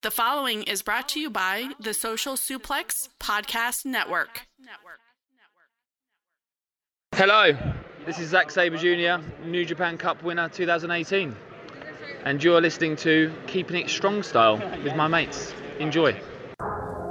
The following is brought to you by the Social Suplex Podcast Network. Hello, this is Zack Sabre Jr., New Japan Cup winner 2018. And you're listening to Keeping It Strong Style with my mates. Enjoy.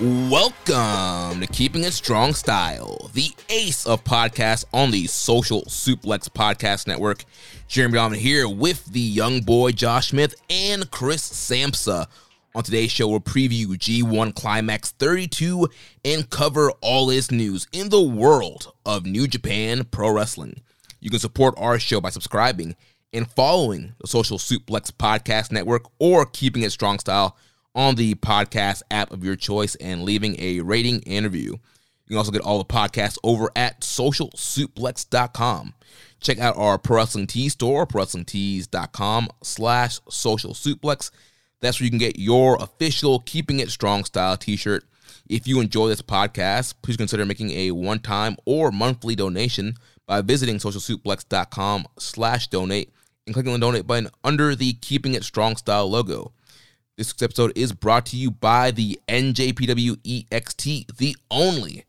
Welcome to Keeping It Strong Style, the ace of podcasts on the Social Suplex Podcast Network. Jeremy Donovan here with the young boy Josh Smith and Chris Samsa. On today's show, we'll preview G1 Climax 32 and cover all its news in the world of New Japan Pro Wrestling. You can support our show by subscribing and following the Social Suplex Podcast Network or Keeping It Strong Style on the podcast app of your choice and leaving a rating and review. You can also get all the podcasts over at socialsuplex.com. Check out our Pro Wrestling Tees store, prowrestlingtees.com slash social suplex. That's where you can get your official Keeping It Strong style t-shirt. If you enjoy this podcast, please consider making a one-time or monthly donation by visiting socialsuplex.com slash donate and clicking the donate button under the Keeping It Strong style logo. This episode is brought to you by the NJPW EXT, the only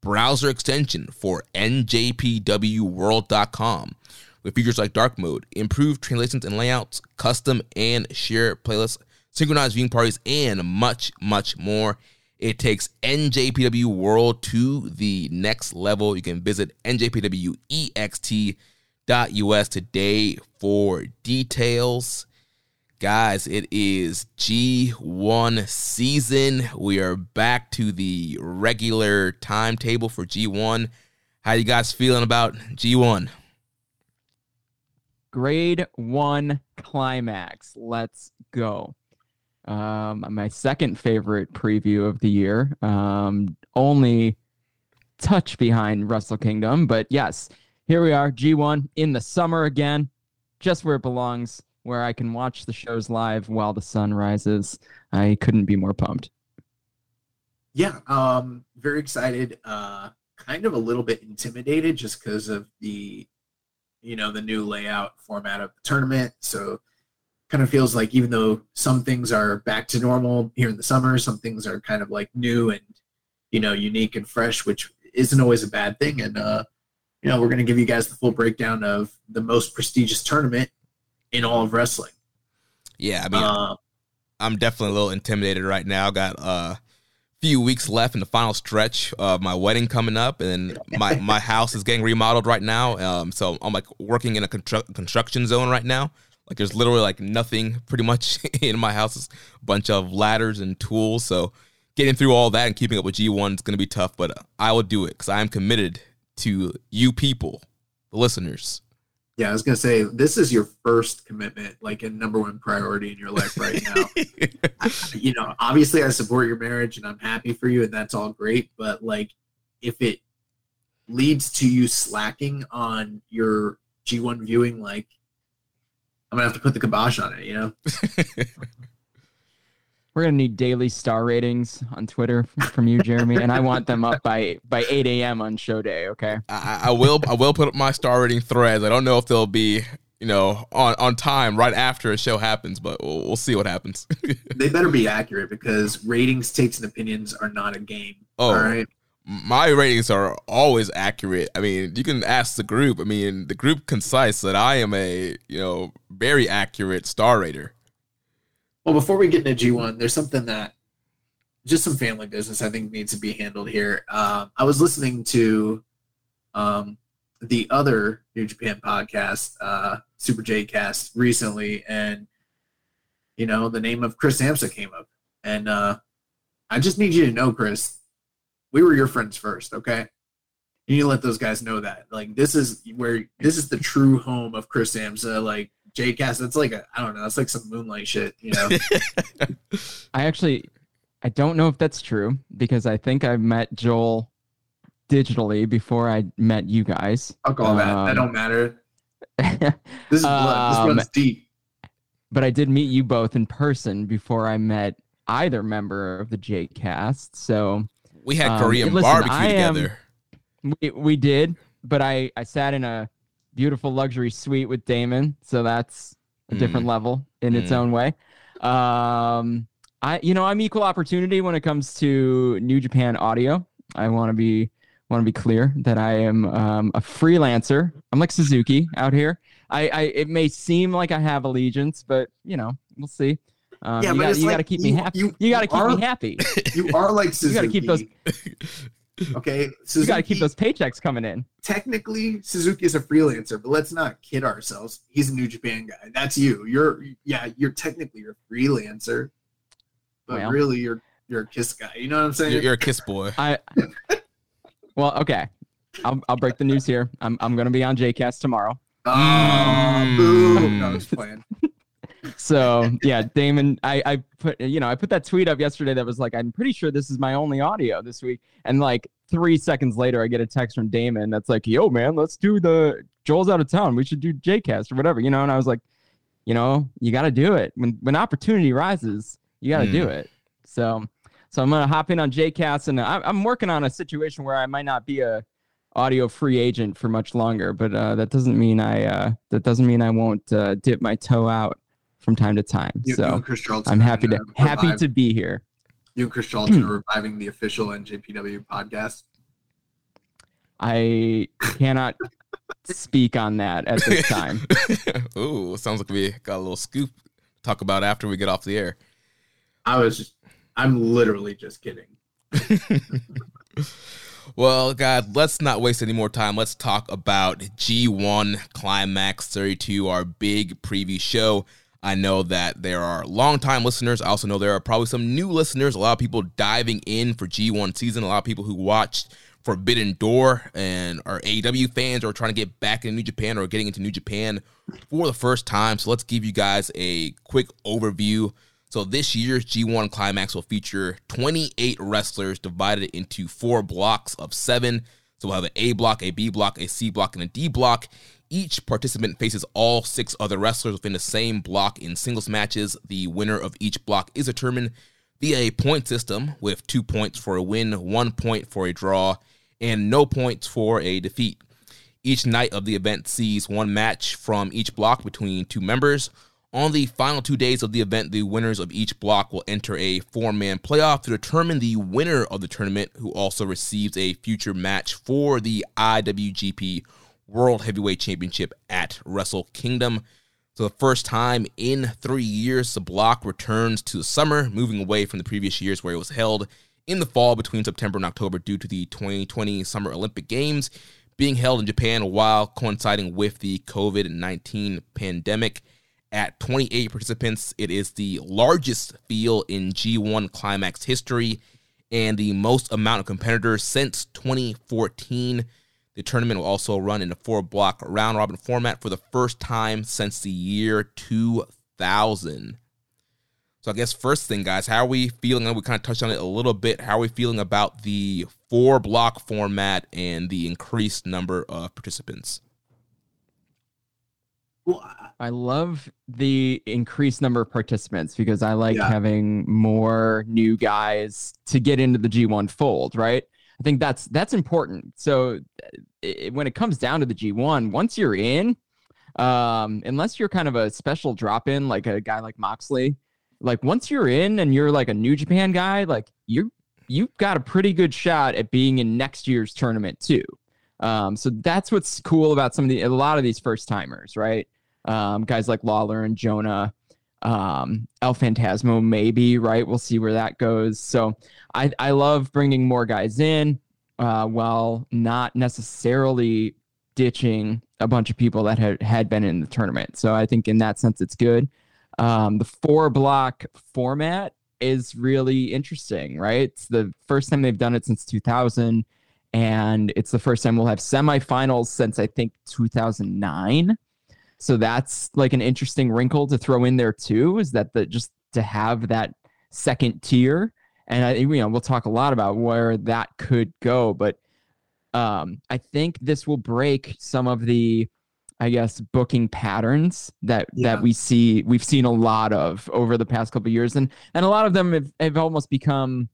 browser extension for NJPWWorld.com, with features like dark mode, improved translations and layouts, custom and share playlists, synchronized viewing parties, and much, much more. It takes NJPW World to the next level. You can visit NJPWEXT.us today for details. Guys, it is G1 season. We are back to the regular timetable for G1. How you guys feeling about G1? Grade 1 climax. Let's go. Um, my second favorite preview of the year. Um, only touch behind Wrestle Kingdom, but yes, here we are, G1 in the summer again, just where it belongs where I can watch the shows live while the sun rises. I couldn't be more pumped. Yeah, um, very excited. Uh, kind of a little bit intimidated just because of the, you know, the new layout format of the tournament. So, kind of feels like even though some things are back to normal here in the summer, some things are kind of like new and, you know, unique and fresh, which isn't always a bad thing. And, uh, you know, we're going to give you guys the full breakdown of the most prestigious tournament in all of wrestling. Yeah, I mean, uh, I'm definitely a little intimidated right now. Got a few weeks left in the final stretch of my wedding coming up, and my my house is getting remodeled right now. Um, so I'm like working in a constru- construction zone right now. Like there's literally like nothing pretty much in my house. It's a bunch of ladders and tools. So getting through all that and keeping up with G1 is going to be tough, but I will do it because I am committed to you people, the listeners. Yeah, I was gonna say this is your first commitment, like a number one priority in your life right now. I, you know, obviously I support your marriage and I'm happy for you, and that's all great. But like, if it leads to you slacking on your G1 viewing, like, I'm gonna have to put the kibosh on it. You know. We're gonna need daily star ratings on Twitter from you, Jeremy, and I want them up by by 8 a.m. on show day. Okay. I, I will. I will put up my star rating threads. I don't know if they'll be you know on on time right after a show happens, but we'll, we'll see what happens. they better be accurate because ratings, takes, and opinions are not a game. Oh, all right. My ratings are always accurate. I mean, you can ask the group. I mean, the group concise that I am a you know very accurate star rater. Well, before we get into G1, there's something that just some family business I think needs to be handled here. Uh, I was listening to um, the other New Japan podcast, uh, Super J Cast, recently, and you know the name of Chris Samsa came up, and uh, I just need you to know, Chris, we were your friends first, okay? You need to let those guys know that. Like this is where this is the true home of Chris Samsa. Like J Cast, that's like a I don't know, that's like some moonlight shit, you know. I actually, I don't know if that's true because I think I met Joel digitally before I met you guys. Fuck all that. That Um, don't matter. This is blood. This Um, runs deep. but I did meet you both in person before I met either member of the J Cast. So We had Um, Korean listen, barbecue I am- together. we, we did, but I, I sat in a beautiful luxury suite with Damon. So that's a different level in its Mm. own way. Um, I, you know, I'm equal opportunity when it comes to New Japan audio. I want to be, want to be clear that I am um, a freelancer. I'm like Suzuki out here. I, I, it may seem like I have allegiance, but you know, we'll see. Um, Yeah, you but got it's you like got to keep me happy. you- You, got to keep are- me happy. You are like Suzuki. You got to keep those. Okay, so You Suzuki, got to keep those paychecks coming in. Technically, Suzuki is a freelancer, but let's not kid ourselves. He's a New Japan guy. That's you. You're yeah. You're technically you're a freelancer, but Well. really you're you're a kiss guy. You know what I'm saying? You're, you're a kiss boy. I well, okay. I'll I'll break the news here. I'm I'm gonna be on JCast tomorrow. oh, boo! No, I'm just playing. So yeah, Damon, I I put you know I put that tweet up yesterday that was like I'm pretty sure this is my only audio this week, and like three seconds later I get a text from Damon that's like, Yo man, let's do the Joel's out of town. We should do JCast or whatever, you know. And I was like, you know, you got to do it when when opportunity rises. You got to do it. So so I'm gonna hop in on JCast, and I, I'm working on a situation where I might not be a audio free agent for much longer, but uh, that doesn't mean I uh, that doesn't mean I won't uh, dip my toe out from time to time. You, you so and I'm happy to gonna happy to be here. You and Chris Charlton are reviving the official NJPW podcast. I cannot speak on that at this time. Ooh, sounds like we got a little scoop to talk about after we get off the air. I was just, I'm literally just kidding. Well, God, let's not waste any more time. Let's talk about G1 Climax 32, our big preview show. I know that there are longtime listeners. I also know there are probably some new listeners. A lot of people diving in for G1 season. A lot of people who watched Forbidden Door and are AEW fans or trying to get back into New Japan or getting into New Japan for the first time. So let's give you guys a quick overview. So this year's G1 Climax will feature 28 wrestlers divided into four blocks of seven. So we'll have an A block, a B block, a C block, and a D block. Each participant faces all six other wrestlers within the same block in singles matches. The winner of each block is determined via a point system with two points for a win, one point for a draw, and no points for a defeat. Each night of the event sees one match from each block between two members. On the final two days of the event, the winners of each block will enter a four man playoff to determine the winner of the tournament, who also receives a future match for the IWGP World Heavyweight Championship at Wrestle Kingdom. So, the first time in three years, the block returns to the summer, moving away from the previous years where it was held in the fall between September and October due to the 2020 Summer Olympic Games being held in Japan while coinciding with the COVID 19 pandemic. At 28 participants, it is the largest field in G1 Climax history and the most amount of competitors since 2014. The tournament will also run in a four block round robin format for the first time since the year 2000. So, I guess first thing, guys, how are we feeling? I know we kind of touched on it a little bit. How are we feeling about the four block format and the increased number of participants? I- I love the increased number of participants because I like Yeah. having more new guys to get into the G1 fold, right? I think that's that's important. So i when it comes down to the G1, once you're in, um, unless you're kind of a special drop in like a guy like Moxley, like once you're in and you're like a New Japan guy, like you you've got a pretty good shot at being in next year's tournament too. Um, so that's what's cool about some of the a lot of these first timers, right? Um, guys like Lawler and Jonah, um, El Phantasmo, maybe, right? We'll see where that goes. So I, I love bringing more guys in uh, while not necessarily ditching a bunch of people that had, had been in the tournament. So I think in that sense, it's good. Um, the four block format is really interesting, right? It's the first time they've done it since 2000, and it's the first time we'll have semifinals since I think 2009. So that's like an interesting wrinkle to throw in there too. Is that the just to have that second tier, and I you know we'll talk a lot about where that could go, but um, I think this will break some of the I guess booking patterns that Yeah. that we see we've seen a lot of over the past couple of years and and a lot of them have, have almost become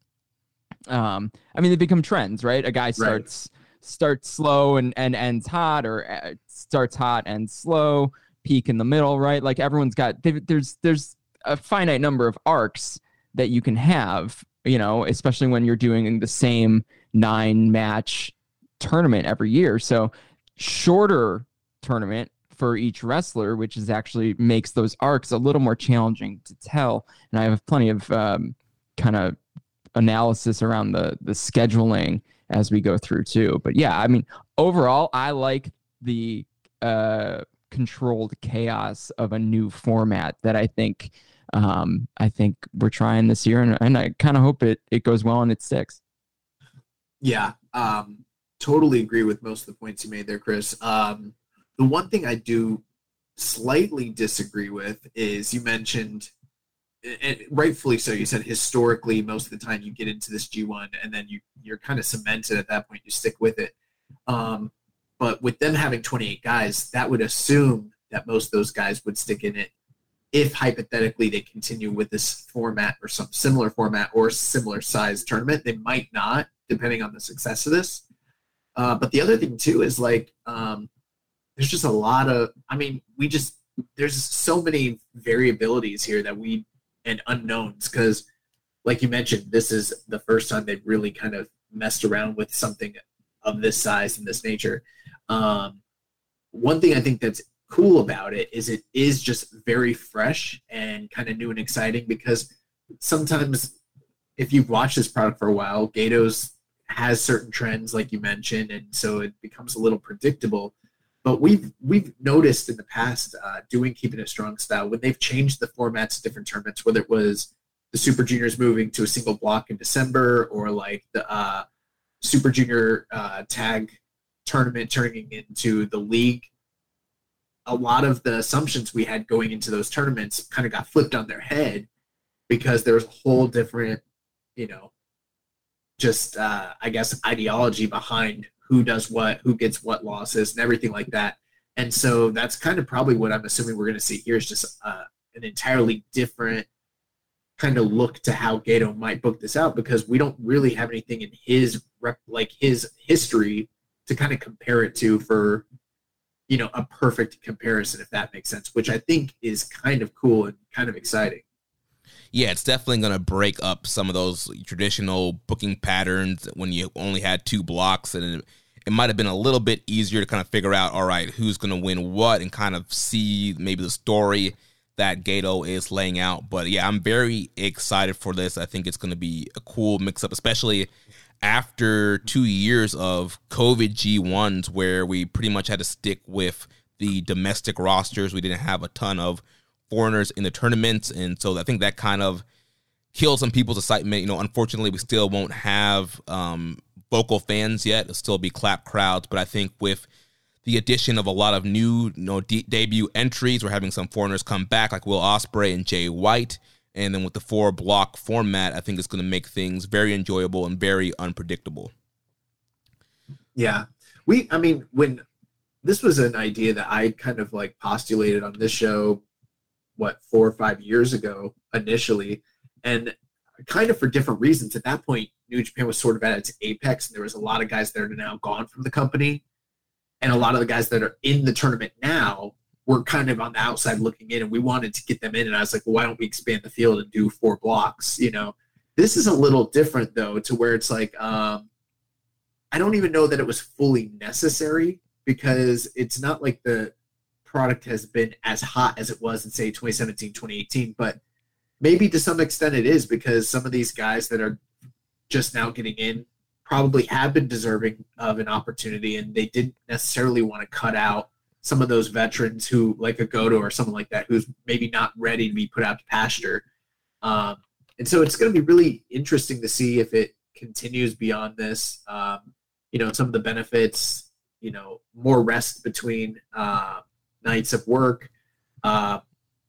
um I mean they become trends right a guy starts starts slow and and ends hot or uh, starts hot and slow peak in the middle right like everyone's got there's there's a finite number of arcs that you can have you know especially when you're doing the same nine match tournament every year so shorter tournament for each wrestler, which is actually makes those arcs a little more challenging to tell. And I have plenty of um, kind of analysis around the the scheduling as we go through too. But yeah, I mean, overall, I like the uh, controlled chaos of a new format that I think um, I think we're trying this year, and, and I kind of hope it it goes well and it sticks. Yeah, um, totally agree with most of the points you made there, Chris. Um, the one thing I do slightly disagree with is you mentioned, and rightfully so. You said historically, most of the time you get into this G1, and then you you're kind of cemented at that point. You stick with it. Um, but with them having 28 guys, that would assume that most of those guys would stick in it if hypothetically they continue with this format or some similar format or similar size tournament. They might not, depending on the success of this. Uh, but the other thing too is like um, there's just a lot of I mean, we just there's so many variabilities here that we and unknowns because like you mentioned, this is the first time they've really kind of messed around with something of this size and this nature. Um, one thing I think that's cool about it is it is just very fresh and kind of new and exciting because sometimes if you've watched this product for a while, Gedo's has certain trends like you mentioned, and so it becomes a little predictable. But we've we've noticed in the past uh, doing keeping a strong style when they've changed the formats of different tournaments, whether it was the Super Juniors moving to a single block in December or like the uh, Super Junior uh, tag tournament turning into the league. A lot of the assumptions we had going into those tournaments kind of got flipped on their head because there's a whole different, you know, just uh, I guess ideology behind who does what, who gets what losses, and everything like that. And so that's kind of probably what I'm assuming we're going to see here is just uh, an entirely different kind of look to how Gedo might book this out because we don't really have anything in his rep, like his history to kind of compare it to for you know a perfect comparison if that makes sense which i think is kind of cool and kind of exciting yeah, it's definitely going to break up some of those traditional booking patterns when you only had two blocks, and it, it might have been a little bit easier to kind of figure out, all right, who's going to win what, and kind of see maybe the story that Gedo is laying out. But yeah, I'm very excited for this. I think it's going to be a cool mix up, especially after two years of COVID G1s where we pretty much had to stick with the domestic rosters. We didn't have a ton of foreigners in the tournaments, and so I think that kind of killed some people's excitement. You know, unfortunately, we still won't have um, vocal fans yet. It'll still be clap crowds, but I think with the addition of a lot of new, you know, de- debut entries, we're having some foreigners come back, like Will Ospreay and Jay White. And then with the four block format, I think it's going to make things very enjoyable and very unpredictable. Yeah. We, I mean, when this was an idea that I kind of like postulated on this show, what, four or five years ago initially, and kind of for different reasons. At that point, New Japan was sort of at its apex, and there was a lot of guys that are now gone from the company. And a lot of the guys that are in the tournament now were kind of on the outside looking in, and we wanted to get them in. And I was like, well, why don't we expand the field and do four blocks? You know, this is a little different though, to where it's like, um, I don't even know that it was fully necessary because it's not like the product has been as hot as it was in say 2017 2018 but maybe to some extent it is because some of these guys that are just now getting in probably have been deserving of an opportunity, and they didn't necessarily want to cut out some of those veterans who, like a Goto or someone like that, who's maybe not ready to be put out to pasture. Um, and so it's going to be really interesting to see if it continues beyond this. Um, you know, some of the benefits, you know, more rest between uh, nights of work, uh,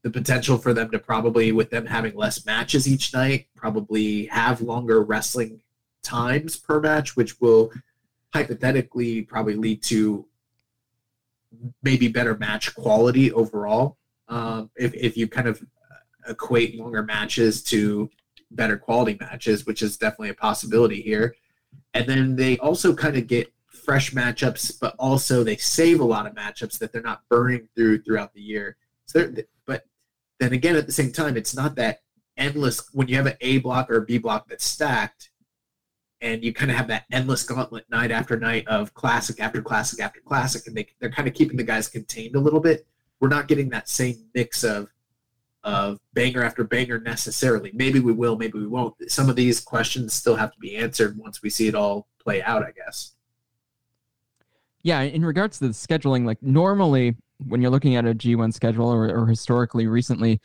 the potential for them to probably, with them having less matches each night, probably have longer wrestling times per match, which will hypothetically probably lead to maybe better match quality overall. Um, if, if you kind of equate longer matches to better quality matches, which is definitely a possibility here. And then they also kind of get fresh matchups, but also they save a lot of matchups that they're not burning through throughout the year. So but then again, at the same time, it's not that endless when you have an A block or a B block that's stacked and you kind of have that endless gauntlet night after night of classic after classic after classic, and they they're kind of keeping the guys contained a little bit. We're not getting that same mix of of banger after banger necessarily. Maybe we will, maybe we won't. Some of these questions still have to be answered once we see it all play out, I guess. Yeah, in regards to the scheduling, like normally when you're looking at a G1 schedule or, or historically recently,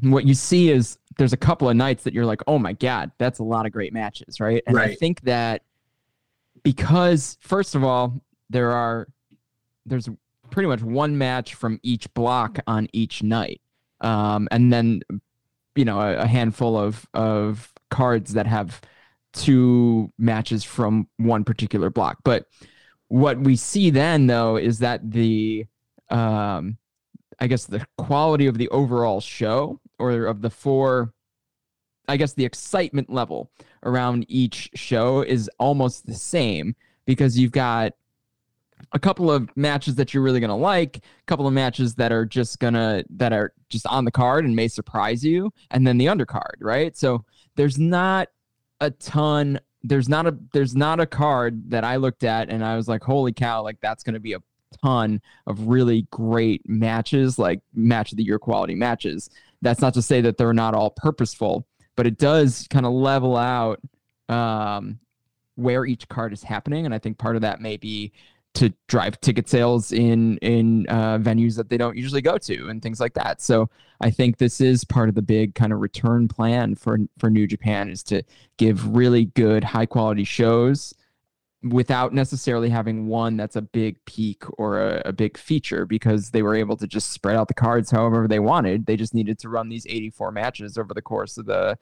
what you see is there's a couple of nights that you're like, oh my god, that's a lot of great matches, right? And right. I think that because first of all, there are there's pretty much one match from each block on each night, um, and then you know a, a handful of of cards that have two matches from one particular block. But what we see then though is that the um, I guess the quality of the overall show or of the four I guess the excitement level around each show is almost the same because you've got a couple of matches that you're really going to like, a couple of matches that are just going to that are just on the card and may surprise you, and then the undercard, right? So there's not a ton there's not a there's not a card that I looked at and I was like, "Holy cow, like that's to be a ton of really great matches, like match of the year quality matches." That's not to say that they're not all purposeful, but it does kind of level out um, where each card is happening. And I think part of that may be to drive ticket sales in in uh, venues that they don't usually go to and things like that. So I think this is part of the big kind of return plan for for New Japan is to give really good high quality shows without necessarily having one that's a big peak or a, a, big feature because they were able to just spread out the cards however they wanted. They just needed to run these 84 matches over the course of the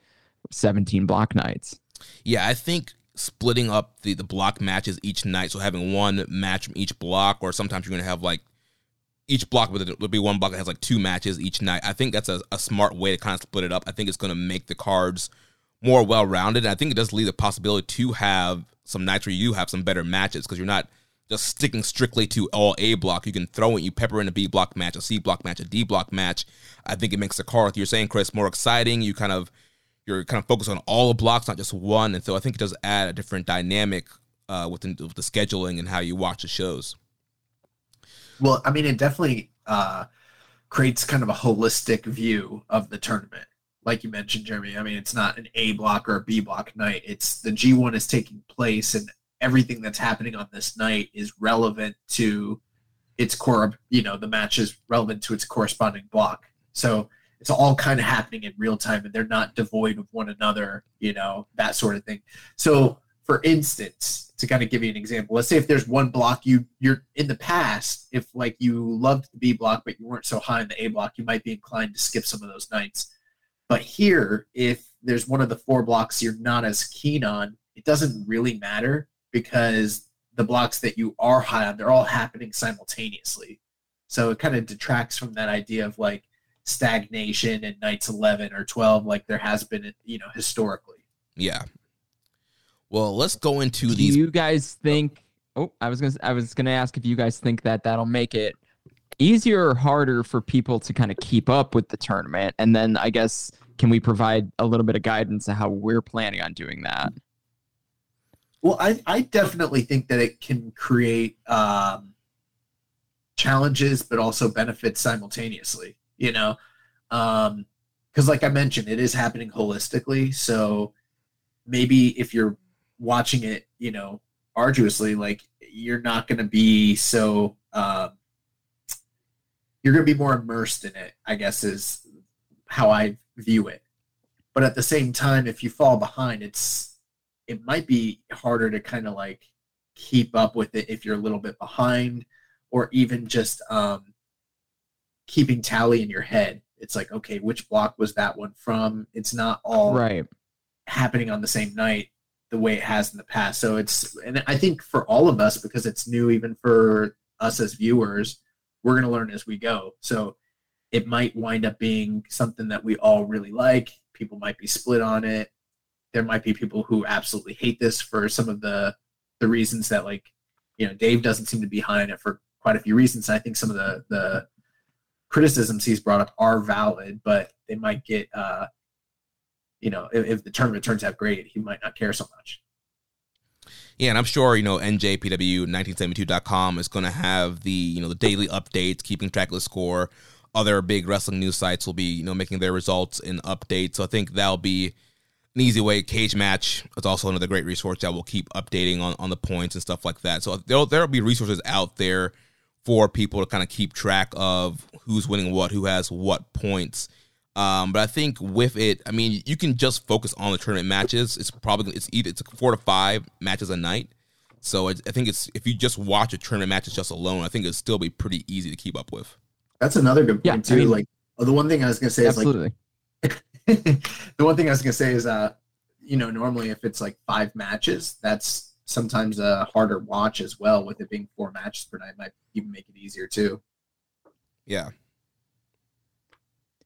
17 block nights. Yeah, I think splitting up the, the block matches each night, so having one match from each block, or sometimes you're going to have like each block would be one block that has like two matches each night. I think that's a, a smart way to kind of split it up. I think it's going to make the cards more well rounded. And I think it does leave the possibility to have some nights where you have some better matches because you're not just sticking strictly to all A block. You can throw it, you pepper in a B block match, a C block match, a D block match. I think it makes the card, you're saying, Chris, more exciting. You kind of you're kind of focused on all the blocks, not just one. And so I think it does add a different dynamic uh, within with the scheduling and how you watch the shows. Well, I mean, it definitely uh, creates kind of a holistic view of the tournament like you mentioned, Jeremy, I mean, it's not an A block or a B block night. It's the G1 is taking place, and everything that's happening on this night is relevant to its core. You know, the match is relevant to its corresponding block. So it's all kind of happening in real time, and they're not devoid of one another. You know, that sort of thing. So, for instance, to kind of give you an example, let's say if there's one block you you're in the past, if like you loved the B block but you weren't so high in the A block, you might be inclined to skip some of those nights but here, if there's one of the four blocks you're not as keen on, it doesn't really matter because the blocks that you are high on, they're all happening simultaneously. So it kind of detracts from that idea of like stagnation in nights 11 or 12, like there has been, you know, historically. Yeah. Well, let's go into Do these. you guys think? Oh, I was gonna. I was gonna ask if you guys think that that'll make it easier or harder for people to kind of keep up with the tournament, and then I guess can we provide a little bit of guidance on how we're planning on doing that? Well, I, I definitely think that it can create um, challenges, but also benefits simultaneously. You know, um because like I mentioned, it is happening holistically. So maybe if you're watching it, you know, arduously, like you're not going to be so. Um, you're going to be more immersed in it. I guess is how I view it. But at the same time, if you fall behind, it's it might be harder to kind of like keep up with it if you're a little bit behind, or even just um, keeping tally in your head. It's like, okay, which block was that one from? It's not all Right. happening on the same night the way it has in the past. So it's, and I think for all of us, because it's new, even for us as viewers, we're going to learn as we go. So it might wind up being something that we all really like. People might be split on it. There might be people who absolutely hate this for some of the the reasons that like you know Dave doesn't seem to be high on it for quite a few reasons. I think some of the the criticisms he's brought up are valid, but they might get uh you know if, if the tournament turns out great, he might not care so much. Yeah, and I'm sure you know NJPW1972.com is going to have the you know the daily updates, keeping track of the score. Other big wrestling news sites will be you know making their results and updates. So I think that'll be an easy way. Cage match is also another great resource that will keep updating on, on the points and stuff like that. So there'll there'll be resources out there for people to kind of keep track of who's winning what, who has what points. Um, but I think with it, I mean, you can just focus on the tournament matches. It's probably it's either it's four to five matches a night. So it, I think it's if you just watch a tournament matches just alone, I think it'd still be pretty easy to keep up with. That's another good point Yeah, I too. mean- like oh, the one thing I was gonna say is like the one thing I was gonna say is uh you know normally if it's like five matches that's sometimes a harder watch as well with it being four matches per night might even make it easier too. Yeah,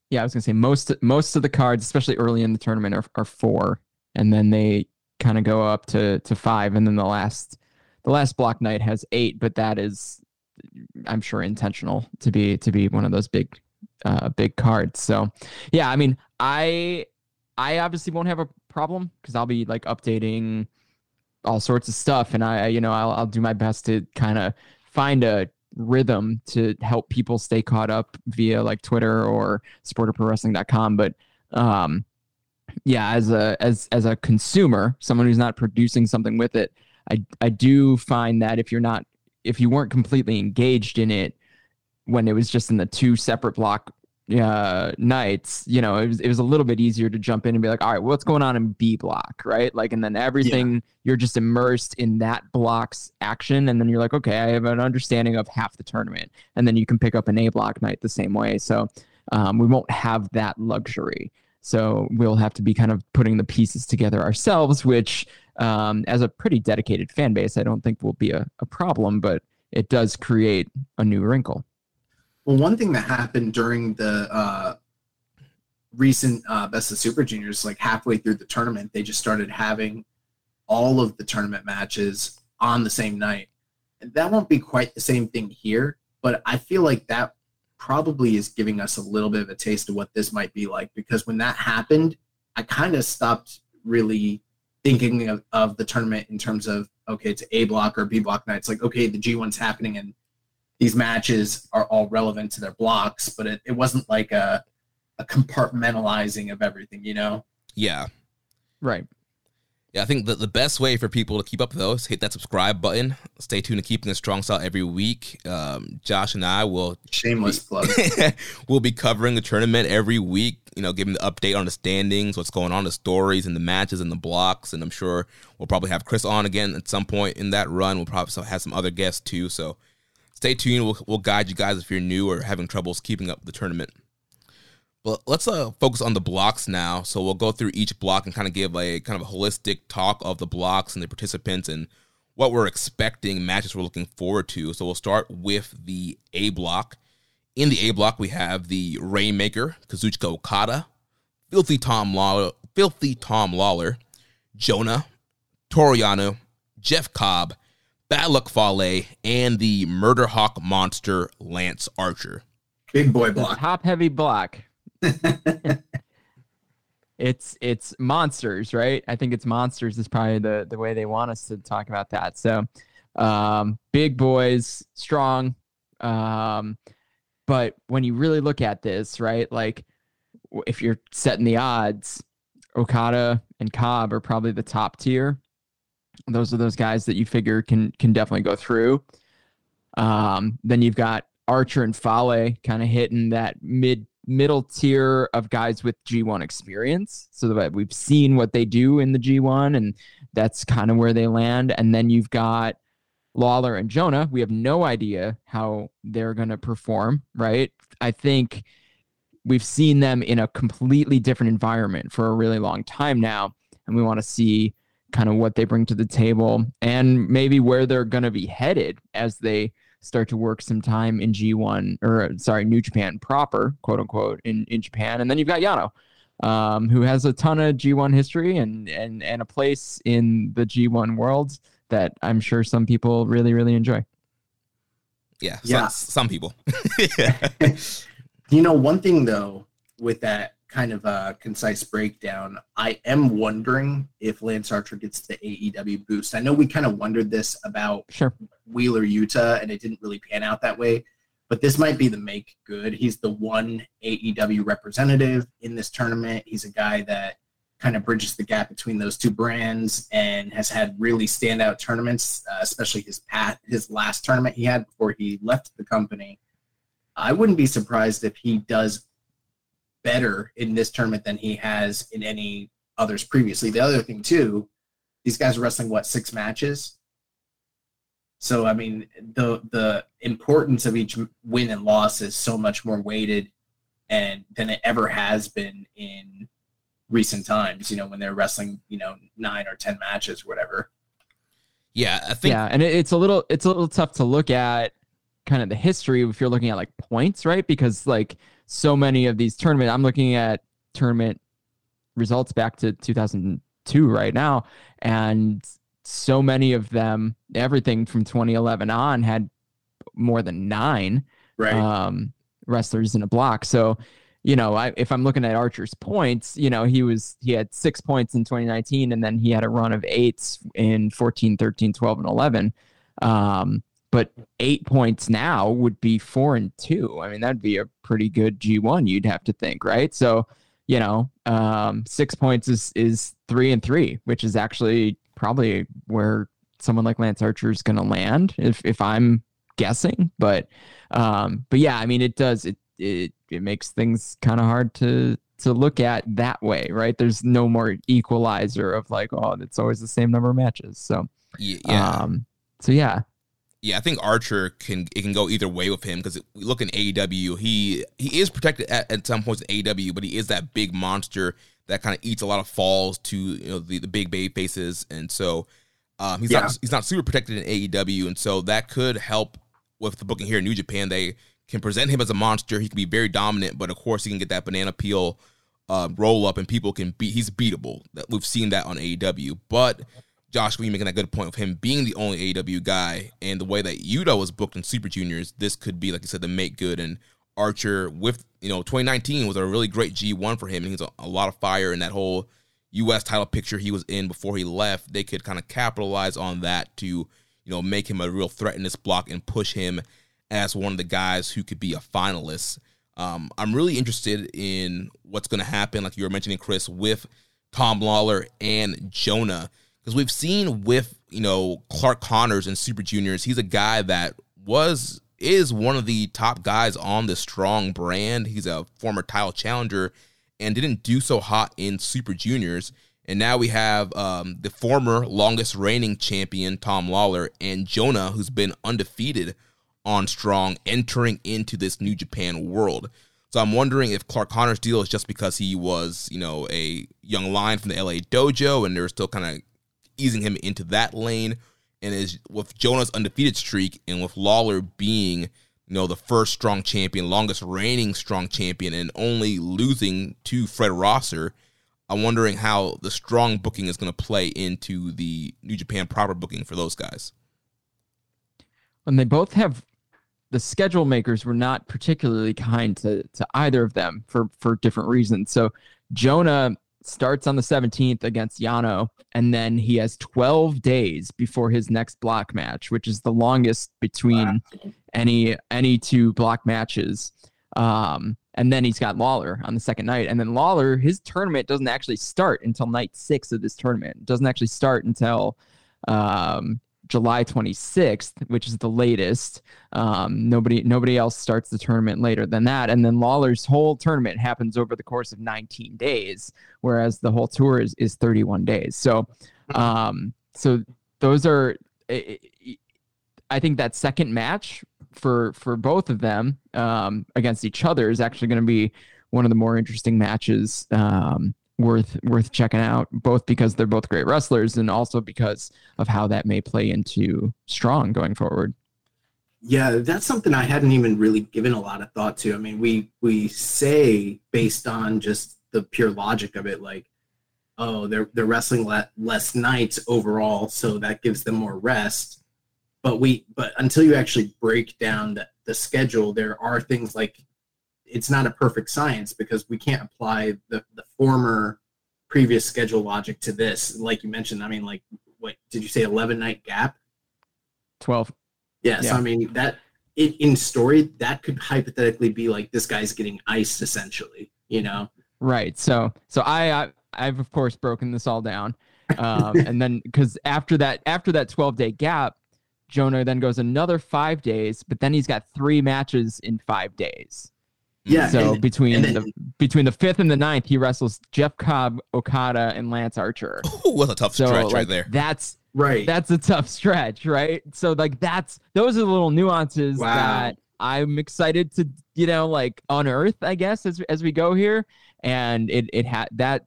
Yeah, I was gonna say most most of the cards, especially early in the tournament, are, are four, and then they kind of go up to to five, and then the last the last block night has eight, but that is, I'm sure, intentional to be to be one of those big uh, big cards. So, yeah, I mean, I I obviously won't have a problem because I'll be like updating all sorts of stuff, and I you know I'll I'll do my best to kind of find a rhythm to help people stay caught up via like Twitter or sportofprowrestling.com. But um, yeah, as a as as a consumer, someone who's not producing something with it, I I do find that if you're not if you weren't completely engaged in it when it was just in the two separate block uh nights you know it was it was a little bit easier to jump in and be like all right what's going on in b block? Right? Like and then everything you're just immersed in that block's action and then you're like okay i have an understanding of half the tournament. And then you can pick up an a block night the same way. So um, we won't have that luxury. So we'll have to be kind of putting the pieces together ourselves which um, as a pretty dedicated fan base i don't think will be a, a problem but it does create a new wrinkle Well, one thing that happened during the uh, recent uh, Best of Super Juniors, like halfway through the tournament, they just started having all of the tournament matches on the same night. And that won't be quite the same thing here, but I feel like that probably is giving us a little bit of a taste of what this might be like because when that happened, I kind of stopped really thinking of, of the tournament in terms of okay, it's A block or B block nights. Like, okay, the G1's happening and these matches are all relevant to their blocks, but it, it wasn't like a, a compartmentalizing of everything, you know? yeah, right yeah. I think the the best way for people to keep up with those hit that subscribe button. Stay tuned to keeping a strong style every week. Um, Josh and I will Shameless plug. we'll be covering the tournament every week, you know, giving the update on the standings, what's going on, the stories and the matches and the blocks. And I'm sure we'll probably have Chris on again at some point in that run. We'll probably have some other guests too. So stay tuned. We'll, we'll guide you guys if you're new or having troubles keeping up the tournament. But let's uh, focus on the blocks now. So we'll go through each block and kind of give a kind of a holistic talk of the blocks and the participants and what we're expecting, matches we're looking forward to. So we'll start with the A block. In the A block, we have the Rainmaker, Kazuchika Okada, Filthy Tom Lawler, Filthy Tom Lawler, Jonah, Toru Yano, Jeff Cobb, Bad Luck Fale, and the Murder Hawk monster Lance Archer. Big boy the block. top heavy block it's it's monsters right i think it's monsters is probably the the way they want us to talk about that so um big boys strong um but when you really look at this right like if you're setting the odds okada and cobb are probably the top tier those are those guys that you figure can can definitely go through. Um, then you've got Archer and Fale kind of hitting that mid middle tier of guys with G1 experience. So that we've seen what they do in the G1, and that's kind of where they land. And then you've got Lawler and Jonah. We have no idea how they're going to perform, right? I think we've seen them in a completely different environment for a really long time now. And we want to see kind of what they bring to the table and maybe where they're going to be headed as they start to work some time in G1 or sorry, New Japan proper, quote unquote, in, in Japan. And then you've got Yano, um, who has a ton of G1 history and, and, and a place in the G1 world that I'm sure some people really, really enjoy. Yeah. Yeah. Some, some people. You know, one thing though, with that kind of a concise breakdown, I am wondering if Lance Archer gets the AEW boost. I know we kind of wondered this about Sure. Wheeler, Yuta, and it didn't really pan out that way. But this might be the make good. He's the one AEW representative in this tournament. He's a guy that kind of bridges the gap between those two brands and has had really standout tournaments, uh, especially his pat his last tournament he had before he left the company. I wouldn't be surprised if he does better in this tournament than he has in any others previously. The other thing too, these guys are wrestling what six matches. So I mean, the the importance of each win and loss is so much more weighted, and than it ever has been in recent times. You know, when they're wrestling, you know, nine or ten matches, or whatever. yeah, I think yeah, and it's a little it's a little tough to look at kind of the history if you're looking at like points, right? Because like so many of these tournament, I'm looking at tournament results back to 2002 right now, and so many of them, everything from 2011 on, had more than nine Right. um, wrestlers in a block. So, you know, I, if I'm looking at Archer's points, you know, he was he had six points in 2019, and then he had a run of eights in 14, 13, 12, and 11. Um, but eight points now would be four and two. I mean, that'd be a pretty good G1. You'd have to think, right? So, you know, um, six points is is three and three, which is actually probably where someone like Lance Archer is going to land if if I'm guessing. But um, but yeah, I mean, it does it it it makes things kind of hard to to look at that way, right? There's no more equalizer of like, oh, it's always the same number of matches. So yeah, yeah. um, so yeah, yeah, I think Archer can it can go either way with him because we look in AEW, he he is protected at, at some points in AEW, but he is that big monster that kind of eats a lot of falls to you know the, the big baby faces, and so um, he's Yeah. not he's not super protected in AEW, and so that could help with the booking here in New Japan. They can present him as a monster. He can be very dominant, but of course he can get that banana peel uh, roll up, and people can beat. He's beatable. That we've seen that on AEW, but. Josh, we making that good point of him being the only AEW guy and the way that Yuta was booked in Super Juniors, this could be, like you said, the make good. And Archer, with, you know, 2019 was a really great G1 for him. And he's a, a lot of fire in that whole U.S. title picture he was in before he left. They could kind of capitalize on that to, you know, make him a real threat in this block and push him as one of the guys who could be a finalist. Um, I'm really interested in what's going to happen, like you were mentioning, Chris, with Tom Lawler and Jonah because we've seen with you know Clark Connors and Super Juniors, he's a guy that was is one of the top guys on the strong brand. He's a former title challenger and didn't do so hot in Super Juniors. And now we have um, the former longest reigning champion Tom Lawler and Jonah, who's been undefeated on Strong, entering into this New Japan world. So I'm wondering if Clark Connor's deal is just because he was, you know, a young lion from the LA dojo and they're still kind of easing him into that lane. And is with Jonah's undefeated streak and with Lawler being, you know, the first strong champion, longest reigning strong champion, and only losing to Fred Rosser, I'm wondering how the strong booking is going to play into the New Japan proper booking for those guys. and they both have the schedule makers were not particularly kind to to either of them for for different reasons. So Jonah starts on the 17th against Yano, and then he has 12 days before his next block match, which is the longest between any any two block matches. Um, and then he's got Lawler on the second night, and then Lawler his tournament doesn't actually start until night six of this tournament. It doesn't actually start until um, July 26th, which is the latest. Um, nobody nobody else starts the tournament later than that, and then Lawler's whole tournament happens over the course of 19 days, whereas the whole tour is, is 31 days. So, um, so those are. I think that second match for for both of them um, against each other is actually going to be one of the more interesting matches um, worth worth checking out, both because they're both great wrestlers and also because of how that may play into Strong going forward. Yeah, that's something I hadn't even really given a lot of thought to. I mean, we we say based on just the pure logic of it, like, oh, they're they're wrestling le- less nights overall, so that gives them more rest. But we but until you actually break down the, the schedule, there are things like it's not a perfect science because we can't apply the, the former previous schedule logic to this. Like you mentioned, I mean, like what did you say? Eleven night gap. Twelve. Yes, yeah. I mean that in, in story that could hypothetically be like this guy's getting iced essentially. You know. Right. So so I, I I've of course broken this all down, um, and then because after that after that twelve day gap, Jonah then goes another five days, but then he's got three matches in five days. Yeah. So and, between and then, the between the fifth and the ninth, he wrestles Jeff Cobb, Okada, and Lance Archer. Ooh, what a tough so, stretch like, right there. That's right. That's a tough stretch, right? So like that's those are the little nuances wow. that I'm excited to you know like unearth, I guess, as as we go here. And it it had that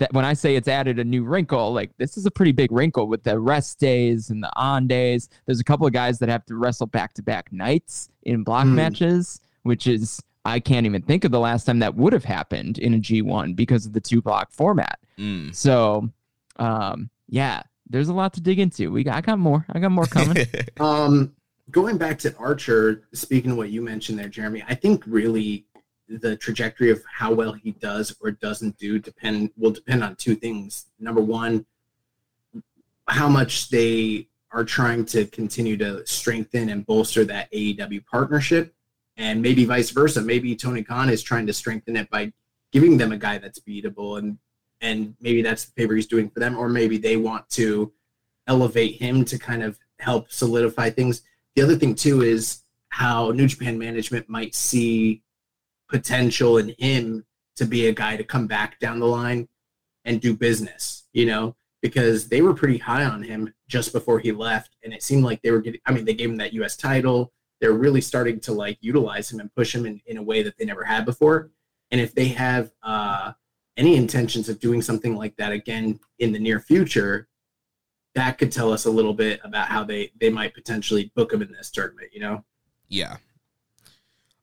that when I say it's added a new wrinkle, like this is a pretty big wrinkle with the rest days and the on days. There's a couple of guys that have to wrestle back to back nights in block mm. matches, which is I can't even think of the last time that would have happened in a G1 because of the two block format. Mm. So, um, yeah, there's a lot to dig into. We got, I got more. I got more coming. um, going back to Archer, speaking of what you mentioned there, Jeremy, I think really the trajectory of how well he does or doesn't do depend will depend on two things. Number one, how much they are trying to continue to strengthen and bolster that AEW partnership and maybe vice versa. Maybe Tony Khan is trying to strengthen it by giving them a guy that's beatable, and and maybe that's the favor he's doing for them, or maybe they want to elevate him to kind of help solidify things. The other thing too is how New Japan management might see potential in him to be a guy to come back down the line and do business, you know, because they were pretty high on him just before he left. And it seemed like they were getting, I mean, they gave him that US title they're really starting to like utilize him and push him in, in a way that they never had before. And if they have uh, any intentions of doing something like that again in the near future, that could tell us a little bit about how they they might potentially book him in this tournament. You know? Yeah.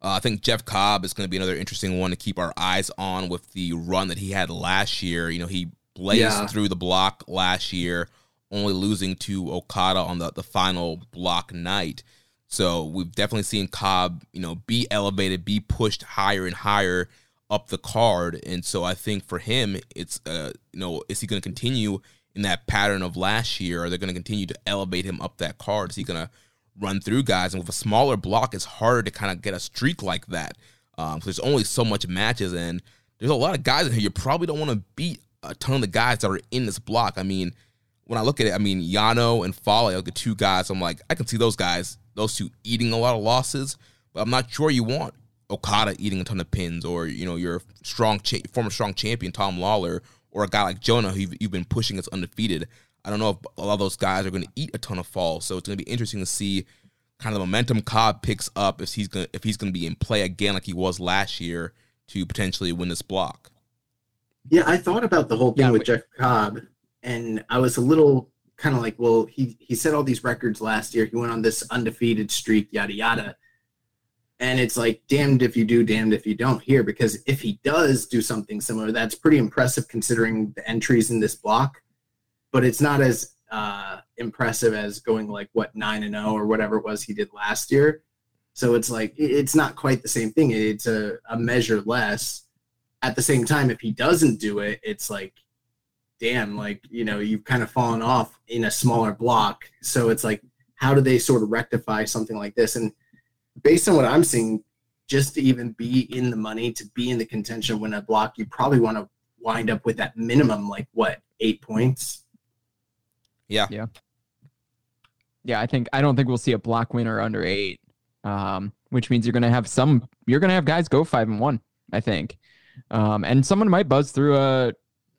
Uh, I think Jeff Cobb is going to be another interesting one to keep our eyes on with the run that he had last year. You know, he blazed yeah. through the block last year, only losing to Okada on the, the final block night. So we've definitely seen Cobb, you know, be elevated, be pushed higher and higher up the card. And so I think for him, it's, uh, you know, is he going to continue in that pattern of last year? Are they going to continue to elevate him up that card? Is he going to run through guys? And with a smaller block, it's harder to kind of get a streak like that. Um, there's only so much matches, and there's a lot of guys in here. You probably don't want to beat a ton of the guys that are in this block. I mean, when I look at it, I mean, Yano and Fale, like the two guys, I'm like, I can see those guys those two eating a lot of losses, but I'm not sure you want Okada eating a ton of pins or you know your strong cha- former strong champion Tom Lawler or a guy like Jonah who you've, you've been pushing as undefeated. I don't know if a lot of those guys are going to eat a ton of falls, so it's going to be interesting to see kind of the momentum Cobb picks up if he's going if he's going to be in play again like he was last year to potentially win this block. Yeah, I thought about the whole thing yeah, with Jeff Cobb, and I was a little kind of like, well, he he set all these records last year. He went on this undefeated streak, yada yada. And it's like, damned if you do, damned if you don't here, because if he does do something similar, that's pretty impressive considering the entries in this block. But it's not as uh, impressive as going like what nine and zero or whatever it was he did last year. So it's like it's not quite the same thing. It's a, a measure less. At the same time, if he doesn't do it, it's like damn, like, you know, you've kind of fallen off in a smaller block. So it's like, how do they sort of rectify something like this? And based on what I'm seeing, just to even be in the money, to be in the contention win a block, you probably want to wind up with that minimum, like what, eight points? Yeah. Yeah. yeah, I think I don't think we'll see a block winner under eight, um, which means you're going to have some. You're going to have guys go five and one. I think, um, and someone might buzz through a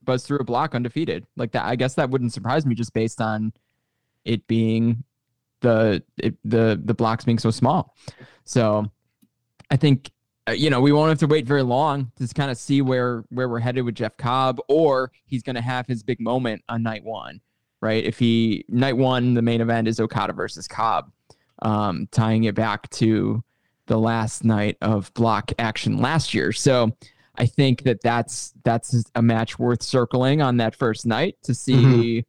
buzz through a block undefeated like that. I guess that wouldn't surprise me just based on it being the it, the the blocks being so small. So I think uh, you know we won't have to wait very long to kind of see where where we're headed with Jeff Cobb, or he's going to have his big moment on night one, right? If he night one, the main event is Okada versus Cobb, um, tying it back to the last night of block action last year. So I think that that's that's a match worth circling on that first night to see. Mm-hmm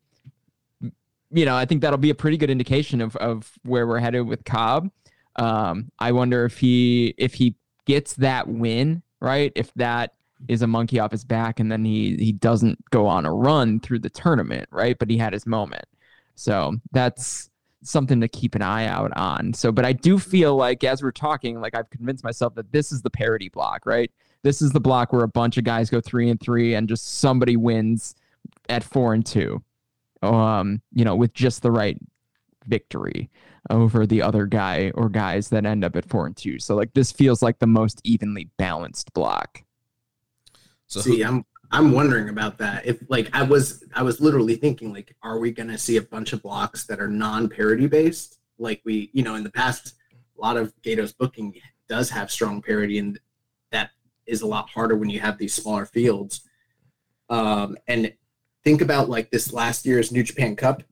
you know, I think that'll be a pretty good indication of of where we're headed with Cobb. Um, I wonder if he if he gets that win right, if that is a monkey off his back, and then he he doesn't go on a run through the tournament, right? But he had his moment, so that's something to keep an eye out on. So, but I do feel like as we're talking, like I've convinced myself that this is the parity block, right? This is the block where a bunch of guys go three and three, and just somebody wins at four and two um, you know, with just the right victory over the other guy or guys that end up at four and two. So like this feels like the most evenly balanced block. So see, I'm I'm wondering about that. If like I was I was literally thinking like, are we gonna see a bunch of blocks that are non-parity based? Like we, you know, in the past, a lot of Gedo's booking does have strong parity, and that is a lot harder when you have these smaller fields. Um, and think about like this last year's New Japan Cup.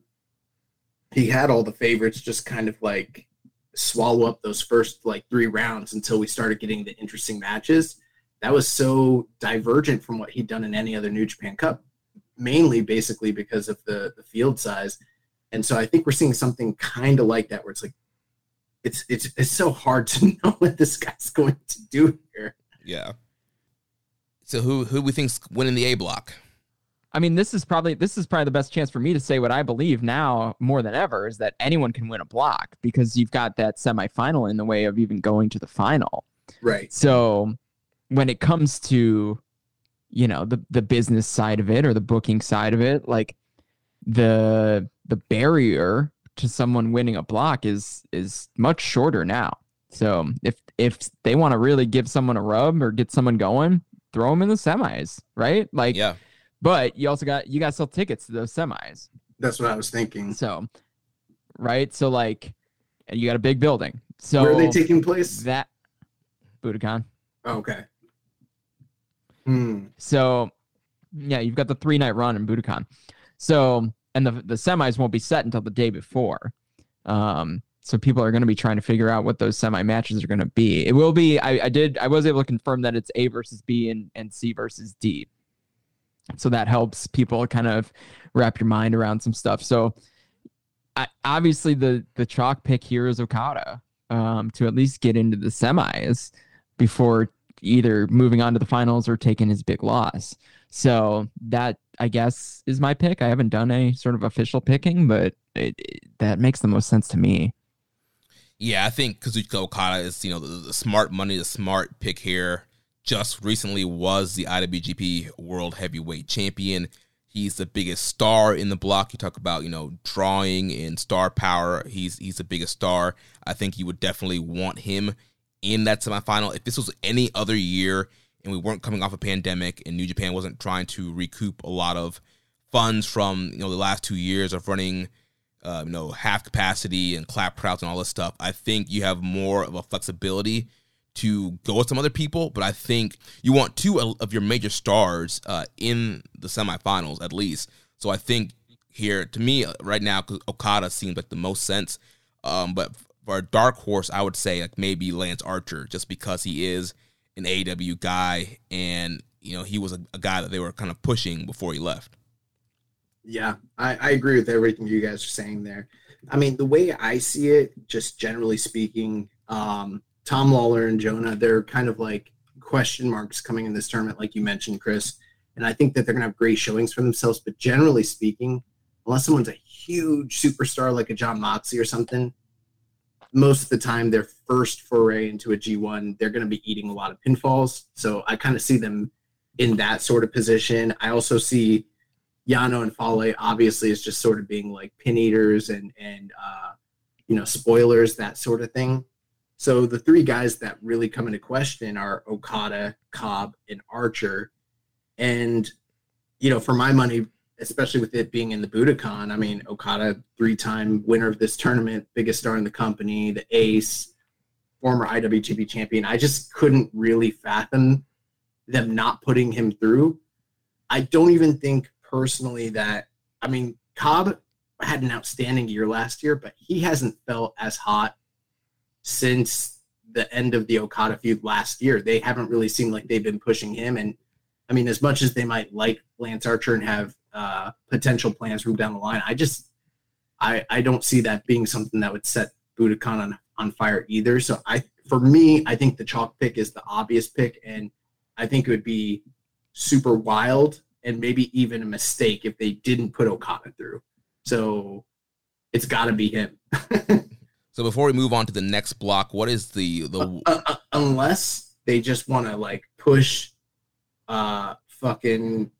He had all the favorites just kind of like swallow up those first like three rounds until we started getting the interesting matches. That was so divergent from what he'd done in any other New Japan Cup, mainly basically because of the, the field size. And so I think we're seeing something kind of like that where it's like it's it's it's so hard to know what this guy's going to do here. Yeah. So who who we think's winning the A block? I mean, this is probably this is probably the best chance for me to say what I believe now more than ever is that anyone can win a block because you've got that semifinal in the way of even going to the final. Right. So when it comes to you know the the business side of it or the booking side of it, like the the barrier to someone winning a block is is much shorter now. So if if they want to really give someone a rub or get someone going, throw them in the semis, right? Like yeah but you also got you got to sell tickets to those semis. That's what I was thinking. So, right? So like, and you got a big building. So where are they taking place? That Budokan. Oh, okay. Hmm. So, yeah, you've got the three night run in Budokan. So, and the the semis won't be set until the day before. Um, so people are going to be trying to figure out what those semi matches are going to be. It will be. I, I did. I was able to confirm that it's A versus B and and C versus D. So that helps people kind of wrap your mind around some stuff. So I, obviously the the chalk pick here is Okada um, to at least get into the semis before either moving on to the finals or taking his big loss. So that I guess is my pick. I haven't done a sort of official picking, but it, it, that makes the most sense to me. Yeah, I think Kazuchika Okada is you know the, the smart money, the smart pick here just recently was the IWGP World Heavyweight Champion. He's the biggest star in the block. You talk about, you know, drawing and star power. He's he's the biggest star. I think you would definitely want him in that semifinal. If this was any other year and we weren't coming off a pandemic and New Japan wasn't trying to recoup a lot of funds from, you know, the last two years of running uh, you know, half capacity and clap crowds and all this stuff, I think you have more of a flexibility to go with some other people, but I think you want two of your major stars uh, in the semifinals at least. So I think here, to me, uh, right now, Okada seems like the most sense. Um, but for a dark horse, I would say like maybe Lance Archer, just because he is an AEW guy, and you know he was a, a guy that they were kind of pushing before he left. Yeah, I, I agree with everything you guys are saying there. I mean, the way I see it, just generally speaking, um, Tom Lawler and Jonah, they're kind of like question marks coming in this tournament, like you mentioned, Chris. And I think that they're going to have great showings for themselves. But generally speaking, unless someone's a huge superstar like a Jon Moxley or something, most of the time their first foray into a G1, they're going to be eating a lot of pinfalls. So I kind of see them in that sort of position. I also see Yano and Fale obviously is just sort of being like pin eaters and and uh, you know, spoilers, that sort of thing. So the three guys that really come into question are Okada, Cobb, and Archer. And, you know, for my money, especially with it being in the Budokan, I mean, Okada, three time winner of this tournament, biggest star in the company, the ace, former IWGP champion. I just couldn't really fathom them not putting him through. I don't even think personally that, I mean, Cobb had an outstanding year last year, but he hasn't felt as hot since the end of the Okada feud last year. They haven't really seemed like they've been pushing him. And I mean, as much as they might like Lance Archer and have uh, potential plans from down the line, I just I I don't see that being something that would set Budokan on on fire either. So I for me, I think the chalk pick is the obvious pick, and I think it would be super wild and maybe even a mistake if they didn't put Okada through. So it's got to be him. So before we move on to the next block, what is the the uh, uh, unless they just want to like push uh fucking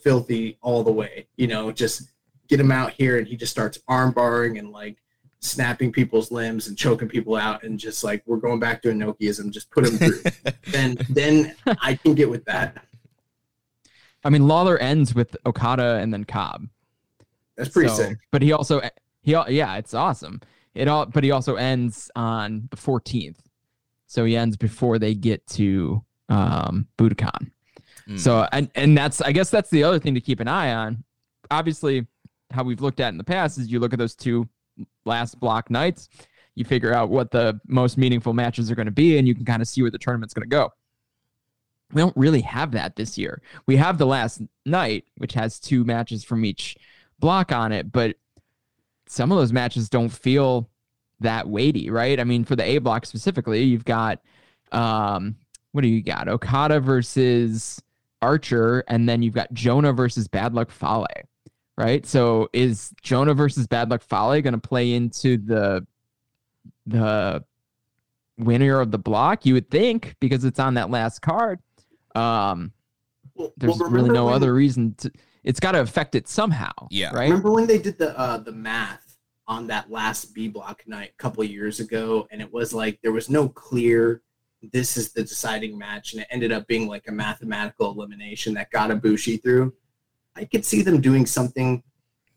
filthy all the way you know just get him out here and he just starts arm barring and like snapping people's limbs and choking people out and just like we're going back to Inokiism, just put him through. then then I can get with that. I mean, Lawler ends with Okada and then Cobb. That's pretty So- sick. But he also he yeah, it's awesome. It all but he also ends on the 14th. So he ends before they get to um Budokan. Mm. So and and that's I guess that's the other thing to keep an eye on. Obviously, how we've looked at in the past is you look at those two last block nights, you figure out what the most meaningful matches are going to be, and you can kind of see where the tournament's going to go. We don't really have that this year. We have the last night, which has two matches from each block on it, but some of those matches don't feel that weighty, right? I mean, for the A block specifically, you've got um what do you got? Okada versus Archer, and then you've got Jonah versus Bad Luck Fale, right? So is Jonah versus Bad Luck Fale going to play into the the winner of the block? You would think because it's on that last card. Um, Well, there's well, really no when- other reason to. It's got to affect it somehow. Yeah. Right. Remember when they did the uh, the math on that last B block night a couple of years ago, and it was like there was no clear this is the deciding match, and it ended up being like a mathematical elimination that got Ibushi through. I could see them doing something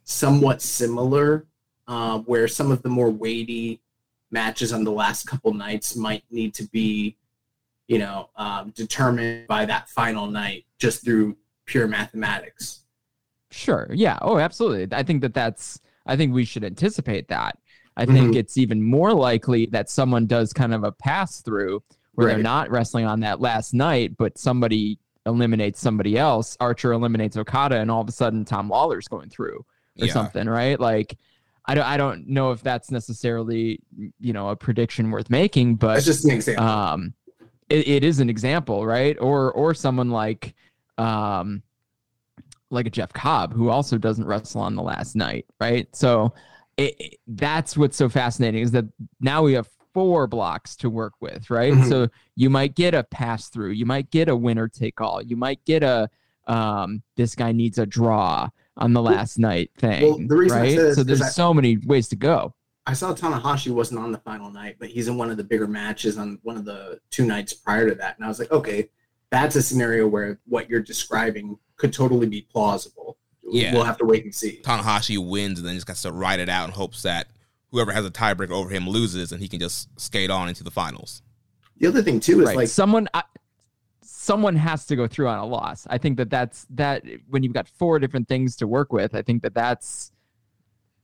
somewhat similar, uh, where some of the more weighty matches on the last couple nights might need to be, you know, um, determined by that final night just through pure mathematics. Sure. Yeah. Oh, absolutely. I think that that's, I think we should anticipate that. I think Mhm. it's even more likely that someone does kind of a pass through where they're not wrestling on that last night, but somebody eliminates somebody else. Archer eliminates Okada, and all of a sudden Tom Lawler's going through or Yeah. something, right? Like, I don't, I don't know if that's necessarily, you know, a prediction worth making, but That's just an example. um it, it is an example right? Or or someone like um like a jeff cobb who also doesn't wrestle on the last night right? So it, it- that's what's so fascinating is that now we have four blocks to work with right? Mhm. so you might get a pass through you might get a winner take all you might get a um this guy needs a draw on the last night thing well, the reason right? so there's I- so many ways to go I saw Tanahashi wasn't on the final night, but he's in one of the bigger matches on one of the two nights prior to that. And I was like, okay, that's a scenario where what you're describing could totally be plausible. Yeah. We'll have to wait and see. Tanahashi wins and then just got to ride it out in hopes that whoever has a tiebreaker over him loses and he can just skate on into the finals. The other thing too is right. like someone I, someone has to go through on a loss i think that that's that when you've got four different things to work with i think that that's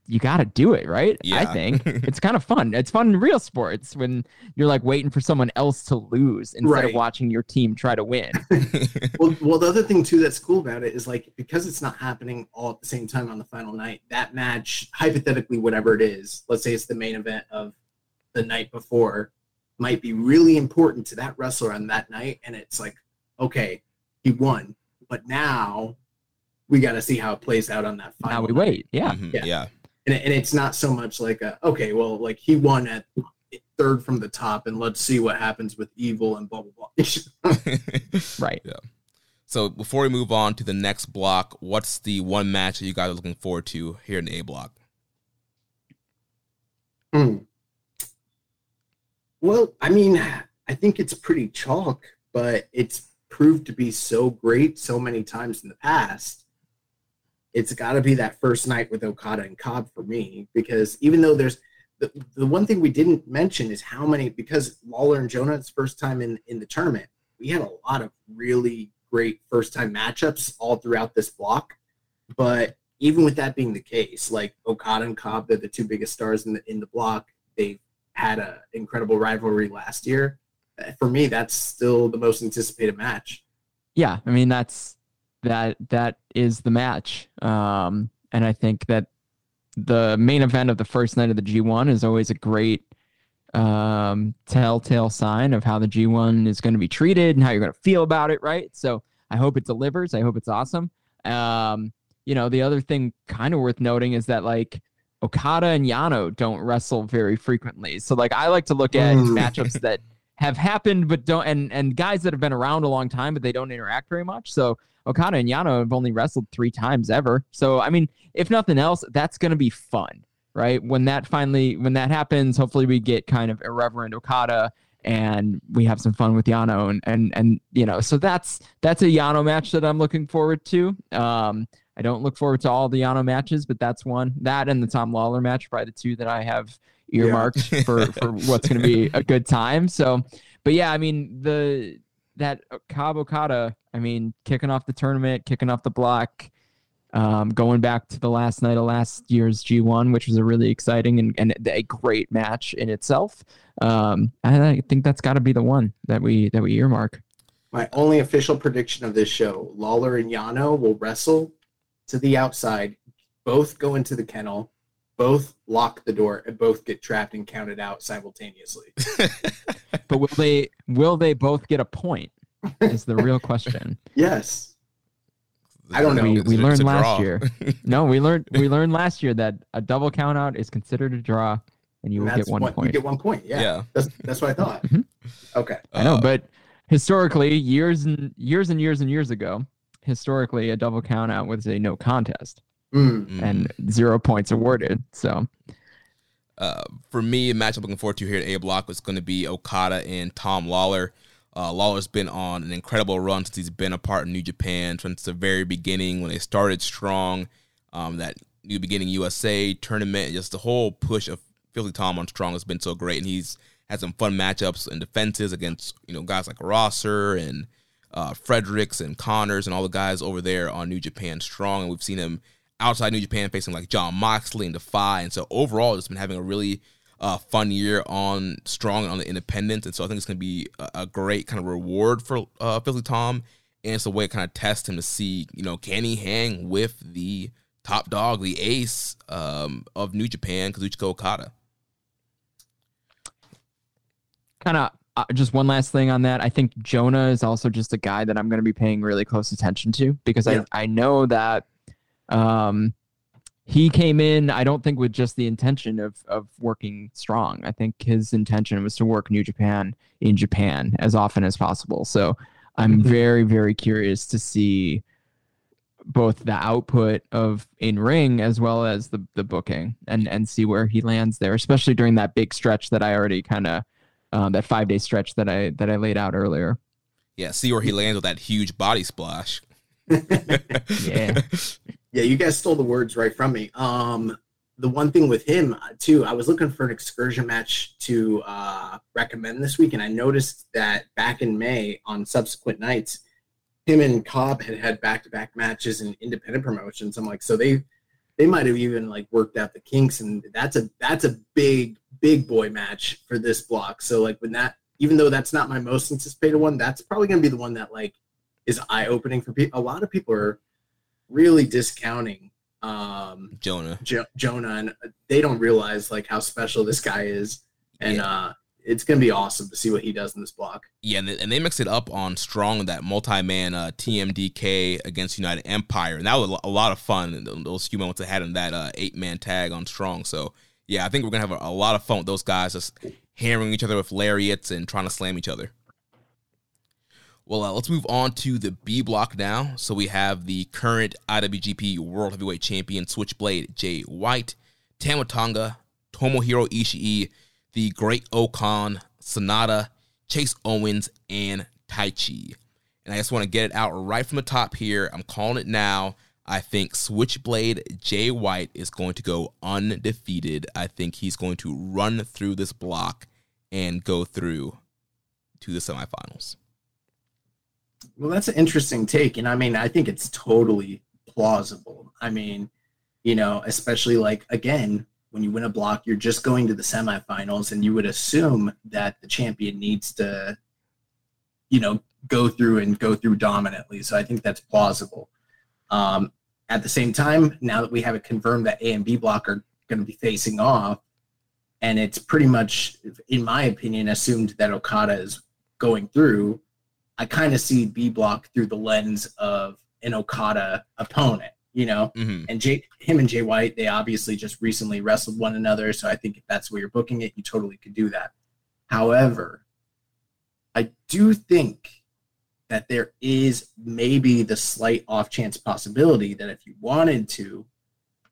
you got to do it right i think it's kind of fun it's fun in real sports when you're like waiting for someone else to lose instead of watching your team try to win well, well, the other thing too that's cool about it is like because it's not happening all at the same time on the final night. That match, hypothetically, whatever it is, let's say it's the main event of the night before, might be really important to that wrestler on that night. And it's like, okay, he won, but now we got to see how it plays out on that final. now we night. wait yeah Mhm, Yeah. yeah. And, and it's not so much like a okay, well, like he won at third from the top, and let's see what happens with evil and blah blah blah. right so before we move on to the next block, what's the one match that you guys are looking forward to here in the A block? Hmm. Well, I mean, I think it's pretty chalk, but it's proved to be so great so many times in the past. It's got to be that first night with Okada and Cobb for me because even though there's the, the one thing we didn't mention is how many because Lawler and Jonah's first time in in the tournament, we had a lot of really great first time matchups all throughout this block. But even with that being the case, like Okada and Cobb, they're the two biggest stars in the in the block. They've had an incredible rivalry last year. Uh, For me, that's still the most anticipated match. Yeah, I mean that's that that is the match. Um, and I think that the main event of the first night of the G1 is always a great um, telltale sign of how the G1 is going to be treated and how you're going to feel about it, right? So I hope it delivers. I hope it's awesome. Um, you know, the other thing kind of worth noting is that like Okada and Yano don't wrestle very frequently. So like I like to look at Mm. matchups that have happened but don't and and guys that have been around a long time but they don't interact very much. So Okada and Yano have only wrestled three times ever. So I mean, if nothing else, that's gonna be fun, right? When that finally when that happens, hopefully we get kind of irreverent Okada and we have some fun with Yano and and and you know, so that's that's a Yano match that I'm looking forward to. Um I don't look forward to all the Yano matches, but that's one. That and the Tom Lawler match, probably the two that I have earmarked for for what's going to be a good time. So, but yeah, I mean the that Cobb Okada, I mean, kicking off the tournament, kicking off the block, um, going back to the last night of last year's G1, which was a really exciting and, and a great match in itself. Um, I, I think that's got to be the one that we that we earmark. My only official prediction of this show: Lawler and Yano will wrestle to the outside, both go into the kennel, both lock the door, and both get trapped and counted out simultaneously. But will they will they both get a point? Is the real question. Yes. I don't know. We, we learned last draw. year. No, we learned we learned last year that a double count out is considered a draw, and you will get one what- point. You get one point. Yeah. Yeah. That's that's what I thought. Mhm. Okay. I know, Uh, but historically, years and years and years and years ago, historically, a double count out was a no contest Mm. and zero points awarded. So Uh, for me, a match I'm looking forward to here at A Block is going to be Okada and Tom Lawler. Uh, Lawler's been on an incredible run since he's been a part of New Japan since the very beginning when they started strong. Um, that New Beginning USA tournament, just the whole push of Filthy Tom on strong has been so great, and he's had some fun matchups and defenses against you know guys like Rosser and uh, Fredericks and Connors and all the guys over there on New Japan Strong, and we've seen him outside New Japan facing like Jon Moxley and Defy, and so overall, it's been having a really uh, fun year on Strong and on the Independents, and so I think it's going to be a, a great kind of reward for uh, Filthy Tom, and it's a way to kind of test him to see you know can he hang with the top dog, the ace um, of New Japan, Kazuchika Okada. kind of uh, just one last thing on that. I think Jonah is also just a guy that I'm going to be paying really close attention to because Yeah. I I know that um he came in I don't think with just the intention of of working strong. I think his intention was to work New Japan in Japan as often as possible. So I'm Mhm. very very curious to see both the output of in ring as well as the the booking and and see where he lands there especially during that big stretch that I already kind of uh, that five day stretch that I that I laid out earlier. Yeah, see where he lands with that huge body splash. Yeah. Yeah, you guys stole the words right from me. Um, the one thing with him uh, too, I was looking for an excursion match to uh, recommend this week, and I noticed that back in May on subsequent nights, him and Cobb had had back-to-back matches in independent promotions. I'm like, so they they might have even like worked out the kinks, and that's a that's a big big boy match for this block. So like when that, even though that's not my most anticipated one, that's probably gonna be the one that like is eye opening for people. A lot of people are really discounting um Jonah. jo- Jonah and they don't realize like how special this guy is and Yeah. uh it's gonna be awesome to see what he does in this block Yeah, and they, and they mixed it up on Strong that multi-man uh, TMDK against United Empire, and that was a lot of fun. and Those few moments they had in that uh, eight-man tag on Strong. So yeah, I think we're gonna have a, a lot of fun with those guys just hammering each other with lariats and trying to slam each other. Well, uh, let's move on to the B block now. So we have the current IWGP World Heavyweight Champion Switchblade Jay White, Tama Tonga, Tomohiro Ishii, the Great O-Khan, Sanada, Chase Owens, and Taichi. And I just want to get it out right from the top here. I'm calling it now. I think Switchblade Jay White is going to go undefeated. I think he's going to run through this block and go through to the semifinals. Well, that's an interesting take. And I mean, I think it's totally plausible. I mean, you know, especially like, again, when you win a block, you're just going to the semifinals, and you would assume that the champion needs to, you know, go through and go through dominantly. So I think that's plausible. Um, at the same time, now that we have it confirmed that A and B block are going to be facing off, and it's pretty much, in my opinion, assumed that Okada is going through. I kind of see B block through the lens of an Okada opponent, you know. Mm-hmm. And Jay, him and Jay White, they obviously just recently wrestled one another, so I think if that's where you're booking it, you totally could do that. However, I do think that there is maybe the slight off chance possibility that if you wanted to,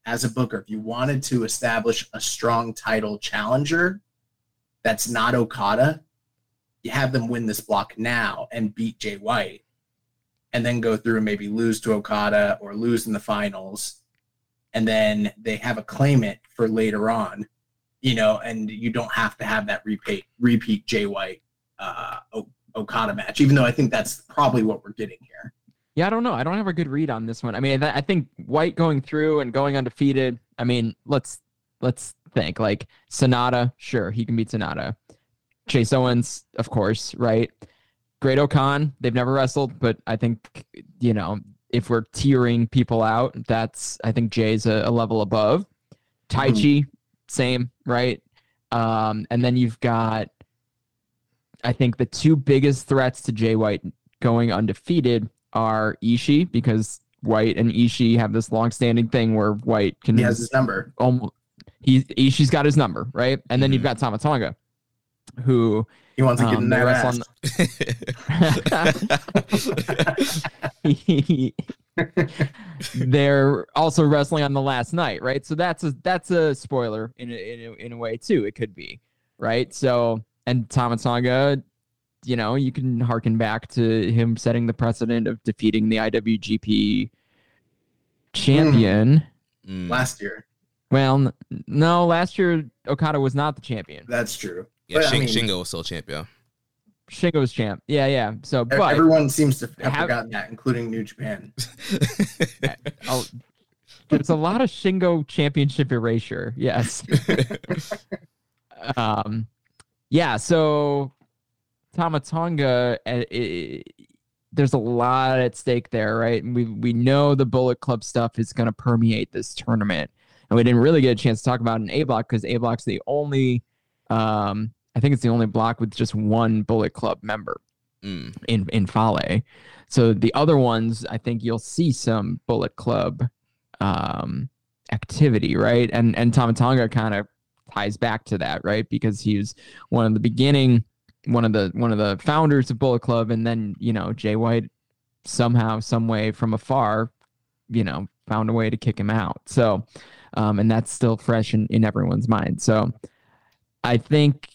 as a booker, if you wanted to establish a strong title challenger that's not Okada, have them win this block now and beat Jay White, and then go through and maybe lose to Okada or lose in the finals, and then they have a claimant for later on, you know, and you don't have to have that repeat repeat Jay White uh, Okada match, even though I think that's probably what we're getting here. Yeah, I don't know. I don't have a good read on this one. I mean, I think White going through and going undefeated. I mean, let's let's think like Sanada. Sure, he can beat Sanada. Chase Owens, of course, right? Great O-Khan. They've never wrestled, but I think you know if we're tiering people out, that's I think Jay's a, a level above. Taichi, same, right? Um, and then you've got, I think the two biggest threats to Jay White going undefeated are Ishii because White and Ishii have this long-standing thing where White can He has his number. almost he Ishii's got his number right, and then you've got Tama Tonga, who He wants to get um, in wrestle ass. they're also wrestling on the last night, right? So that's a that's a spoiler in a, in a, in a way too. It could be, right? So and Tama Tonga, you know, you can harken back to him setting the precedent of defeating the IWGP champion. Mm. Last year, Well, no, last year Okada was not the champion. that's true. Yeah, but I mean- Shingo was still champion. Shingo was champ. Yeah, yeah. So, but Everyone seems to have, have- forgotten that, including New Japan. Oh, there's a lot of Shingo championship erasure. Yes. um, yeah. So Tama Tonga, uh, i- there's a lot at stake there, right? And we we know the Bullet Club stuff is going to permeate this tournament, and we didn't really get a chance to talk about an A block because A block's the only, um, I think it's the only block with just one Bullet Club member Mm. in in Fale. So the other ones, I think you'll see some Bullet Club um, activity, right? And and Tama Tonga kind of ties back to that, right? Because he was one of the beginning, one of the one of the founders of Bullet Club, and then you know Jay White somehow, some way from afar, you know, found a way to kick him out. So, um, and that's still fresh in, in everyone's mind. So, I think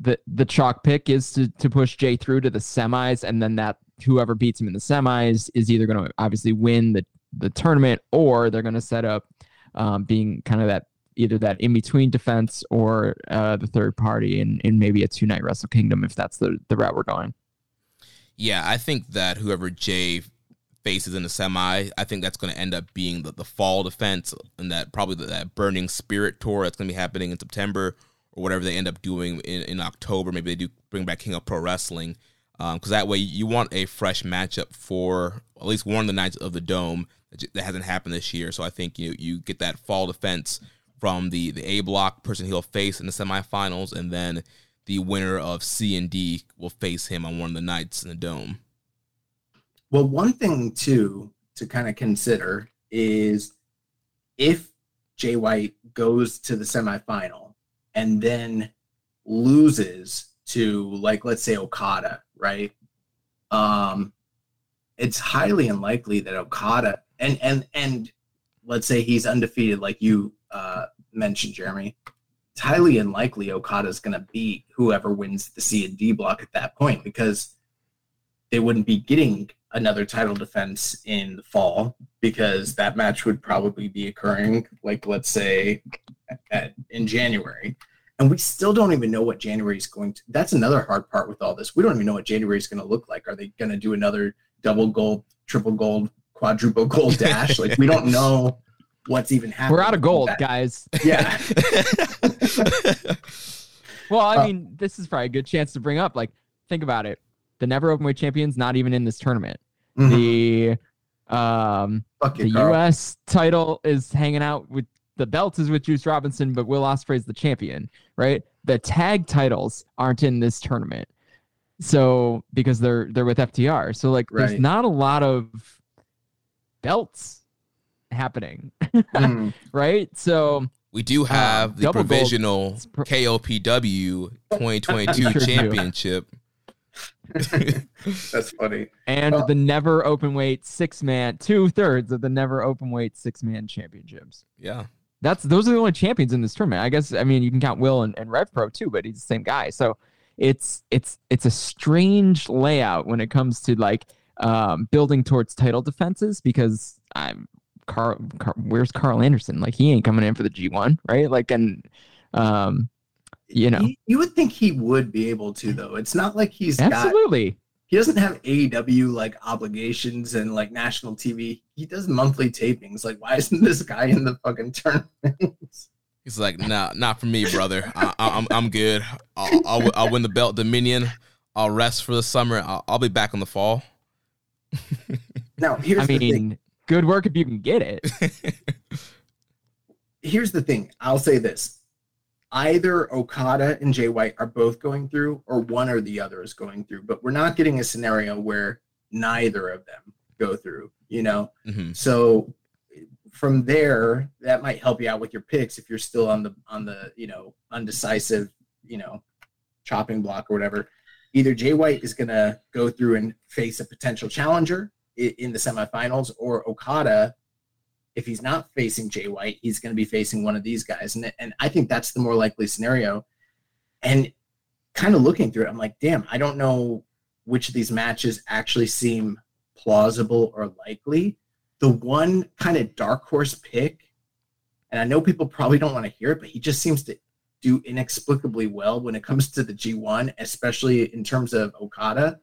the the chalk pick is to to push Jay through to the semis, and then that whoever beats him in the semis is either going to obviously win the the tournament, or they're going to set up um, being kind of that either that in between defense or uh, the third party in in maybe a two night Wrestle Kingdom if that's the the route we're going. Yeah, I think that whoever Jay faces in the semi, I think that's going to end up being the, the fall defense and that probably the, that Burning Spirit tour that's going to be happening in September or whatever they end up doing in, in October. Maybe they do bring back King of Pro Wrestling um, because that way you want a fresh matchup for at least one of the nights of the Dome that, that hasn't happened this year. So I think you you get that fall defense from the the A block person he'll face in the semifinals, and then the winner of C and D will face him on one of the nights in the Dome. Well, one thing too to kind of consider is if Jay White goes to the semifinal and then loses to like let's say Okada, right? Um it's highly unlikely that Okada and and and let's say he's undefeated like you uh mentioned Jeremy. it's highly unlikely Okada's going to beat whoever wins the C and D block at that point because they wouldn't be getting another title defense in the fall because that match would probably be occurring like let's say at, in January and we still don't even know what January is going to. That's another hard part with all this. We don't even know what January is going to look like. Are they going to do another double gold, triple gold, quadruple gold dash? like we don't know what's even happening. We're out of gold, guys. Yeah. well, I Uh, mean, this is probably a good chance to bring up. Like, think about it. The never openweight champion's not even in this tournament. Mhm. The um Fuck you, the Karl. U.S. title is hanging out with the belt is with Juice Robinson, but Will Ospreay's the champion, right? The tag titles aren't in this tournament, so because they're they're with FTR. So like, there's not a lot of belts happening, Mhm. right? So We do have the double gold. provisional It's pro- KOPW 2022 Sure championship. That's funny. and Uh, the never open weight six man, two thirds of the never open weight six man championships. Yeah. That's those are the only champions in this tournament. I guess I mean you can count Will and, and Rev Pro too, but he's the same guy. So it's it's it's a strange layout when it comes to like um, building towards title defenses because I'm Karl, Karl. Where's Karl Anderson? Like he ain't coming in for the G1, right? Like and um, you know, You, you would think he would be able to, though. It's not like he's got absolutely. He doesn't have AEW like obligations and like national TV. He does monthly tapings. Like, why isn't this guy in the fucking tournament? He's like, nah, not for me, brother. I, I, I'm I'm good. I'll, I'll I'll win the belt Dominion. I'll rest for the summer. I'll, I'll be back in the fall. now, here's I the thing. mean, good work if you can get it. Here's the thing. I'll say this: either Okada and Jay White are both going through, or one or the other is going through. But we're not getting a scenario where neither of them go through. You know, hmm So from there, that might help you out with your picks if you're still on the on the you know undecisive you know chopping block or whatever. Either Jay White is gonna go through and face a potential challenger in the semifinals, or Okada, if he's not facing Jay White, he's gonna be facing one of these guys, and and I think that's the more likely scenario. And kind of looking through it, I'm like, damn, I don't know which of these matches actually seem plausible or likely. The one kind of dark horse pick, and I know people probably don't want to hear it, but he just seems to do inexplicably well when it comes to the G1, especially in terms of Okada,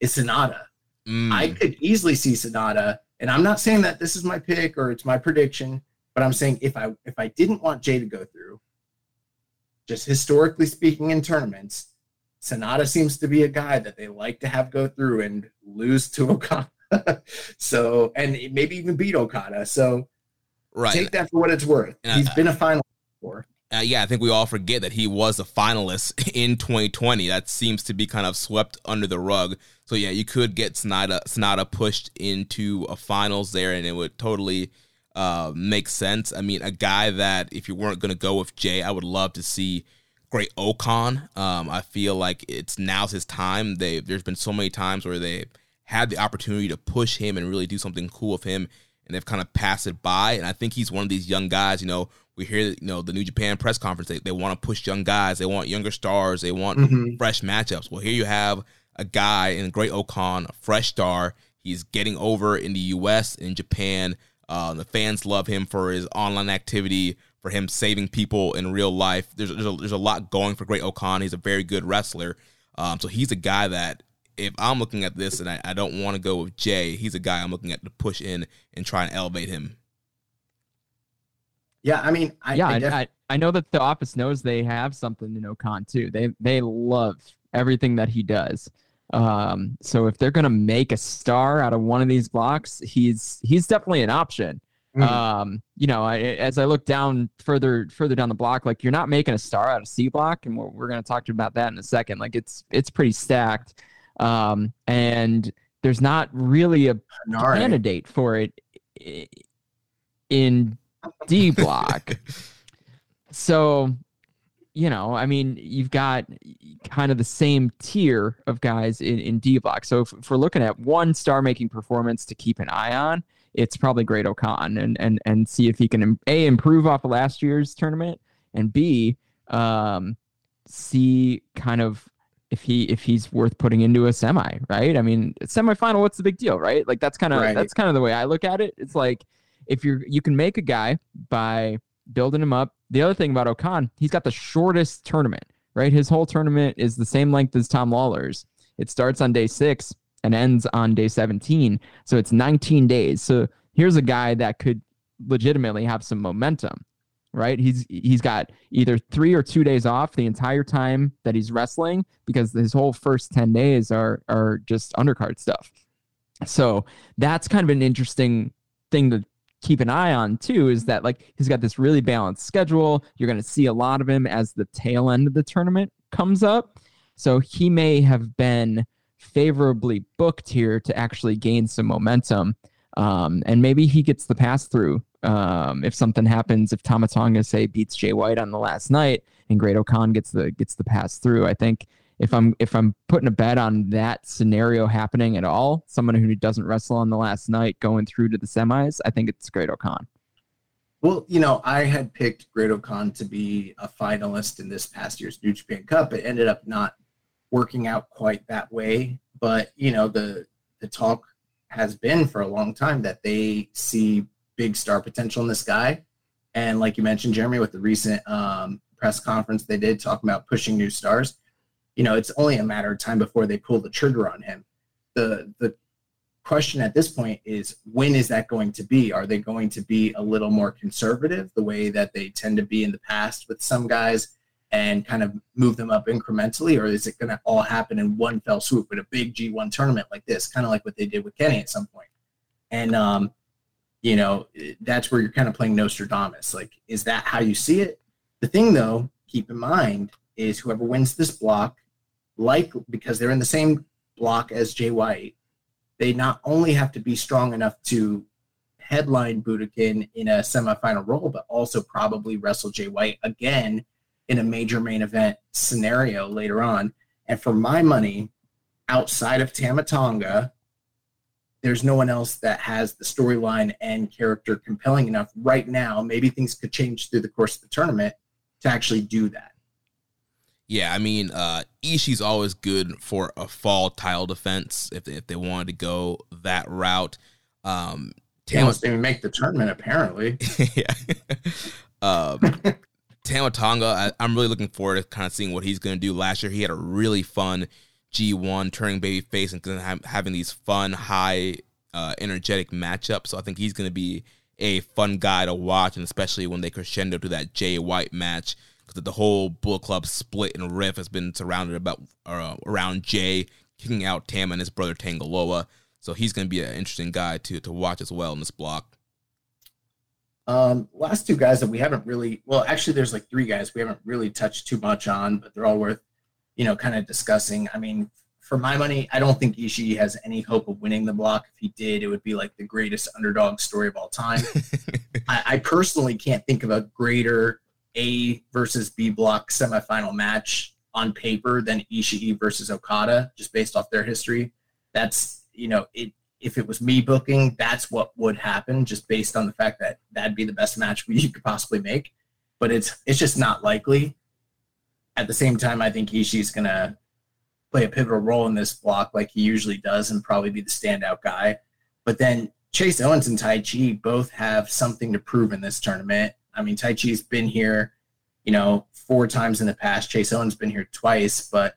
is Sanada. Mm. I could easily see Sanada, and I'm not saying that this is my pick or it's my prediction, but I'm saying if I if I didn't want Jay to go through, just historically speaking in tournaments, Sanada seems to be a guy that they like to have go through and lose to Okada. so and maybe even beat Okada. So right. take that for what it's worth. And I- He's been a final before. Uh, yeah, I think we all forget that he was a finalist in 2020. That seems to be kind of swept under the rug. So yeah, you could get Sanada, Sanada pushed into a finals there, and it would totally uh, make sense. I mean, a guy that if you weren't going to go with Jay, I would love to see Great O-Khan. Um, I feel like it's now's his time. They there's been so many times where they had the opportunity to push him and really do something cool with him, and they've kind of passed it by. And I think he's one of these young guys. You know, we hear you know the New Japan press conference. They they want to push young guys. They want younger stars. They want Mhm. fresh matchups. Well, here you have a guy in Great O-Khan, a fresh star. He's getting over in the U.S. in Japan. Uh, the fans love him for his online activity, for him saving people in real life. There's there's a, there's a lot going for Great O-Khan. He's a very good wrestler. Um, so he's a guy that if I'm looking at this and I, I don't want to go with Jay, he's a guy I'm looking at to push in and try and elevate him. Yeah, I mean, I, yeah, I def- I, I know that the office knows they have something in O-Khan too. They they love everything that he does. Um, so if they're gonna make a star out of one of these blocks, he's he's definitely an option. Mhm. Um, you know, I, as I look down further further down the block, like you're not making a star out of C block, and we're, we're gonna talk to you about that in a second. Like it's it's pretty stacked, um, and there's not really a Hanare. candidate for it in D block. so, you know, I mean, you've got kind of the same tier of guys in, in D block. So if, if we're looking at one star making performance to keep an eye on, it's probably Great O-Khan and and and see if he can a improve off of last year's tournament and b um, see kind of if he if he's worth putting into a semi, right? I mean, semifinal, what's the big deal, right? Like that's kind of Right. that's kind of the way I look at it. It's like if you're you can make a guy by building him up. The other thing about O-Khan, he's got the shortest tournament, right? His whole tournament is the same length as Tom Lawlor's. It starts on day six and ends on day 17. So it's 19 days. So here's a guy that could legitimately have some momentum, right? He's he's got either three or two days off the entire time that he's wrestling because his whole first 10 days are are just undercard stuff. So that's kind of an interesting thing to keep an eye on too is that like he's got this really balanced schedule. You're going to see a lot of him as the tail end of the tournament comes up. So he may have been favorably booked here to actually gain some momentum. Um, and maybe he gets the pass through um, if something happens. If Tama Tonga say beats Jay White on the last night and Great O-Khan gets the gets the pass through, I think if I'm if I'm putting a bet on that scenario happening at all, someone who doesn't wrestle on the last night going through to the semis, I think it's Great O-Khan. Well, you know, I had picked Great O-Khan to be a finalist in this past year's New Japan Cup. It ended up not working out quite that way, but you know, the the talk has been for a long time that they see big star potential in this guy. And like you mentioned, Jeremy, with the recent um, press conference they did talking about pushing new stars, you know, it's only a matter of time before they pull the trigger on him. The the question at this point is when is that going to be? Are they going to be a little more conservative the way that they tend to be in the past with some guys and kind of move them up incrementally? Or is it going to all happen in one fell swoop with a big G1 tournament like this, kind of like what they did with Kenny at some point? And, um, you know, that's where you're kind of playing Nostradamus. Like, is that how you see it? The thing, though, keep in mind is whoever wins this block, like because they're in the same block as Jay White, they not only have to be strong enough to headline Budokan in a semifinal role, but also probably wrestle Jay White again in a major main event scenario later on. And for my money, outside of Tama Tonga, there's no one else that has the storyline and character compelling enough right now. Maybe things could change through the course of the tournament to actually do that. Yeah, I mean, uh, Ishii's always good for a fall title defense if they, if they wanted to go that route. Um, They must even make the tournament, apparently. yeah. um, Tama Tonga, I, I'm really looking forward to kind of seeing what he's going to do. Last year, he had a really fun G1 turning baby face and kinda having these fun, high, uh, energetic matchups. So I think he's going to be a fun guy to watch, and especially when they crescendo to that Jay White match, because the whole Bull Club split and riff has been surrounded about uh, around Jay kicking out Tam and his brother Tanga Loa. So he's going to be an interesting guy to to watch as well in this block. Um, last two guys that we haven't really well, actually, there's like three guys we haven't really touched too much on, but they're all worth, you know, kind of discussing. I mean, for my money, I don't think Ishii has any hope of winning the block. If he did, it would be like the greatest underdog story of all time. I, I personally can't think of a greater A versus B block semifinal match on paper than Ishii versus Okada, just based off their history. That's you know, it if it was me booking, that's what would happen, just based on the fact that that'd be the best match you could possibly make. But it's it's just not likely. At the same time, I think Ishii's gonna play a pivotal role in this block like he usually does and probably be the standout guy. But then Chase Owens and Taichi both have something to prove in this tournament. I mean, Taichi's been here, you know, four times in the past. Chase Owens been here twice, but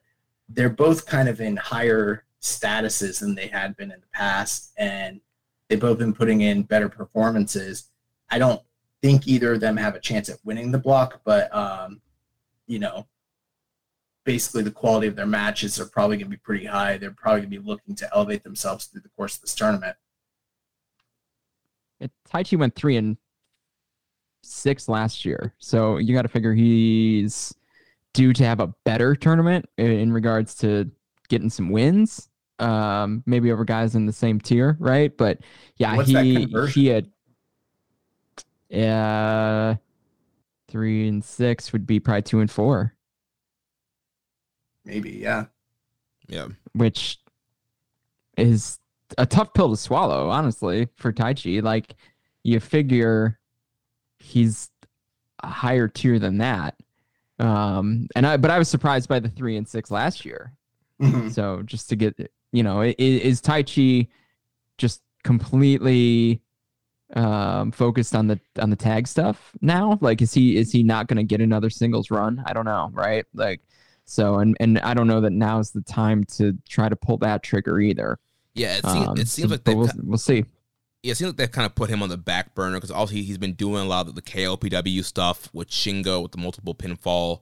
they're both kind of in higher statuses than they had been in the past, and they've both been putting in better performances. I don't think either of them have a chance at winning the block, but um, you know, basically the quality of their matches are probably going to be pretty high. They're probably going to be looking to elevate themselves through the course of this tournament. Taichi went three and six last year, so you got to figure he's due to have a better tournament in, in regards to getting some wins. Um, maybe over guys in the same tier, right? But yeah, What's he conversion? he had uh three and six would be probably two and four, Maybe, yeah. Yeah. which is a tough pill to swallow, honestly, for Taichi. Like you figure he's a higher tier than that. Um, and I, but I was surprised by the three and six last year. Mhm. So just to get, you know, i- i- is Taichi just completely um focused on the on the tag stuff now? Like, is he is he not going to get another singles run? I don't know, right? Like, so and and I don't know that now's the time to try to pull that trigger either. Yeah, it seems, Um, it seems so- like they've we'll, we'll see. It seems like they've kind of put him on the back burner because also he, he's been doing a lot of the KOPW stuff with Shingo with the multiple pinfall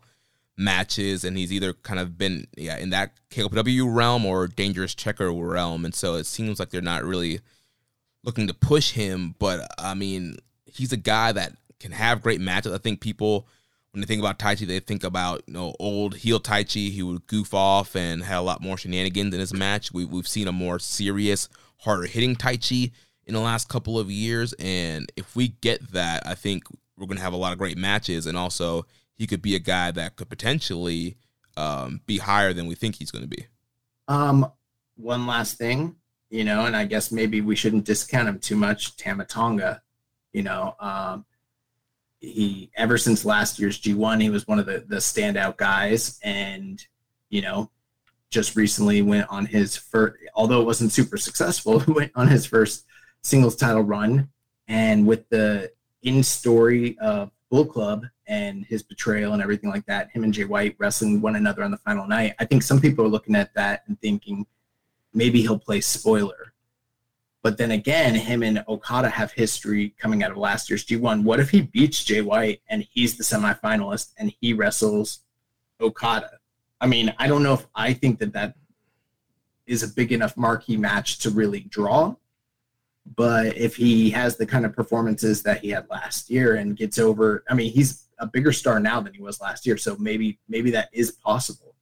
matches, and he's either kind of been yeah in that KOPW realm or Dangerous Tekkers realm, and so it seems like they're not really looking to push him. But I mean, he's a guy that can have great matches. I think people when they think about Taichi, they think about you know old heel Taichi. He would goof off and had a lot more shenanigans in his match. We, we've seen a more serious, harder hitting Taichi in the last couple of years, and if we get that, I think we're gonna have a lot of great matches. And also, he could be a guy that could potentially um, be higher than we think he's going to be. Um, one last thing, you know, and I guess maybe we shouldn't discount him too much. Tama Tonga, you know, um, he ever since last year's G1, he was one of the the standout guys, and you know, just recently went on his first, although it wasn't super successful, went on his first singles title run, and with the in story of Bull Club and his betrayal and everything like that, him and Jay White wrestling one another on the final night. I think some people are looking at that and thinking maybe he'll play spoiler. But then again, him and Okada have history coming out of last year's G1. What if he beats Jay White and he's the semifinalist and he wrestles Okada? I mean, I don't know if I think that that is a big enough marquee match to really draw. But if he has the kind of performances that he had last year and gets over, I mean, he's a bigger star now than he was last year. So maybe maybe that is possible.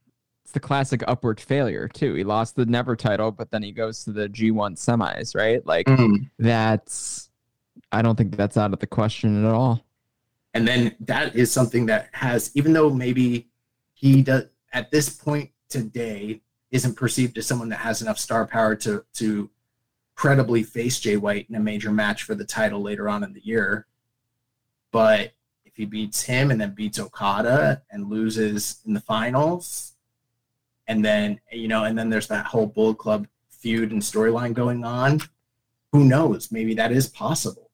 It's the classic upward failure too. He lost the never title, but then he goes to the G1 semis, right? Like mm-hmm. that's I don't think that's out of the question at all. And then that is something that has, even though maybe he does at this point today isn't perceived as someone that has enough star power to to credibly face Jay White in a major match for the title later on in the year. But if he beats him and then beats Okada and loses in the finals, and then you know, and then there's that whole Bull Club feud and storyline going on, who knows? Maybe that is possible.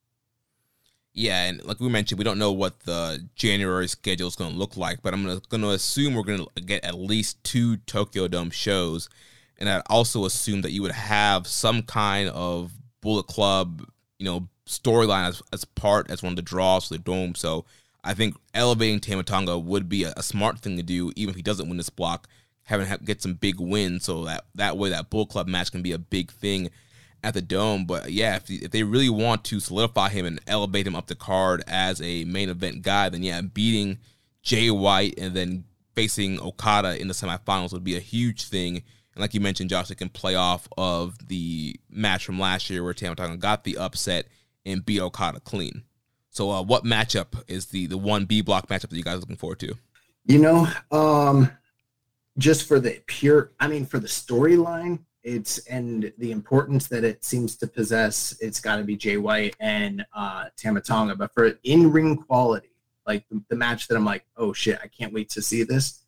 Yeah, and like we mentioned, we don't know what the January schedule is going to look like, but I'm going to, going to assume we're going to get at least two Tokyo Dome shows, and I'd also assume that you would have some kind of Bullet Club, you know, storyline as, as part as one of the draws for the Dome. So I think elevating Tama Tonga would be a, a smart thing to do, even if he doesn't win this block, having ha- get some big wins, so that that way that Bullet Club match can be a big thing at the dome. But yeah, if, if they really want to solidify him and elevate him up the card as a main event guy, then yeah, beating Jay White and then facing Okada in the semifinals would be a huge thing. And like you mentioned, Josh, it can play off of the match from last year where Tama Tonga got the upset and beat Okada clean. So, uh, what matchup is the the one B block matchup that you guys are looking forward to? You know, um, just for the pure, I mean, for the storyline, it's and the importance that it seems to possess, it's got to be Jay White and uh, Tama Tonga. But for in ring quality, like the, the match that I'm like, oh shit, I can't wait to see this.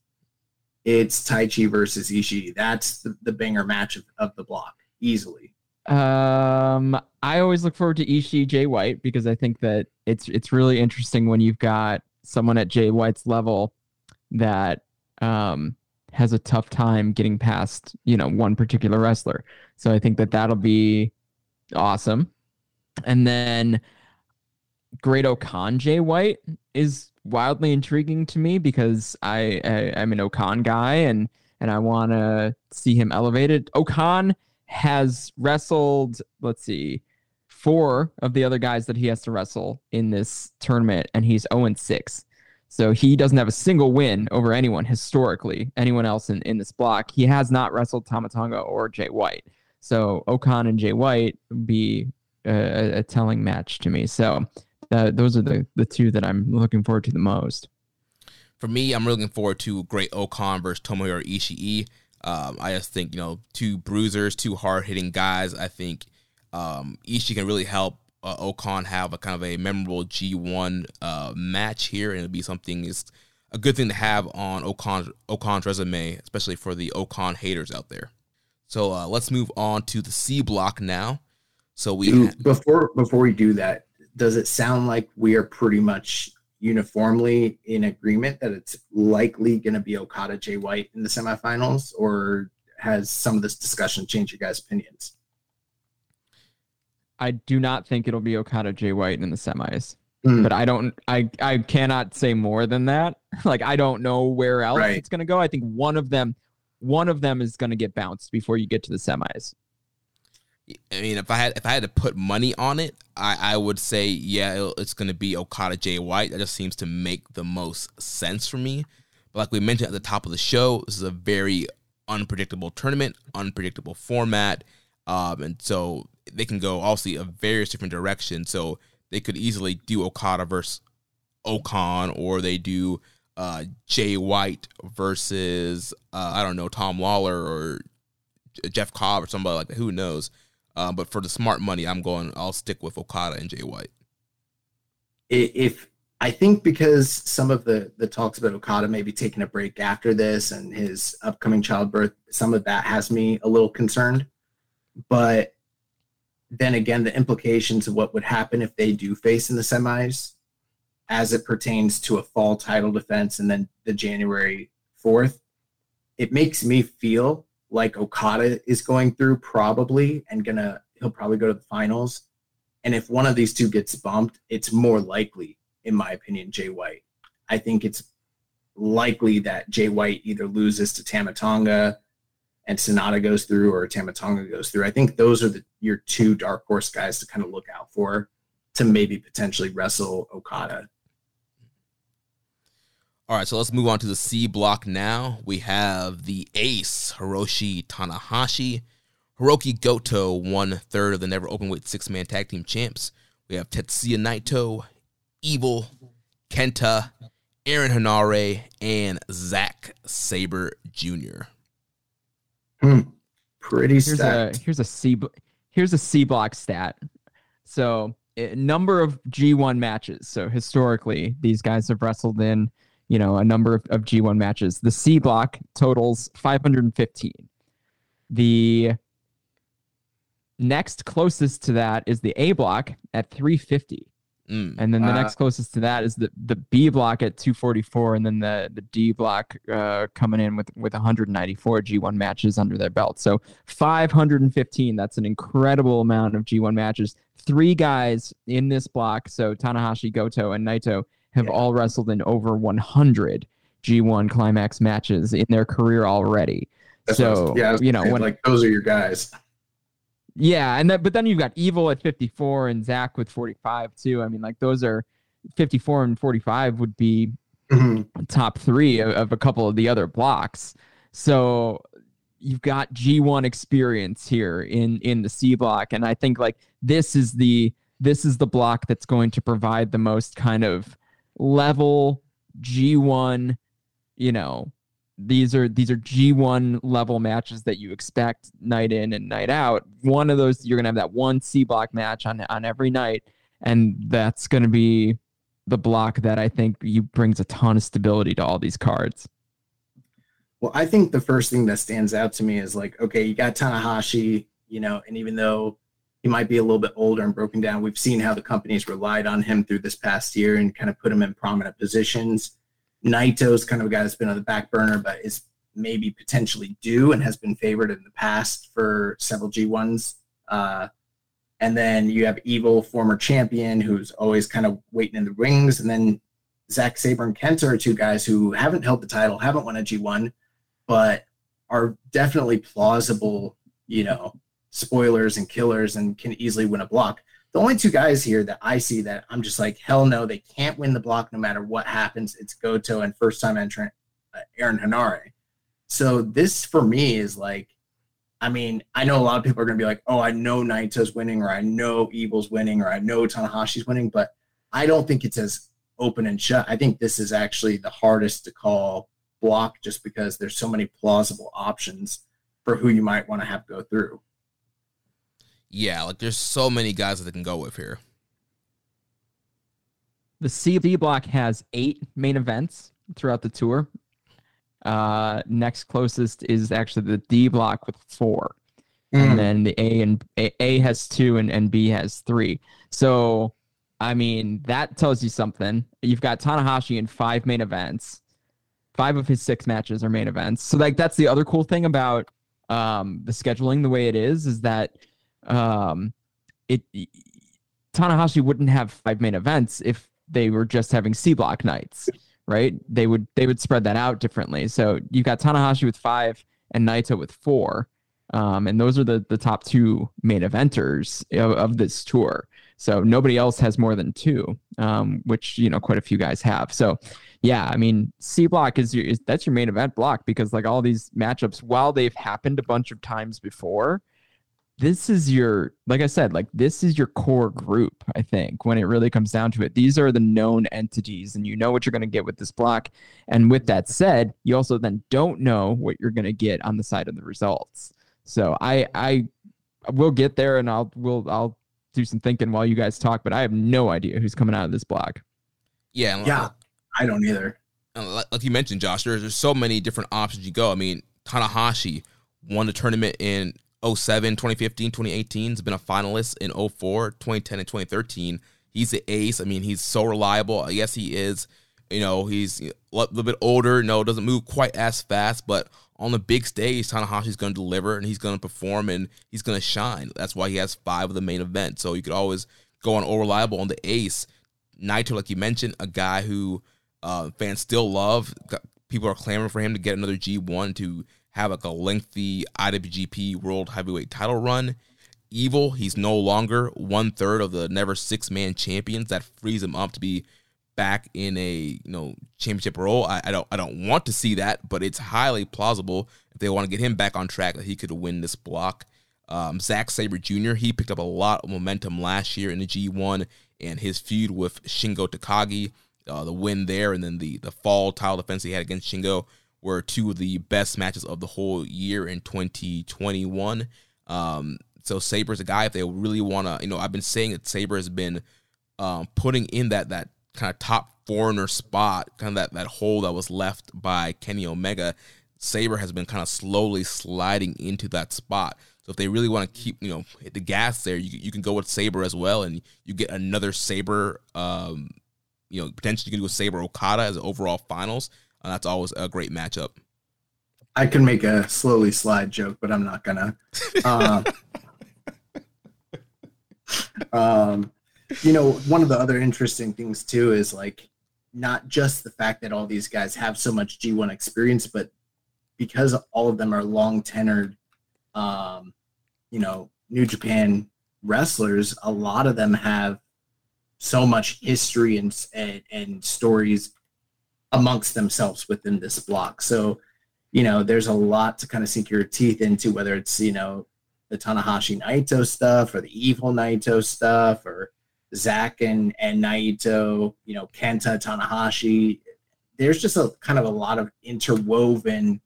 It's Taichi versus Ishii. That's the, the banger match of, of the block, easily. Um, I always look forward to Ishii Jay White because I think that it's it's really interesting when you've got someone at Jay White's level that um has a tough time getting past you know one particular wrestler. So I think that that'll be awesome. And then Great O-Khan Jay White is wildly intriguing to me because I, I I'm an O-Khan guy and and I want to see him elevated. O-Khan has wrestled, let's see, four of the other guys that he has to wrestle in this tournament, and he's 0 6. So he doesn't have a single win over anyone historically, anyone else in, in this block. He has not wrestled Tama Tonga or Jay White. So O-Khan and Jay White be a, a telling match to me. So uh, those are the, the two that I'm looking forward to the most. For me, I'm looking forward to Great O-Khan versus Tomohiro Ishii. Um, I just think you know two bruisers, two hard hitting guys. I think um, Ishii can really help uh, O-Khan have a kind of a memorable G1 uh, match here, and it'll be something is a good thing to have on O-Khan O-Khan's resume, especially for the O-Khan haters out there. So uh, let's move on to the C block now. So we Do- before before we do that, does it sound like we are pretty much uniformly in agreement that it's likely going to be Okada Jay White in the semifinals, or has some of this discussion changed your guys' opinions? I do not think it'll be Okada Jay White in the semis. Hmm. But I don't I I cannot say more than that. Like I don't know where else Right. it's gonna go. I think one of them one of them is gonna get bounced before you get to the semis. I mean, if I had if I had to put money on it, I, I would say yeah, it's going to be Okada Jay White. That just seems to make the most sense for me. But like we mentioned at the top of the show, this is a very unpredictable tournament, unpredictable format, um, and so they can go obviously a various different directions. So they could easily do Okada versus O-Khan, or they do uh, Jay White versus uh, I don't know Tom Lawlor or Jeff Cobb or somebody like that. Who knows? Uh, but for the smart money, I'm going. I'll stick with Okada and Jay White. If I think because some of the the talks about Okada maybe taking a break after this and his upcoming childbirth, some of that has me a little concerned. But then again, the implications of what would happen if they do face in the semis, as it pertains to a fall title defense and then the January fourth, it makes me feel like Okada is going through probably and gonna he'll probably go to the finals. And if one of these two gets bumped, it's more likely, in my opinion, Jay White. I think it's likely that Jay White either loses to Tama Tonga and Sanada goes through or Tama Tonga goes through. I think those are the your two dark horse guys to kind of look out for to maybe potentially wrestle Okada. All right, so let's move on to the C block now. We have the ace, Hiroshi Tanahashi. Hiroki Goto won third of the Never open Openweight six man tag team champs. We have Tetsuya Naito, Evil, Kenta, Aaron Henare, and Zack Sabre Jr. Hmm. Pretty Here's a here's a C here's a C block stat. So a number of G1 matches. So historically, these guys have wrestled in, you know, a number of, of G1 matches. The C block totals 515. The next closest to that is the A block at 350. Mm. And then the Wow. next closest to that is the, the B block at 244, and then the, the D block uh, coming in with, with 194 G1 matches under their belt. So 515, that's an incredible amount of G1 matches. Three guys in this block, so Tanahashi, Goto, and Naito, have Yeah. all wrestled in over 100 G1 climax matches in their career already. That's so, yeah, you know, saying, when, like those are your guys. yeah, and that, but then you've got Evil at 54 and Zack with 45 too. I mean, like those are 54 and 45 would be Mhm. top three of, of a couple of the other blocks. So you've got G1 experience here in in the C block, and I think like this is the this is the block that's going to provide the most kind of level G1, you know, these are these are G1 level matches that you expect night in and night out. One of those you're gonna have that one C block match on on every night, and that's gonna be the block that I think you brings a ton of stability to all these cards. Well, I think the first thing that stands out to me is like, okay, you got Tanahashi, you know, and even though he might be a little bit older and broken down, we've seen how the companies relied on him through this past year and kind of put him in prominent positions. Naito's kind of a guy that's been on the back burner, but is maybe potentially due and has been favored in the past for several G1s. Uh, and then you have Evil, former champion, who's always kind of waiting in the rings. And then Zack Sabre and Kenta are two guys who haven't held the title, haven't won a G1, but are definitely plausible, you know, spoilers and killers and can easily win a block. The only two guys here that I see that I'm just like, hell no, they can't win the block no matter what happens. It's Goto and first time entrant uh, Aaron Henare. So this for me is like, I mean, I know a lot of people are going to be like, oh, I know Naito's winning, or I know Evil's winning, or I know Tanahashi's winning, but I don't think it's as open and shut. I think this is actually the hardest to call block just because there's so many plausible options for who you might want to have go through. Yeah, like there's so many guys that they can go with here. the CD block has eight main events throughout the tour. Uh, next closest is actually the D block with four, Mm. and then the A and A, A has two and, and B has three. So, I mean, that tells you something. You've got Tanahashi in five main events. Five of his six matches are main events. So, like, that's the other cool thing about um, the scheduling the way it is, is that um, it Tanahashi wouldn't have five main events if they were just having C block nights, right? They would they would spread that out differently. So you've got Tanahashi with five and Naito with four. Um, and those are the the top two main eventers of, of this tour. So nobody else has more than two, um, which you know quite a few guys have. So yeah, I mean C block is your is, that's your main event block because like all these matchups, while they've happened a bunch of times before, this is your like I said, like this is your core group. I think when it really comes down to it, these are the known entities, and you know what you're going to get with this block. And with that said, you also then don't know what you're going to get on the side of the results. So I I will get there, and I'll will I'll do some thinking while you guys talk, but I have no idea who's coming out of this block. Yeah, and Yeah, I don't either. like like you mentioned, Josh, there's, there's so many different options you go. I mean, Tanahashi won the tournament in 07, 2015, 2018. He's been a finalist in 04, 2010, and 2013. He's the ace. I mean, he's so reliable. Yes, he is. You know, he's a little bit older. No, doesn't move quite as fast, but on the big stage, Tanahashi's going to deliver and he's going to perform and he's going to shine. That's why he has five of the main events. So you could always go on all reliable on the ace. Naito, like you mentioned, a guy who uh, fans still love. People are clamoring for him to get another G1 to have like a lengthy IWGP World Heavyweight title run. Evil, he's no longer one third of the never six man champions. That frees him up to be back in a you know championship role. I, I don't I don't want to see that, but it's highly plausible if they want to get him back on track that he could win this block. Um, Zack Sabre Jr. He picked up a lot of momentum last year in the G1, and his feud with Shingo Takagi, uh, the win there, and then the the fall title defense he had against Shingo were two of the best matches of the whole year in 2021. Um, so Sabre's a guy if they really want to, you know, I've been saying that Sabre has been um, putting in that that kind of top foreigner spot, kind of that that hole that was left by Kenny Omega. Sabre has been kind of slowly sliding into that spot. So if they really want to keep, you know, hit the gas there, you, you can go with Sabre as well, and you get another Sabre. Um, you know, potentially you can do a Sabre Okada as overall finals, and that's always a great matchup. I can make a slowly slide joke, but I'm not gonna. Um, um, you know, one of the other interesting things too is like not just the fact that all these guys have so much G1 experience, but because all of them are long tenured, um, you know, New Japan wrestlers, a lot of them have so much history and and, and stories amongst themselves within this block. So, you know, there's a lot to kind of sink your teeth into, whether it's, you know, the Tanahashi Naito stuff or the evil Naito stuff or Zack and, and Naito, you know, Kenta Tanahashi. There's just a kind of a lot of interwoven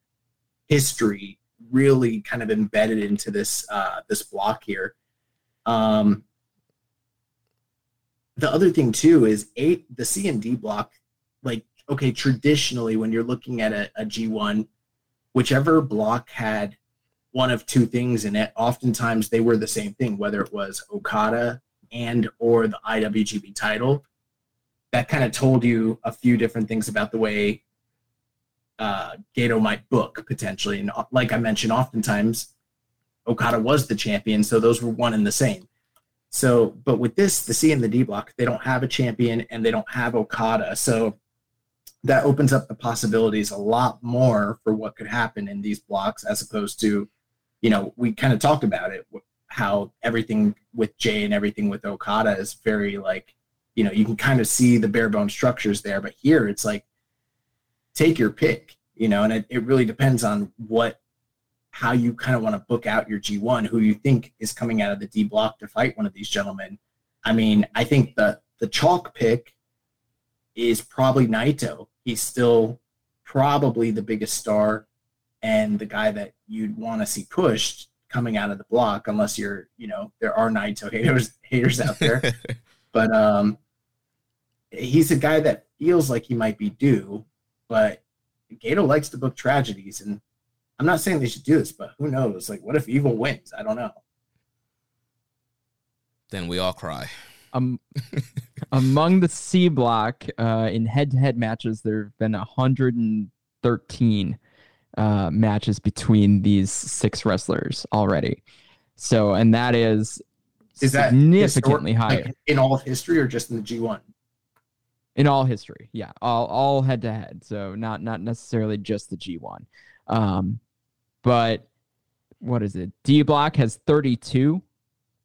history really kind of embedded into this uh, this block here. Um, the other thing too is eight the C and D block, like okay, traditionally when you're looking at a, a G1, whichever block had one of two things in it, oftentimes they were the same thing, whether it was Okada and or the IWGP title. That kind of told you a few different things about the way uh, Gedo might book potentially. And uh, like I mentioned, oftentimes Okada was the champion, so those were one and the same. So, but with this, the C and the D block, they don't have a champion and they don't have Okada. So that opens up the possibilities a lot more for what could happen in these blocks as opposed to, you know, we kind of talked about it, how everything with Jay and everything with Okada is very like, you know, you can kind of see the bare bone structures there. But here it's like, take your pick, you know, and it, it really depends on what how you kind of want to book out your G1, who you think is coming out of the D block to fight one of these gentlemen. I mean, I think the the chalk pick is probably Naito. He's still probably the biggest star and the guy that you'd want to see pushed coming out of the block, unless you're, you know, there are Naito haters haters out there. but um he's a guy that feels like he might be due, but Gedo likes to book tragedies, and I'm not saying they should do this, but who knows? Like, what if Evil wins? I don't know. Then we all cry. Um, among the C block uh, in head-to-head matches, there have been 113 uh, matches between these six wrestlers already. So, and that is, Is that significantly higher like, in all of history or just in the G1? in all history. Yeah, all all head-to-head. So not not necessarily just the G1. Um, but what is it? D block has 32,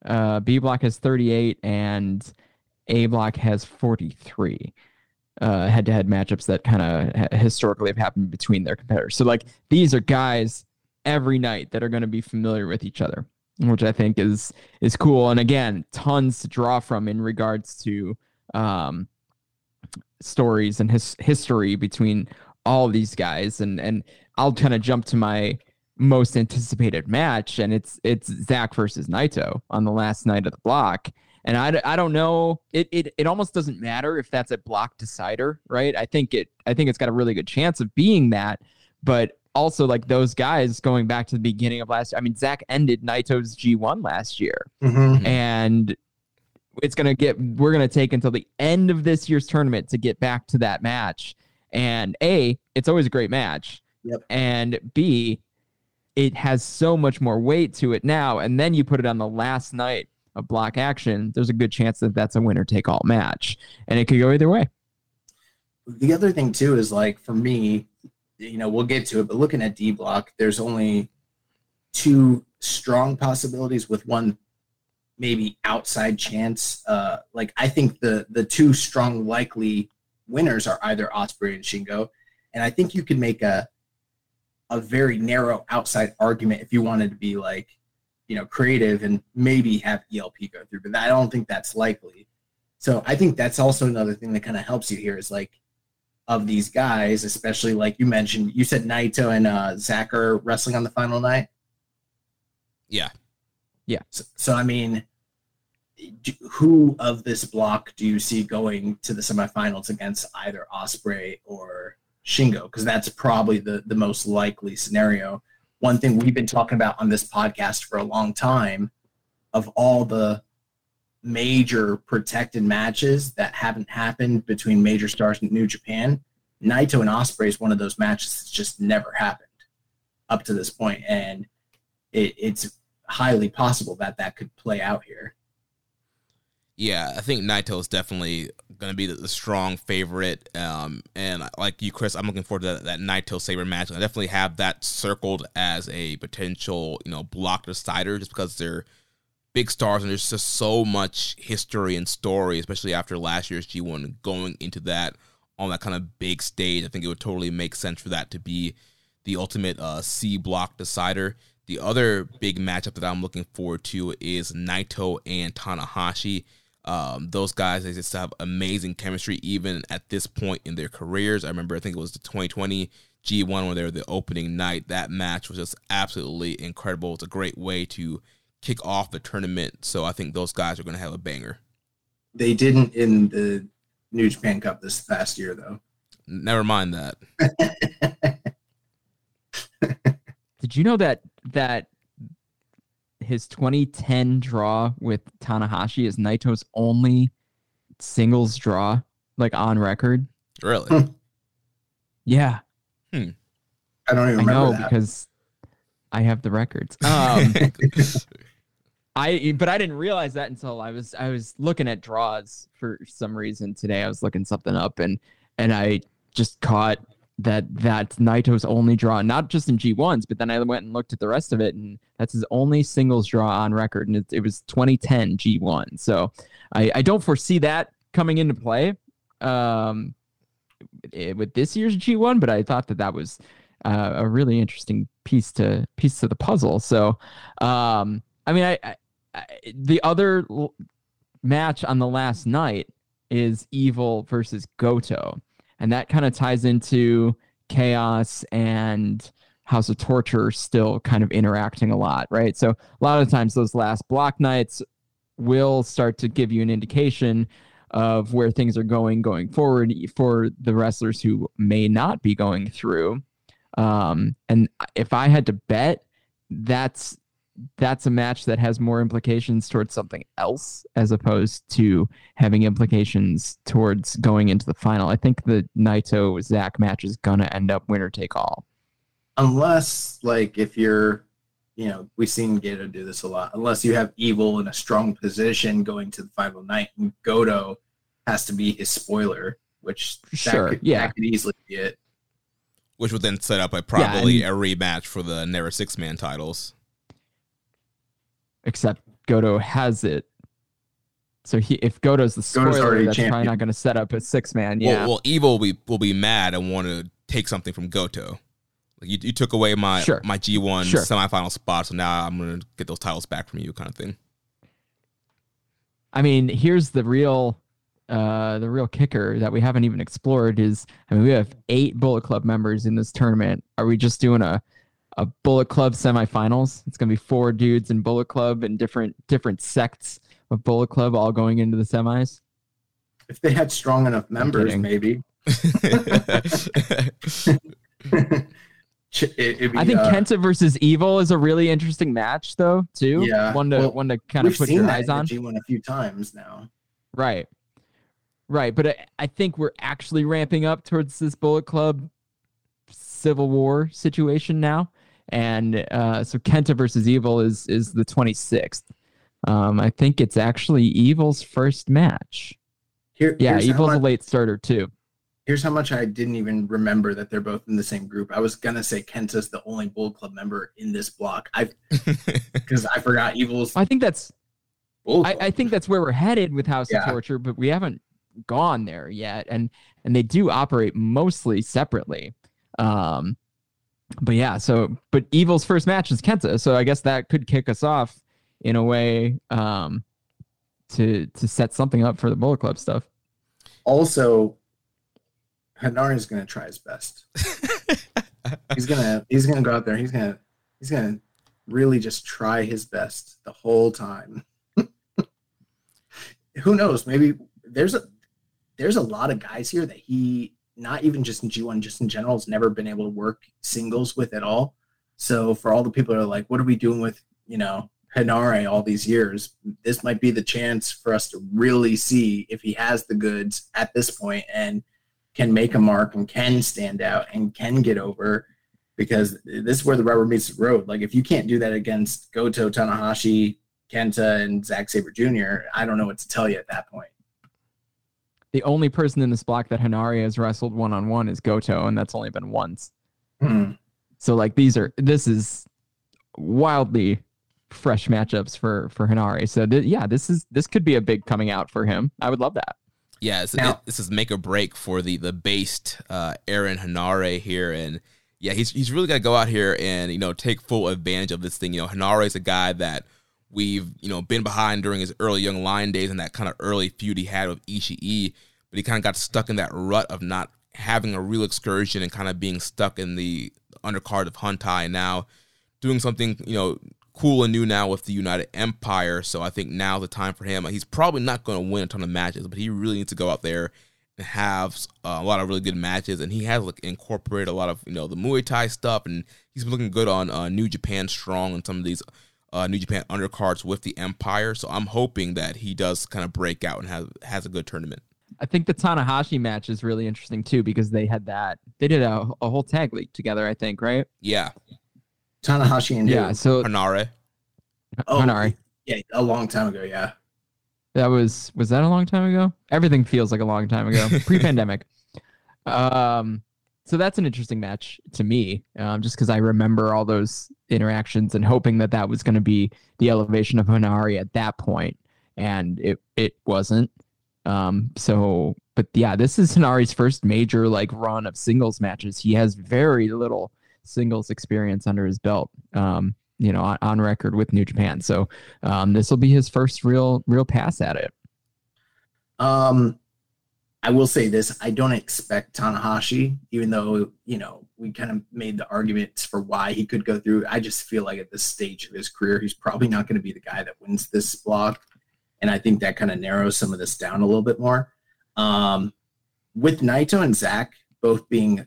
uh, B block has 38, and A block has 43 uh, head-to-head matchups that kind of historically have happened between their competitors. So like these are guys every night that are going to be familiar with each other, which I think is is cool. And again, tons to draw from in regards to um, stories and his history between all these guys. And and I'll kind of jump to my most anticipated match, and it's it's Zack versus Naito on the last night of the block. And I, I don't know. It, it it almost doesn't matter if that's a block decider, right? I think it I think it's got a really good chance of being that. But also like those guys going back to the beginning of last. I mean, Zack ended Naito's G1 last year, mm-hmm. Mm-hmm. and it's gonna get. We're gonna take until the end of this year's tournament to get back to that match. And a, it's always a great match. Yep. And b, it has so much more weight to it now. And then you put it on the last night of block action. There's a good chance that that's a winner take all match, and it could go either way. The other thing too is like for me, you know, we'll get to it, but looking at D block, there's only two strong possibilities with one maybe outside chance. Uh, like I think the the two strong likely winners are either Osprey and Shingo, and I think you could make a a very narrow outside argument if you wanted to be like, you know, creative and maybe have ELP go through, but I don't think that's likely. So I think that's also another thing that kind of helps you here is like of these guys, especially like you mentioned, you said Naito and uh, Zack are wrestling on the final night. Yeah. So, so I mean, do, who of this block do you see going to the semifinals against either Ospreay or Shingo? Because that's probably the the most likely scenario. One thing we've been talking about on this podcast for a long time, of all the major protected matches that haven't happened between major stars in New Japan, Naito and Ospreay is one of those matches that's just never happened up to this point, and it, it's highly possible that that could play out here. Yeah, I think Naito is definitely going to be the, the strong favorite. Um, and like you, Chris, I'm looking forward to that, that Naito Sabre match. I definitely have that circled as a potential, you know, block decider just because they're big stars and there's just so much history and story, especially after last year's G1 going into that on that kind of big stage. I think it would totally make sense for that to be the ultimate uh, C block decider. The other big matchup that I'm looking forward to is Naito and Tanahashi. Um, those guys they just have amazing chemistry even at this point in their careers. I remember I think it was the 2020 G1 when they were the opening night. That match was just absolutely incredible. It's a great way to kick off the tournament. So I think those guys are going to have a banger. They didn't in the New Japan Cup this past year, though. Never mind that. Did you know that that his 2010 draw with Tanahashi is Naito's only singles draw, like on record? Really? Yeah, I don't even I remember know that. because I have the records. Um, I but I didn't realize that until I was I was looking at draws for some reason today. I was looking something up and and I just caught that that's Naito's only draw, not just in G1s, but then I went and looked at the rest of it, and that's his only singles draw on record, and it, it was 2010 G1. So I, I don't foresee that coming into play um, eh, with this year's G1, but I thought that that was uh, a really interesting piece to piece to the puzzle. So um, I mean, I, I, I the other l- match on the last night is Evil versus Goto and that kind of ties into chaos and house of torture still kind of interacting a lot right so a lot of times those last block nights will start to give you an indication of where things are going going forward for the wrestlers who may not be going through. Um, and if I had to bet, that's that's a match that has more implications towards something else as opposed to having implications towards going into the final. I think the Naito Zack match is gonna end up winner take all. Unless like if you're you know, we've seen Gedo do this a lot. Unless you have Evil in a strong position going to the final night, and Goto has to be his spoiler, which sure, could, yeah, that could easily be it. Which would then set up a probably Yeah, a rematch for the Never Six Man titles. Except Goto has it. So he, if Goto's the Goto's spoiler, already that's probably not going to set up a six man. Yeah, Well, well, Evil will be will be mad and want to take something from Goto. Like you, you took away my Sure. my G one Sure. semifinal spot, so now I'm gonna get those titles back from you, kind of thing. I mean, here's the real uh the real kicker that we haven't even explored is I mean we have eight Bullet Club members in this tournament. Are we just doing a a Bullet Club semifinals? It's gonna be four dudes in Bullet Club and different different sects of Bullet Club all going into the semis. If they had strong enough members, maybe. Ch- it- it'd be, I think uh, Kenta versus Evil is a really interesting match though, too. Yeah, One to well, one to kind of put seen your that eyes in on. the G1 a few times now. Right. Right. But I, I think we're actually ramping up towards this Bullet Club Civil War situation now. And uh, so Kenta versus Evil is is the 26th. Um, I think it's actually Evil's first match. Here, Yeah, here's how Evil's a late starter too. Here's how much I didn't even remember that they're both in the same group. I was gonna say Kenta's the only Bull Club member in this block. I because I forgot Evil's I think that's Bull I, I think that's where we're headed with House Yeah. of Torture, but we haven't gone there yet. And and they do operate mostly separately. Um but yeah, so but Evil's first match is Kenta, so I guess that could kick us off in a way um to to set something up for the Bullet Club stuff. also Henare's gonna try his best. he's gonna he's gonna go out there. He's gonna he's gonna really just try his best the whole time. Who knows? Maybe there's a there's a lot of guys here that he not even just in G1, just in general, has never been able to work singles with at all. So for all the people that are like, what are we doing with you know Henare all these years? This might be the chance for us to really see if he has the goods at this point and can make a mark and can stand out and can get over because this is where the rubber meets the road. Like if you can't do that against Goto, Tanahashi, Kenta, and Zack Sabre Jr., I don't know what to tell you at that point. The only person in this block that Henare has wrestled one on one is Goto, and that's only been once. Hmm. So like these are this is wildly fresh matchups for for Henare. So th- yeah, this is this could be a big coming out for him. I would love that. Yeah, Now- it- this is make or break for the the based uh, Aaron Henare here, and yeah, he's he's really got to go out here and you know take full advantage of this thing. You know, Henare is a guy that we've you know been behind during his early young lion days and that kind of early feud he had with Ishii, but he kind of got stuck in that rut of not having a real excursion and kind of being stuck in the undercard of Hontai. Now doing something you know cool and new now with the United Empire. So I think now's the time for him. He's probably not going to win a ton of matches, but he really needs to go out there and have uh, a lot of really good matches. And he has like incorporated a lot of you know the Muay Thai stuff, and he's been looking good on uh, New Japan Strong and some of these uh, New Japan undercards with the Empire. So I'm hoping that he does kind of break out and has has a good tournament. I think the Tanahashi match is really interesting too because they had that they did a, a whole tag league together. I think right. Yeah, Tanahashi and Yeah. So Henare. Oh, Henare. Yeah, a long time ago. Yeah. That was was that a long time ago? Everything feels like a long time ago, pre-pandemic. Um, so that's an interesting match to me, um, just because I remember all those interactions and hoping that that was going to be the elevation of Henare at that point, and it it wasn't. Um, so, but yeah, this is Henare's first major like run of singles matches. He has very little singles experience under his belt. Um, you know, on, on record with New Japan. So um, this will be his first real real pass at it. Um, I will say this: I don't expect Tanahashi, even though you know we kind of made the arguments for why he could go through. I just feel like at this stage of his career, he's probably not going to be the guy that wins this block. and I think that kind of narrows some of this down a little bit more. Um, with Naito and Zack both being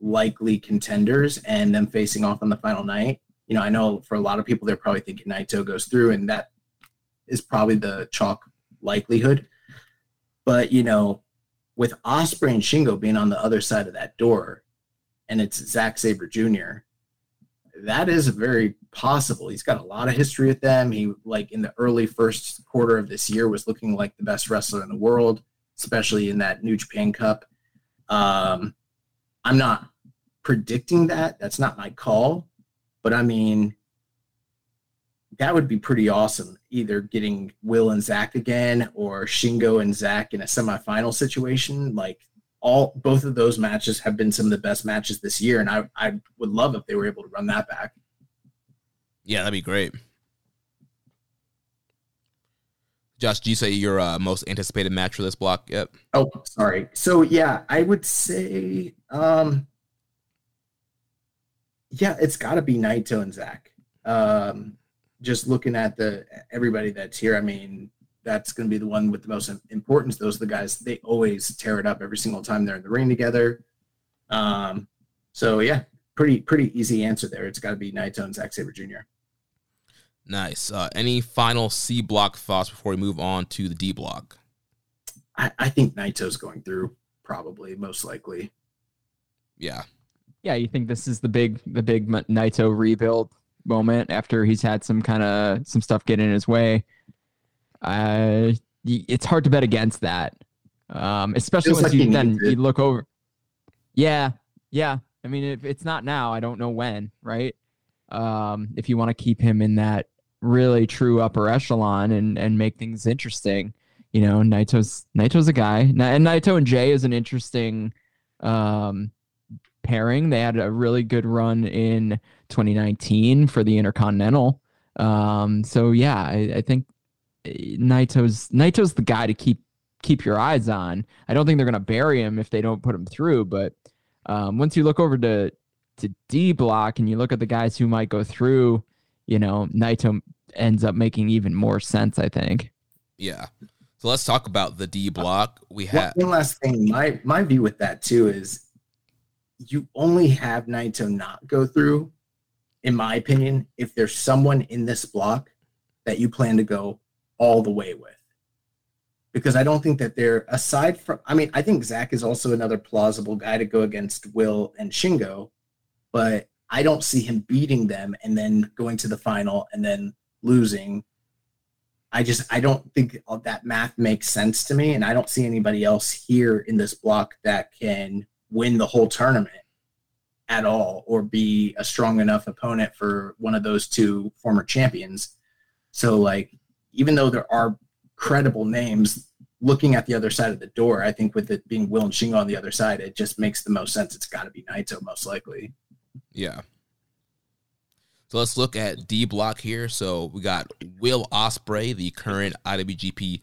likely contenders and them facing off on the final night, you know, I know for a lot of people they're probably thinking Naito goes through, and that is probably the chalk likelihood. But you know, with Ospreay and Shingo being on the other side of that door, and it's Zack Sabre Jr., that is very possible. He's got a lot of history with them. He like in the early first quarter of this year was looking like the best wrestler in the world, especially in that New Japan Cup. Um, I'm not predicting that. That's not my call. But I mean, that would be pretty awesome. Either getting Will and Zack again or Shingo and Zack in a semifinal situation. Like all both of those matches have been some of the best matches this year. And I, I would love if they were able to run that back. Yeah, that'd be great. Josh, do you say your uh, most anticipated match for this block yet? Oh, sorry. So yeah, I would say um yeah, it's gotta be Naito and Zack. Um just looking at the everybody that's here, I mean, that's going to be the one with the most importance. Those are the guys they always tear it up every single time they're in the ring together. Um, so yeah, pretty pretty easy answer there. It's got to be Naito and Zack Sabre Jr. Nice. Uh, any final C block thoughts before we move on to the D block? I, I think Naito's going through probably most likely. Yeah. Yeah, you think this is the big the big Naito rebuild moment after he's had some kind of some stuff get in his way. Uh, it's hard to bet against that, um, especially when like you then you look over. Yeah, yeah. I mean, if it's not now, I don't know when, right? Um, if you want to keep him in that really true upper echelon and and make things interesting, you know, Naito's Naito's a guy, and Naito and Jay is an interesting um, pairing. They had a really good run in 2019 for the Intercontinental. Um, so yeah, I, I think eh, Naito's Naito's the guy to keep keep your eyes on. I don't think they're gonna bury him if they don't put him through, but um, once you look over to to D block and you look at the guys who might go through, you know, Naito ends up making even more sense. I think. Yeah. So let's talk about the D block. We have one last thing. My my view with that too is you only have Naito not go through in my opinion, if there's someone in this block that you plan to go all the way with. Because I don't think that they're, aside from, I mean, I think Zack is also another plausible guy to go against Will and Shingo, but I don't see him beating them and then going to the final and then losing. I just, I don't think that math makes sense to me. And I don't see anybody else here in this block that can win the whole tournament at all or be a strong enough opponent for one of those two former champions. So like even though there are credible names looking at the other side of the door, I think with it being Will and Shingo on the other side, it just makes the most sense. It's got to be Naito most likely. Yeah. So let's look at D block here. So we got Will Ospreay, the current IWGP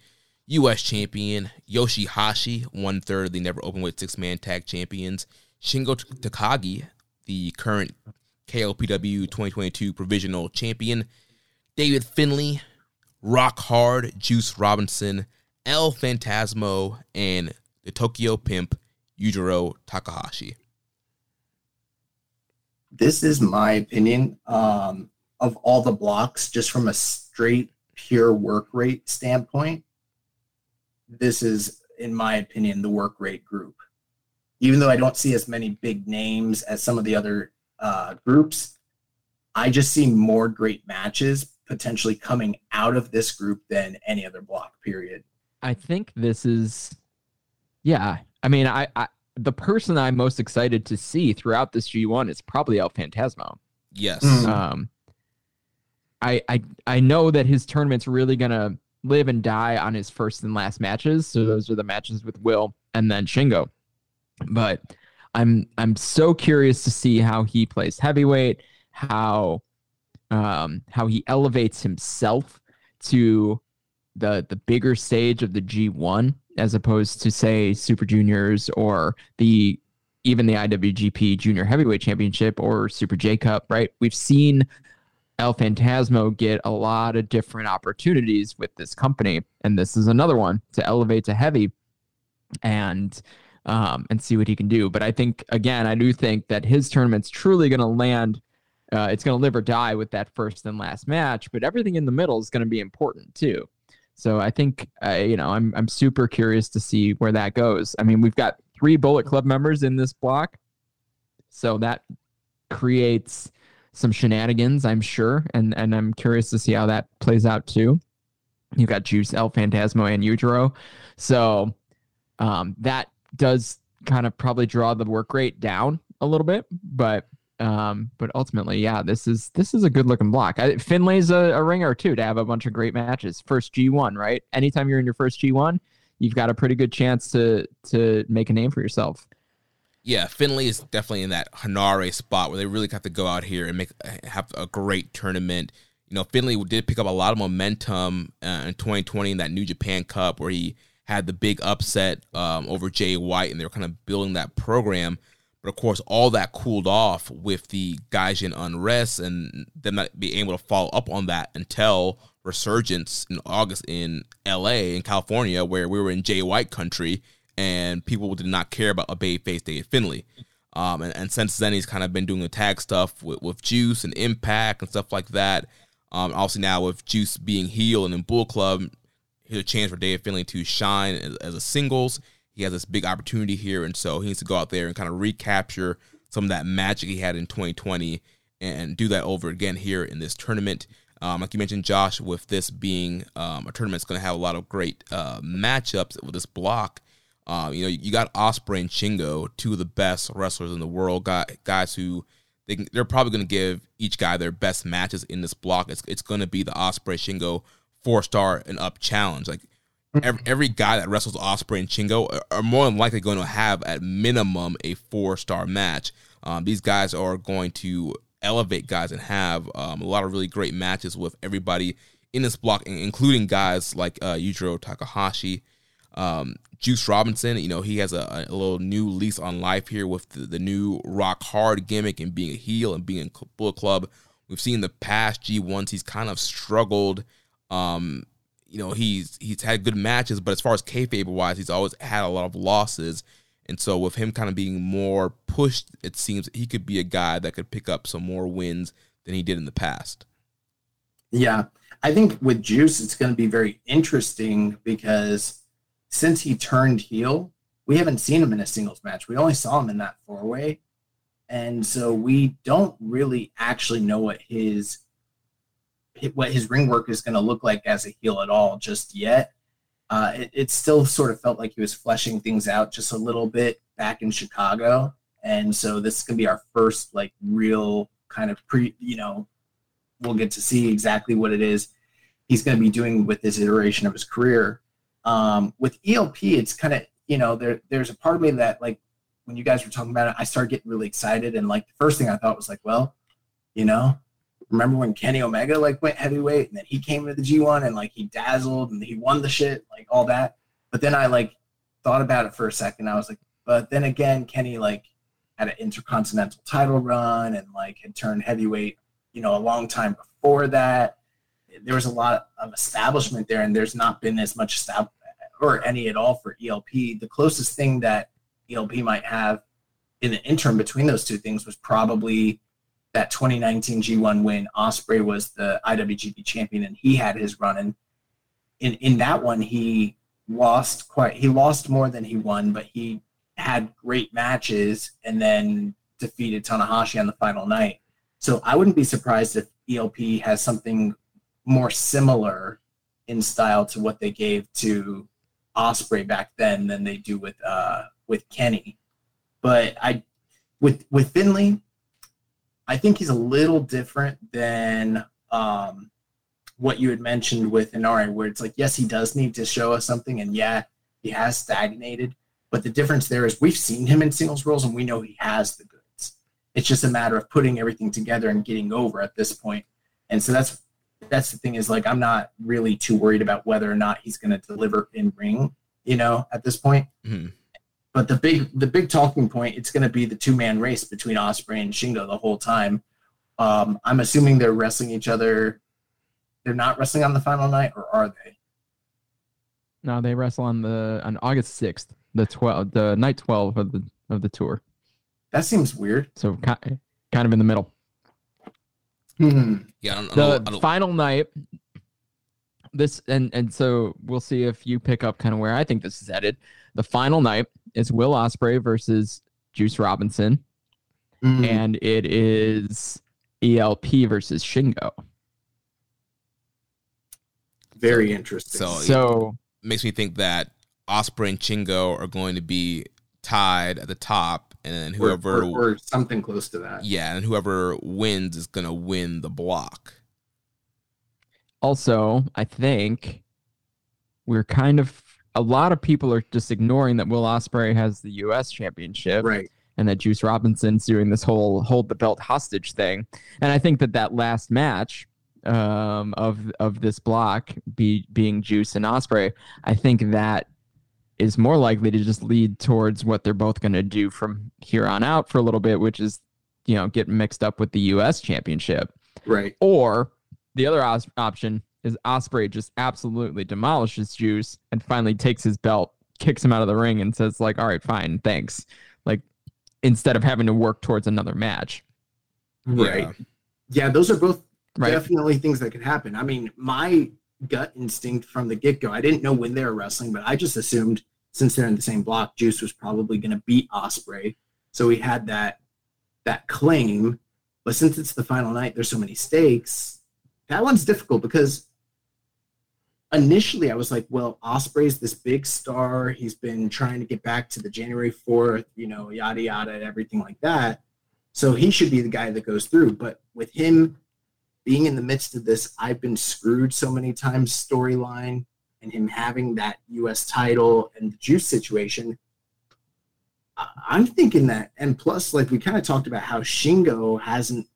US champion, Yoshihashi, one third of the never open weight six man tag champions, Shingo Takagi, the current KOPW 2022 provisional champion, David Finlay, Rock Hard, Juice Robinson, El Phantasmo, and the Tokyo Pimp, Yujiro Takahashi. This is my opinion um, of all the blocks, just from a straight, pure work rate standpoint. This is, in my opinion, the work rate group even though I don't see as many big names as some of the other uh, groups, I just see more great matches potentially coming out of this group than any other block. Period. I think this is, yeah. I mean, I, I the person I'm most excited to see throughout this G1 is probably El Phantasmo. Yes. Mm. Um, I I I know that his tournament's really gonna live and die on his first and last matches. So those are the matches with Will and then Shingo. But I'm I'm so curious to see how he plays heavyweight, how um, how he elevates himself to the the bigger stage of the G1 as opposed to say Super Juniors or the even the IWGP Junior Heavyweight Championship or Super J Cup, right? We've seen El Phantasmo get a lot of different opportunities with this company, and this is another one to elevate to heavy, and um, and see what he can do. But I think again, I do think that his tournament's truly going to land. Uh, it's going to live or die with that first and last match, but everything in the middle is going to be important too. So I think uh, you know I'm I'm super curious to see where that goes. I mean, we've got three Bullet Club members in this block, so that creates some shenanigans, I'm sure, and and I'm curious to see how that plays out too. You've got Juice, El Phantasmo, and Yujiro, so um, that does kind of probably draw the work rate down a little bit, but um, but ultimately, yeah, this is this is a good looking block. I, Finlay's a, a ringer too to have a bunch of great matches. First G1, right? Anytime you're in your first G1, you've got a pretty good chance to to make a name for yourself yeah, Finlay is definitely in that Henare spot where they really got to go out here and make have a great tournament. You know, Finlay did pick up a lot of momentum uh, in 2020 in that New Japan Cup where he had the big upset um, over Jay White, and they were kind of building that program. But of course, all that cooled off with the Gaijin unrest and them not being able to follow up on that until resurgence in August in LA, in California, where we were in Jay White country and people did not care about a babyface Dave Finlay. Um, and, and, since then, he's kind of been doing the tag stuff with, with Juice and Impact and stuff like that. Um, obviously, now with Juice being heel and in Bull Club, here's a chance for Dave Finlay to shine as, a singles. He has this big opportunity here, and so he needs to go out there and kind of recapture some of that magic he had in 2020 and do that over again here in this tournament. Um, like you mentioned, Josh, with this being um, a tournament, it's going to have a lot of great uh, matchups with this block. Um, you know, you got Ospreay and Shingo, two of the best wrestlers in the world, guys who they they're probably going to give each guy their best matches in this block. It's it's going to be the Ospreay Shingo four star and up challenge. Like every, every guy that wrestles Ospreay and Shingo are, are more than likely going to have at minimum a four star match. Um, these guys are going to elevate guys and have um, a lot of really great matches with everybody in this block, including guys like uh, Yujiro Takahashi. Um, Juice Robinson, you know, he has a, a, little new lease on life here with the, the, new rock hard gimmick and being a heel and being in Bullet Club. We've seen the past G1s, he's kind of struggled. Um, you know, he's he's had good matches, but as far as kayfabe wise, he's always had a lot of losses. And so with him kind of being more pushed, it seems he could be a guy that could pick up some more wins than he did in the past. Yeah. I think with Juice, it's going to be very interesting because since he turned heel, we haven't seen him in a singles match. We only saw him in that four way. And so we don't really actually know what his what his ring work is going to look like as a heel at all just yet. Uh, it, it still sort of felt like he was fleshing things out just a little bit back in Chicago. And so this is going to be our first like real kind of pre, you know, we'll get to see exactly what it is he's going to be doing with this iteration of his career. Um, with ELP, it's kind of you know there there's a part of me that like when you guys were talking about it, I started getting really excited, and like the first thing I thought was like, well, you know, remember when Kenny Omega like went heavyweight and then he came to the G1 and like he dazzled and he won the shit, like all that. But then I like thought about it for a second. I was like, but then again, Kenny like had an intercontinental title run and like had turned heavyweight, you know, a long time before that. There was a lot of establishment there, and there's not been as much estab- or any at all for ELP. The closest thing that ELP might have in the interim between those two things was probably that 2019 G1 win. Ospreay was the IWGP champion, and he had his run. And in in that one, he lost quite. He lost more than he won, but he had great matches, and then defeated Tanahashi on the final night. So I wouldn't be surprised if ELP has something more similar in style to what they gave to Ospreay back then than they do with uh, with Kenny. But I with with Finlay, I think he's a little different than um, what you had mentioned with Henare, where it's like, yes, he does need to show us something, and yeah, he has stagnated. But the difference there is we've seen him in singles roles, and we know he has the goods. It's just a matter of putting everything together and getting over at this point. And so that's that's the thing is like I'm not really too worried about whether or not he's going to deliver in ring, you know, at this point. Mm-hmm. But the big the big talking point it's going to be the two man race between Ospreay and Shingo the whole time. Um, I'm assuming they're wrestling each other. They're not wrestling on the final night, or are they? No, they wrestle on the on August sixth, the twelve, the night twelve of the of the tour. That seems weird. So kind of in the middle. Hmm. Yeah, I don't, I The don't, I don't, final night. This and and so we'll see if you pick up kind of where I think this is headed. The final night is Will Ospreay versus Juice Robinson, Hmm. and it is ELP versus Shingo. Very interesting. So- So makes me think that Ospreay and Shingo are going to be tied at the top, and then or, whoever, or, or something close to that. yeah, and whoever wins is gonna win the block. also, I think we're kind of a lot of people are just ignoring that Will Ospreay has the U.S. championship. Right. and that Juice Robinson's doing this whole hold the belt hostage thing. And I think that that last match um, of of this block be being Juice and Ospreay, I think that is more likely to just lead towards what they're both going to do from here on out for a little bit, which is you know get mixed up with the U.S. championship. Right. Or the other option is Ospreay just absolutely demolishes Juice and finally takes his belt, kicks him out of the ring, and says like, "All right, fine, thanks." Like instead of having to work towards another match. Right. Yeah. Yeah, those are both Right. definitely things that could happen. I mean, my gut instinct from the get go, I didn't know when they were wrestling, but I just assumed since they're in the same block, Juice was probably going to beat Ospreay. So we had that that claim. But since it's the final night, there's so many stakes. That one's difficult because initially I was like, well, Ospreay's this big star. He's been trying to get back to the January 4th, you know, yada yada, everything like that. So he should be the guy that goes through. But with him being in the midst of this, I've been screwed so many times storyline and him having that US title and the juice situation, I'm thinking that, and plus, like we kind of talked about how Shingo hasn't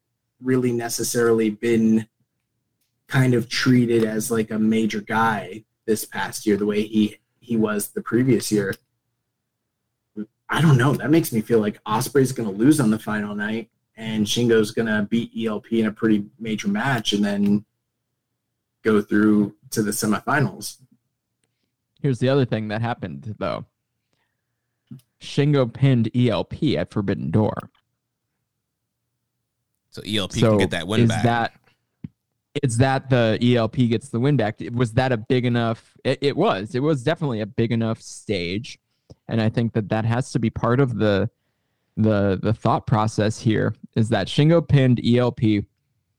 really necessarily been kind of treated as like a major guy this past year, the way he he was the previous year. I don't know. That makes me feel like Ospreay's going to lose on the final night, and Shingo's going to beat ELP in a pretty major match, and then go through to the semifinals. Here's the other thing that happened though. Shingo pinned ELP at Forbidden Door. So ELP so can get that win is back. that is that the ELP gets the win back? Was that a big enough? It, it was. It was definitely a big enough stage, and I think that that has to be part of the the the thought process here. Is that Shingo pinned ELP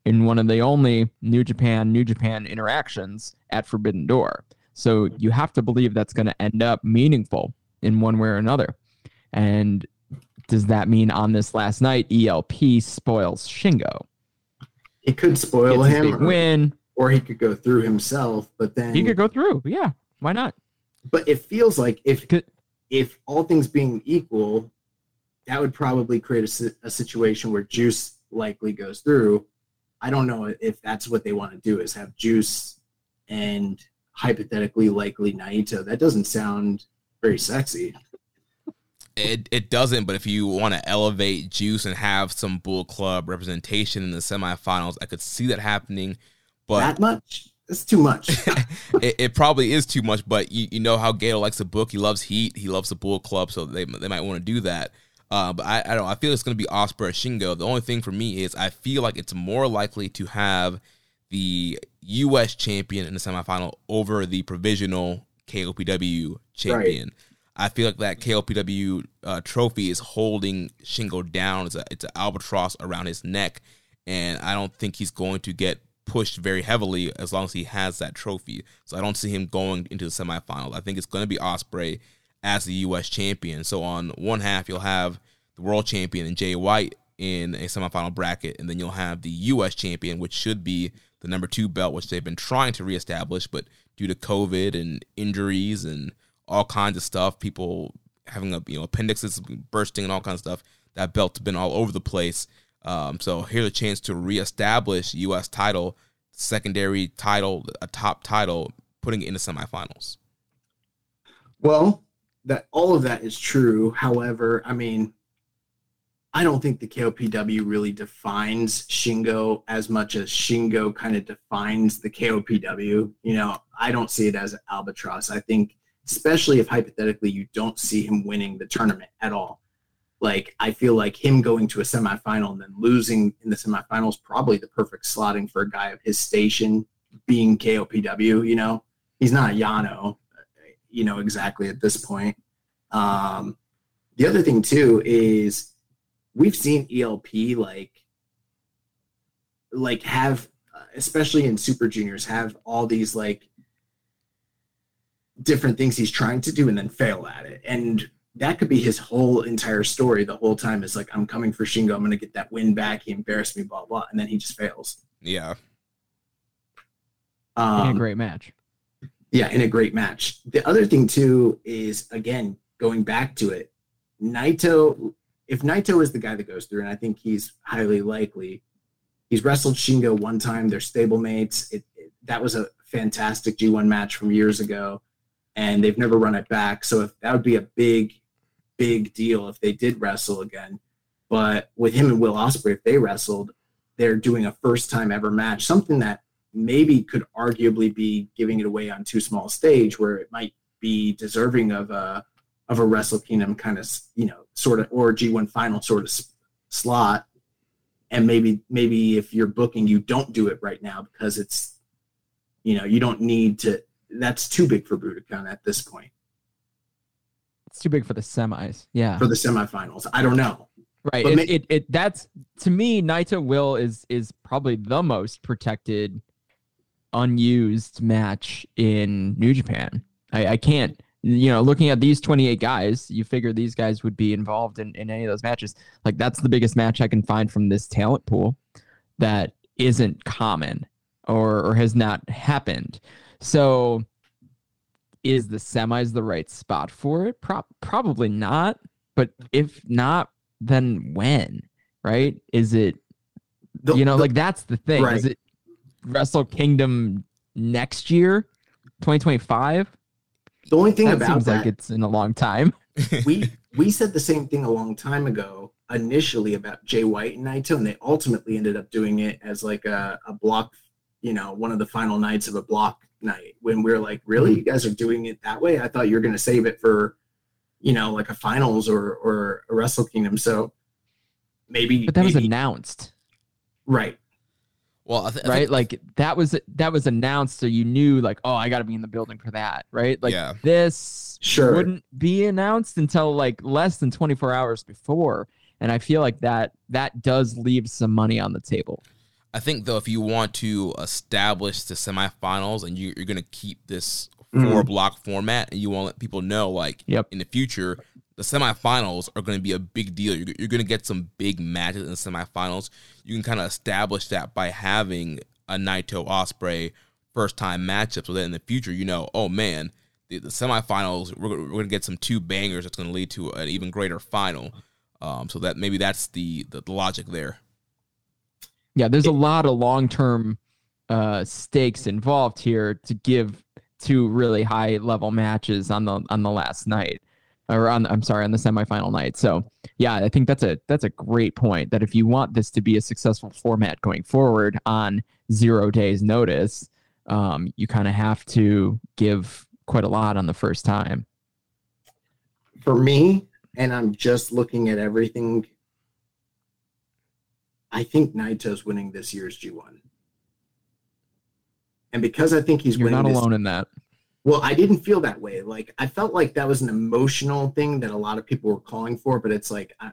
in one of the only New Japan New Japan interactions at Forbidden Door. So you have to believe that's going to end up meaningful in one way or another. And does that mean on this last night ELP spoils Shingo? It could spoil him, or, win. or he could go through himself. But then, He could go through. Yeah, why not? but it feels like if Could- if all things being equal, that would probably create a, a situation where Juice likely goes through. I don't know if that's what they want to do is have Juice and hypothetically likely Naito. That doesn't sound very sexy. It it doesn't, but if you want to elevate Juice and have some Bull Club representation in the semifinals, I could see that happening. But that much? It's too much. it, it probably is too much, but you, you know how Gedo likes to book. He loves heat. He loves the Bull Club, so they, they might want to do that. Uh, but I, I don't. I feel it's going to be Ospreay or Shingo. The only thing for me is I feel like it's more likely to have the U.S. champion in the semifinal over the provisional KOPW champion. I feel like that KOPW uh, trophy is holding Shingo down. It's a it's an albatross around his neck, and I don't think he's going to get pushed very heavily as long as he has that trophy. So I don't see him going into the semifinals. I think it's going to be Osprey as the U.S. champion. So on one half you'll have the world champion and Jay White in a semifinal bracket, and then you'll have the U.S. champion, which should be the number two belt, which they've been trying to reestablish, but due to COVID and injuries and all kinds of stuff, people having a you know appendixes bursting and all kinds of stuff, that belt's been all over the place. Um, so here's a chance to reestablish U.S. title, secondary title, a top title, putting it in the semifinals. Well, that all of that is true. However, I mean, I don't think the KOPW really defines Shingo as much as Shingo kind of defines the KOPW. You know, I don't see it as albatross. I think, especially if hypothetically you don't see him winning the tournament at all. Like, I feel like him going to a semifinal and then losing in the semifinals probably the perfect slotting for a guy of his station being KOPW. You know, he's not Yano, you know, exactly at this point. Um, the other thing, too, is we've seen ELP like like have especially in super juniors have all these like different things he's trying to do and then fail at it and that could be his whole entire story the whole time is like i'm coming for shingo i'm going to get that win back he embarrassed me blah blah and then he just fails Yeah. um, in a great match. Yeah, in a great match. The other thing too is again going back to it, Naito. If Naito is the guy that goes through, and I think he's highly likely, he's wrestled Shingo one time. They're stablemates. It, it, that was a fantastic G1 match from years ago, and they've never run it back. So if that would be a big, big deal if they did wrestle again. But with him and Will Ospreay, if they wrestled, they're doing a first time ever match, something that maybe could arguably be giving it away on too small a stage where it might be deserving of a of a Wrestle Kingdom kind of you know sort of or G1 final sort of s- slot. And maybe maybe if you're booking, you don't do it right now because it's you know you don't need to. That's too big for Budokan at this point It's too big for the semis. Yeah. for the semifinals. I don't know. Right. It, it, it that's to me, Naito Will is is probably the most protected, unused match in New Japan. I, I can't you know, looking at these 28 guys, you figure these guys would be involved in, in any of those matches. Like that's the biggest match I can find from this talent pool that isn't common or or has not happened. So is the semis the right spot for it? Pro- probably not. But if not, then when? Right? Is it The- you know, the- like that's the thing. Is it Wrestle Kingdom next year, 2025? the only thing That about seems that like it's in a long time. we we said the same thing a long time ago initially about Jay White and Naito, and they ultimately ended up doing it as like a, a block, you know, one of the final nights of a block night. When we are like, really, mm-hmm. you guys are doing it that way? I thought you were going to save it for, you know, like a finals or or a Wrestle Kingdom. So maybe, But that was announced, right. Well, I, th- I right? think- Like that was that was announced, so you knew like, oh, I got to be in the building for that, right? Like Yeah. this Sure. wouldn't be announced until like less than 24 hours before, and I feel like that that does leave some money on the table. I think though, if you want to establish the semifinals and you, you're going to keep this Mhm. four block format, and you want to let people know, like, Yep. in the future, the semifinals are going to be a big deal. You're, you're going to get some big matches in the semifinals. You can kind of establish that by having a Naito Ospreay first time matchup, so that in the future, you know, oh man, the, the semifinals we're, we're going to get some two bangers that's going to lead to an even greater final. Um, so that maybe that's the, the, the logic there. Yeah, there's a lot of long term uh, stakes involved here to give two really high level matches on the on the last night, or on I'm sorry on the semifinal night. So yeah, I think that's a that's a great point. That if you want this to be a successful format going forward on zero days notice, um, you kind of have to give quite a lot on the first time. for me, and I'm just looking at everything, I think Naito's winning this year's G1. And because I think he's You're winning not this, alone in that. well, I didn't feel that way. Like I felt like that was an emotional thing that a lot of people were calling for, but it's like I,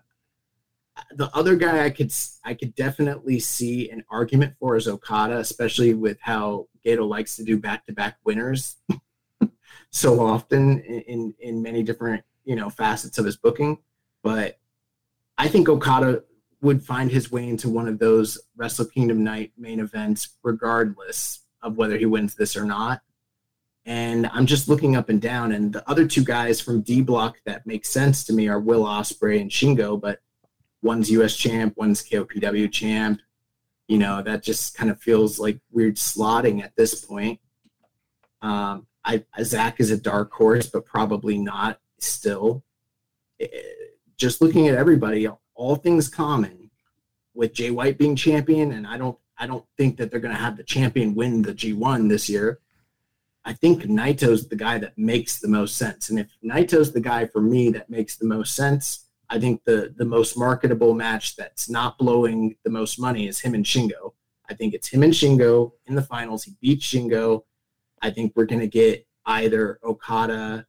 the other guy I could I could definitely see an argument for is Okada, especially with how Gedo likes to do back to back winners so often in, in in many different you know facets of his booking. But I think Okada would find his way into one of those Wrestle Kingdom night main events, regardless of whether he wins this or not. And I'm just looking up and down, and the other two guys from D Block that make sense to me are Will Ospreay and Shingo, but one's US champ, one's KOPW champ. You know, that just kind of feels like weird slotting at this point. Um, I Zack is a dark horse, but probably not still. Eh, Just looking at everybody, all things common with Jay White being champion, and I don't I don't think that they're going to have the champion win the G1 this year. I think Naito's the guy that makes the most sense. And if Naito's the guy for me that makes the most sense, I think the the most marketable match that's not blowing the most money is him and Shingo. I think it's him and Shingo in the finals. He beats Shingo. I think we're going to get either Okada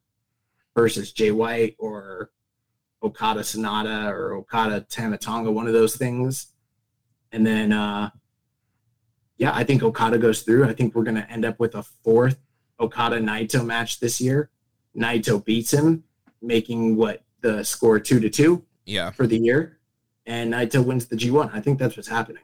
versus Jay White or Okada Sanada or Okada Tama Tonga, one of those things. And then, uh, yeah, I think Okada goes through. I think we're going to end up with a fourth Okada Naito match this year. Naito beats him, making what the score two to two Yeah. for the year, and Naito wins the G1. I think that's what's happening.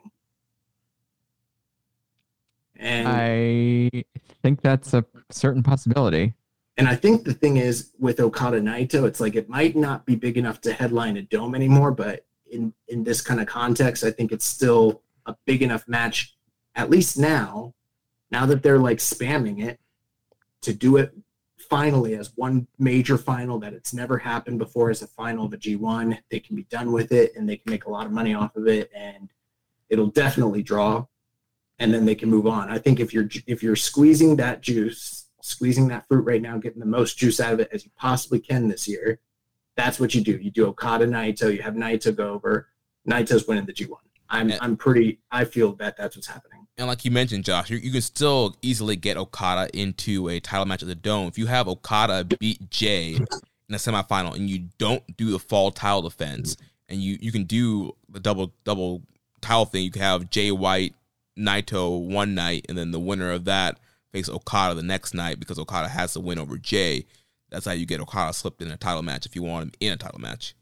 And I think that's a certain possibility. And I think the thing is with Okada Naito, it's like it might not be big enough to headline a dome anymore, but in in this kind of context, I think it's still a big enough match, at least now, now that they're like spamming it, to do it finally as one major final that it's never happened before as a final of a G1. They can be done with it and they can make a lot of money off of it and it'll definitely draw and then they can move on. I think if you're if you're squeezing that juice, squeezing that fruit right now, getting the most juice out of it as you possibly can this year, that's what you do. You do Okada Naito, you have Naito go over. Naito's winning the G1. I'm Yeah. I'm pretty I feel that that's what's happening. And like you mentioned, Josh, you, you can still easily get Okada into a title match at the Dome. If you have Okada beat Jay in a semifinal and you don't do the fall title defense, and you, you can do the double double title thing, you can have Jay White, Naito one night, and then the winner of that face Okada the next night because Okada has to win over Jay. That's how you get Okada slipped in a title match if you want him in a title match.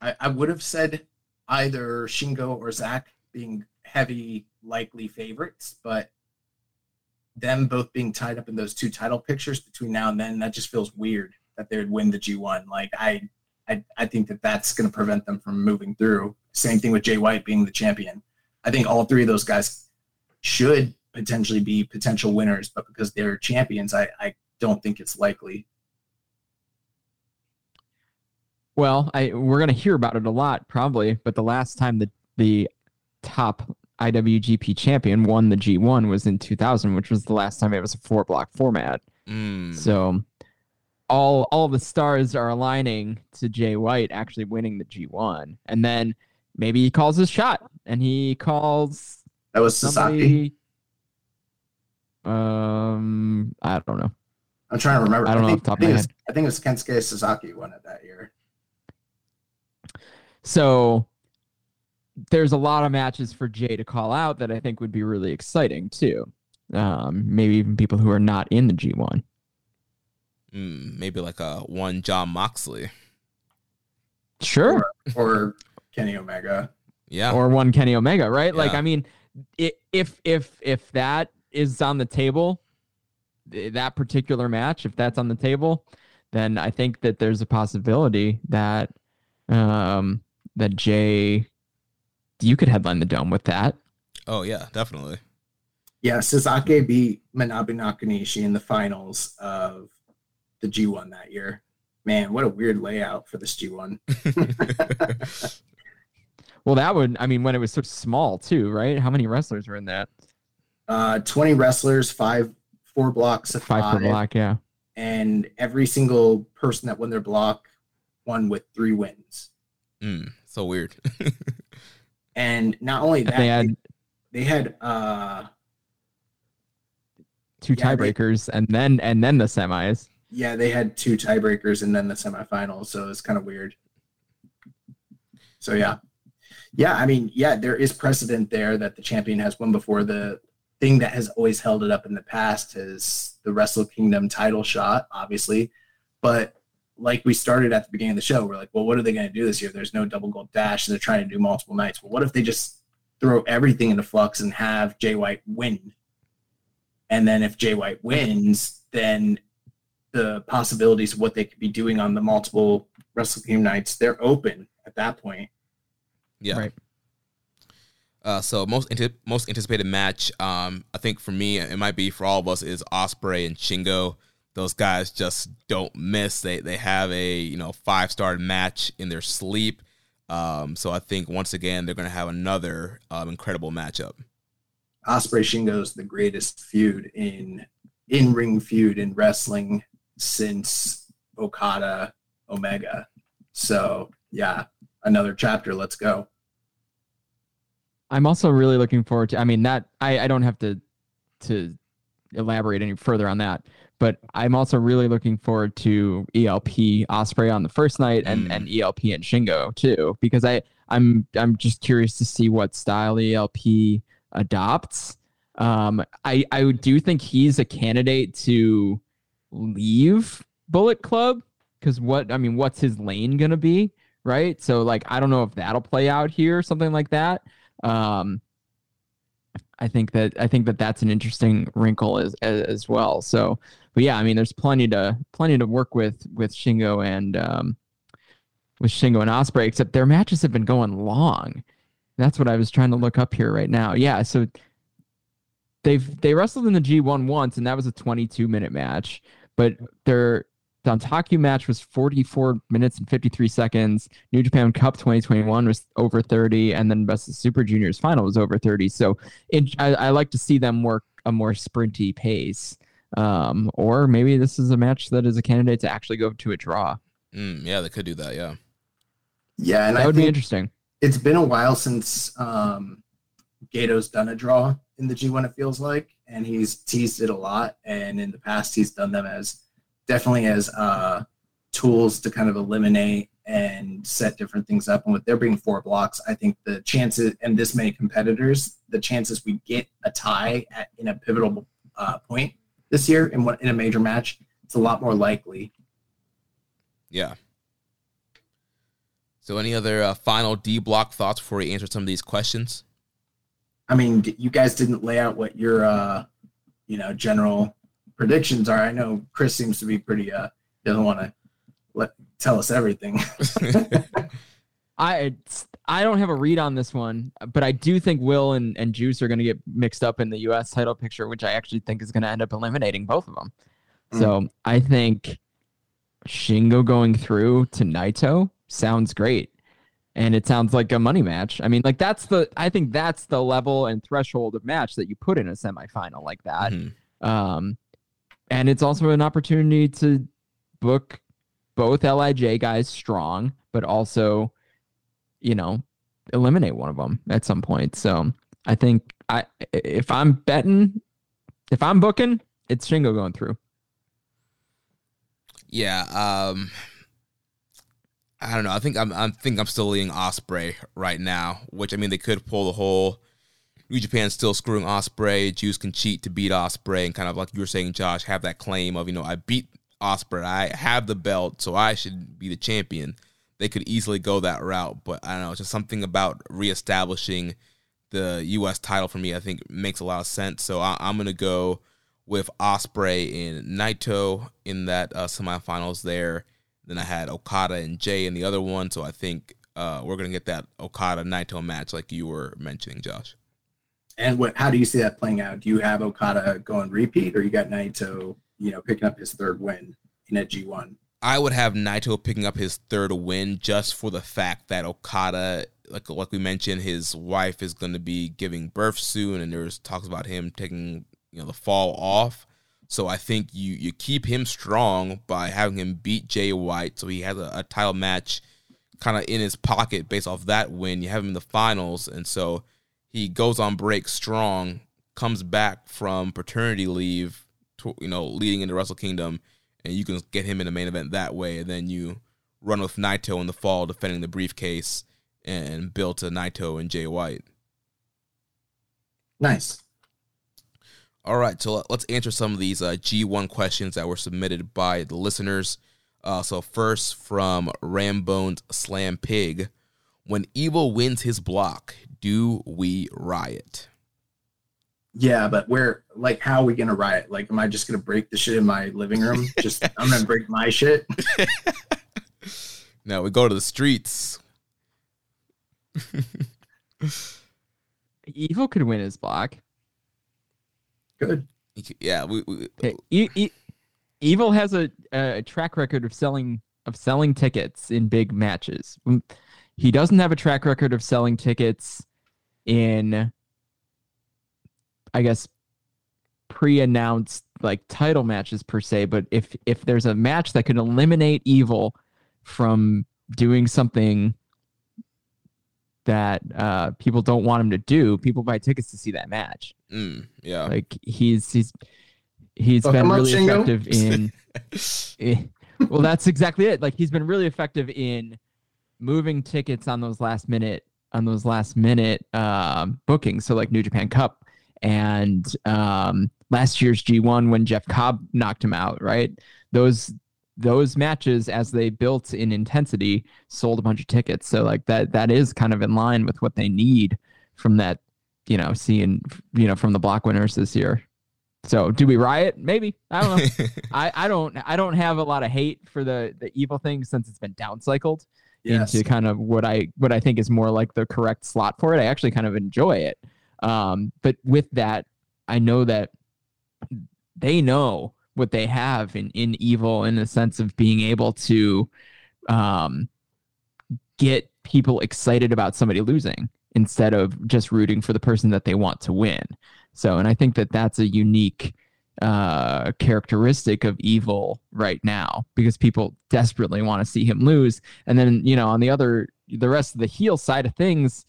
I, I would have said either Shingo or Zack being heavy likely favorites, but them both being tied up in those two title pictures between now and then, that just feels weird that they would win the G1. Like I, I, I think that that's going to prevent them from moving through. Same thing with Jay White being the champion. I think all three of those guys should potentially be potential winners, but because they're champions, I, I don't think it's likely. Well, I we're gonna hear about it a lot probably, but the last time the the top IWGP champion won the G1 was in 2000, which was the last time it was a four block format. Mm. So all all the stars are aligning to Jay White actually winning the G1, and then maybe he calls his shot and he calls That was Sasaki. Somebody. Um, I don't know. I'm trying to remember. I don't know think, off the top I think of my it was- I think it was Kensuke Sasaki won it that year. So there's a lot of matches for Jay to call out that I think would be really exciting too. Um, maybe even people who are not in the G1. Mm, maybe like a one Jon Moxley. Sure. or Kenny Omega. Yeah. Or one Kenny Omega, right? Like, I mean, if if if that is on the table, that particular match, if that's on the table, then I think that there's a possibility that um that Jay you could headline the dome with that. oh yeah, definitely. Yeah, Sasaki beat Manabu Nakanishi in the finals of the G1 that year. Man, what a weird layout for this G1. Well, that would I mean when it was so small too, right? How many wrestlers were in that? Uh, 20 wrestlers, five, four blocks of Five five, per block, yeah. and every single person that won their block won with three wins. mm, so weird. And not only that, they had they had uh, two yeah, they- tiebreakers and then and then the semis. yeah, they had two tiebreakers and then the semifinals, so it's kind of weird. So yeah, yeah, I mean, yeah, there is precedent there that the champion has won before. The thing that has always held it up in the past is the Wrestle Kingdom title shot, obviously, but like we started at the beginning of the show, we're like, well, what are they going to do this year? There's no double gold dash, and they're trying to do multiple nights. Well, what if they just throw everything into flux and have Jay White win? And then if Jay White wins, then the possibilities of what they could be doing on the multiple Wrestle Kingdom nights, they're open at that point. Yeah. Right. Uh, so most most anticipated match, um, I think for me, it might be for all of us, is Ospreay and Shingo. Those guys just don't miss. They they have a you know five star match in their sleep. Um, so I think once again they're going to have another um, incredible matchup. Ospreay Shingo is the greatest feud in in ring feud in wrestling since Okada Omega. So yeah, another chapter. Let's go. I'm also really looking forward to. I mean, that I, I don't have to to elaborate any further on that, but I'm also really looking forward to ELP Ospreay on the first night and, Mm. and ELP and Shingo too, because I I'm I'm just curious to see what style ELP adopts. Um, I I do think he's a candidate to leave Bullet Club because what I mean, what's his lane gonna be, right? So like, I don't know if that'll play out here, something like that. Um, I think that I think that that's an interesting wrinkle as as, as well. So, but yeah, I mean, there's plenty to plenty to work with with Shingo and um, with Shingo and Ospreay. Except their matches have been going long. That's what I was trying to look up here right now. Yeah, so they've they wrestled in the G1 once, and that was a 22 minute match. But their Dontaku match was 44 minutes and 53 seconds. New Japan Cup 2021 was over 30, and then Best of Super Juniors final was over 30. So it, I, I like to see them work a more sprinty pace. Um, or maybe this is a match that is a candidate to actually go to a draw. Mm, yeah, they could do that. Yeah. Yeah, and that I would be interesting. it's been a while since um, Gedo's done a draw in the G1. It feels like, and he's teased it a lot. And in the past, he's done them as definitely as uh, tools to kind of eliminate and set different things up. And with there being four blocks, I think the chances and this many competitors, the chances we get a tie at, in a pivotal uh, point this year in what in a major match, it's a lot more likely. Yeah. So, any other uh, final D block thoughts before we answer some of these questions? I mean, you guys didn't lay out what your, uh, you know, general predictions are. I know Chris seems to be pretty, uh, doesn't want to let tell us everything. I I don't have a read on this one, but I do think Will and, and Juice are going to get mixed up in the U.S. title picture, which I actually think is going to end up eliminating both of them. So I think Shingo going through to Naito sounds great, and it sounds like a money match. I mean, like that's the I think that's the level and threshold of match that you put in a semifinal like that. Mhm. Um, and it's also an opportunity to book both Lij guys strong, but also, you know, eliminate one of them at some point. So I think I if I'm betting, if I'm booking, it's Shingo going through. Yeah. Um, I don't know. I think I'm. I think I'm still leaning Ospreay right now. Which I mean, they could pull the whole New Japan still screwing Ospreay. Juice can cheat to beat Ospreay, and kind of like you were saying, Josh, have that claim of you know I beat Ospreay. I have the belt, so I should be the champion. They could easily go that route, but I don't know. Just something about reestablishing the U.S. title for me. I think makes a lot of sense. So I, I'm gonna go with Ospreay and Naito in that uh, semifinals there. Then I had Okada and Jay in the other one. So I think uh, we're gonna get that Okada Naito match like you were mentioning, Josh. And what? How do you see that playing out? Do you have Okada going repeat, or you got Naito, you know, picking up his third win in a G one? I would have Naito picking up his third win just for the fact that Okada, like like we mentioned, his wife is going to be giving birth soon, and there's talks about him taking you know the fall off. So I think you you keep him strong by having him beat Jay White, so he has a, a title match kind of in his pocket based off that win. You have him in the finals, and so he goes on break strong, comes back from paternity leave, to, you know, leading into Wrestle Kingdom and you can get him in the main event that way. And then you run with Naito in the fall, defending the briefcase, and build to Naito and Jay White. Nice. All right, so let- let's answer some of these uh, G1 questions that were submitted by the listeners. Uh, so first from Rambones Slam Pig, when Evil wins his block, do we riot? Yeah, but where? Like, how are we gonna riot? Like, am I just gonna break the shit in my living room? Just I'm gonna break my shit. No, we go to the streets. Evil could win his block. Good. Yeah, we, we Okay, E- E- Evil has a, a track record of selling of selling tickets in big matches. Mm, He doesn't have a track record of selling tickets in, I guess, pre-announced like title matches per se. But if if there's a match that could eliminate Evil from doing something that uh, people don't want him to do, people buy tickets to see that match. Mm, yeah. Like he's he's he's Fuck been him up, really Shingo. effective in. eh, well, that's exactly it. Like he's been really effective in moving tickets on those last minute on those last minute um, bookings. So like New Japan Cup and um, last year's G1 when Jeff Cobb knocked him out. Right, those those matches as they built in intensity sold a bunch of tickets. So like that that is kind of in line with what they need from that. You know, seeing you know from the block winners this year. So do we riot? Maybe I don't know. I, I don't I don't have a lot of hate for the the evil thing since it's been downcycled Yes. into kind of what I what I think is more like the correct slot for it. I actually kind of enjoy it. Um, but with that, I know that they know what they have in in evil in the sense of being able to um, get people excited about somebody losing instead of just rooting for the person that they want to win. So, and I think that that's a unique uh characteristic of evil right now because people desperately want to see him lose. And then you know on the other the rest of the heel side of things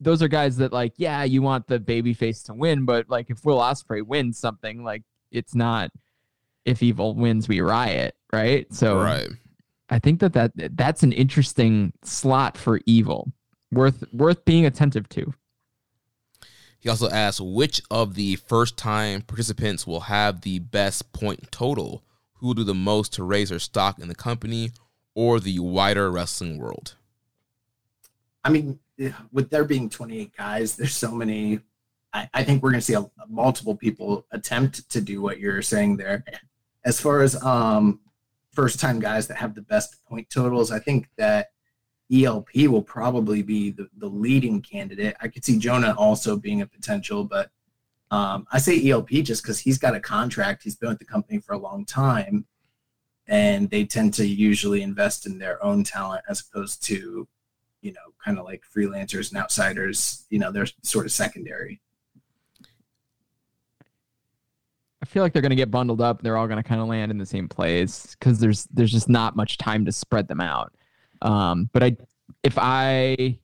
those are guys that like yeah you want the baby face to win but like if will Ospreay wins something like it's not if evil wins we riot right? So right. i think that, that that's an interesting slot for evil worth worth being attentive to He also asks which of the first time participants will have the best point total, who will do the most to raise their stock in the company or the wider wrestling world. I mean, with there being 28 guys, there's so many. I, I think we're going to see a, multiple people attempt to do what you're saying there. As far as um, first time guys that have the best point totals, I think that ELP will probably be the, the leading candidate. I could see Jonah also being a potential, but um, I say ELP just because he's got a contract. He's been with the company for a long time, and they tend to usually invest in their own talent as opposed to you know, kind of like freelancers and outsiders, you know, they're sort of secondary. I feel like they're going to get bundled up. They're all going to kind of land in the same place because there's there's just not much time to spread them out. Um, but I, if I,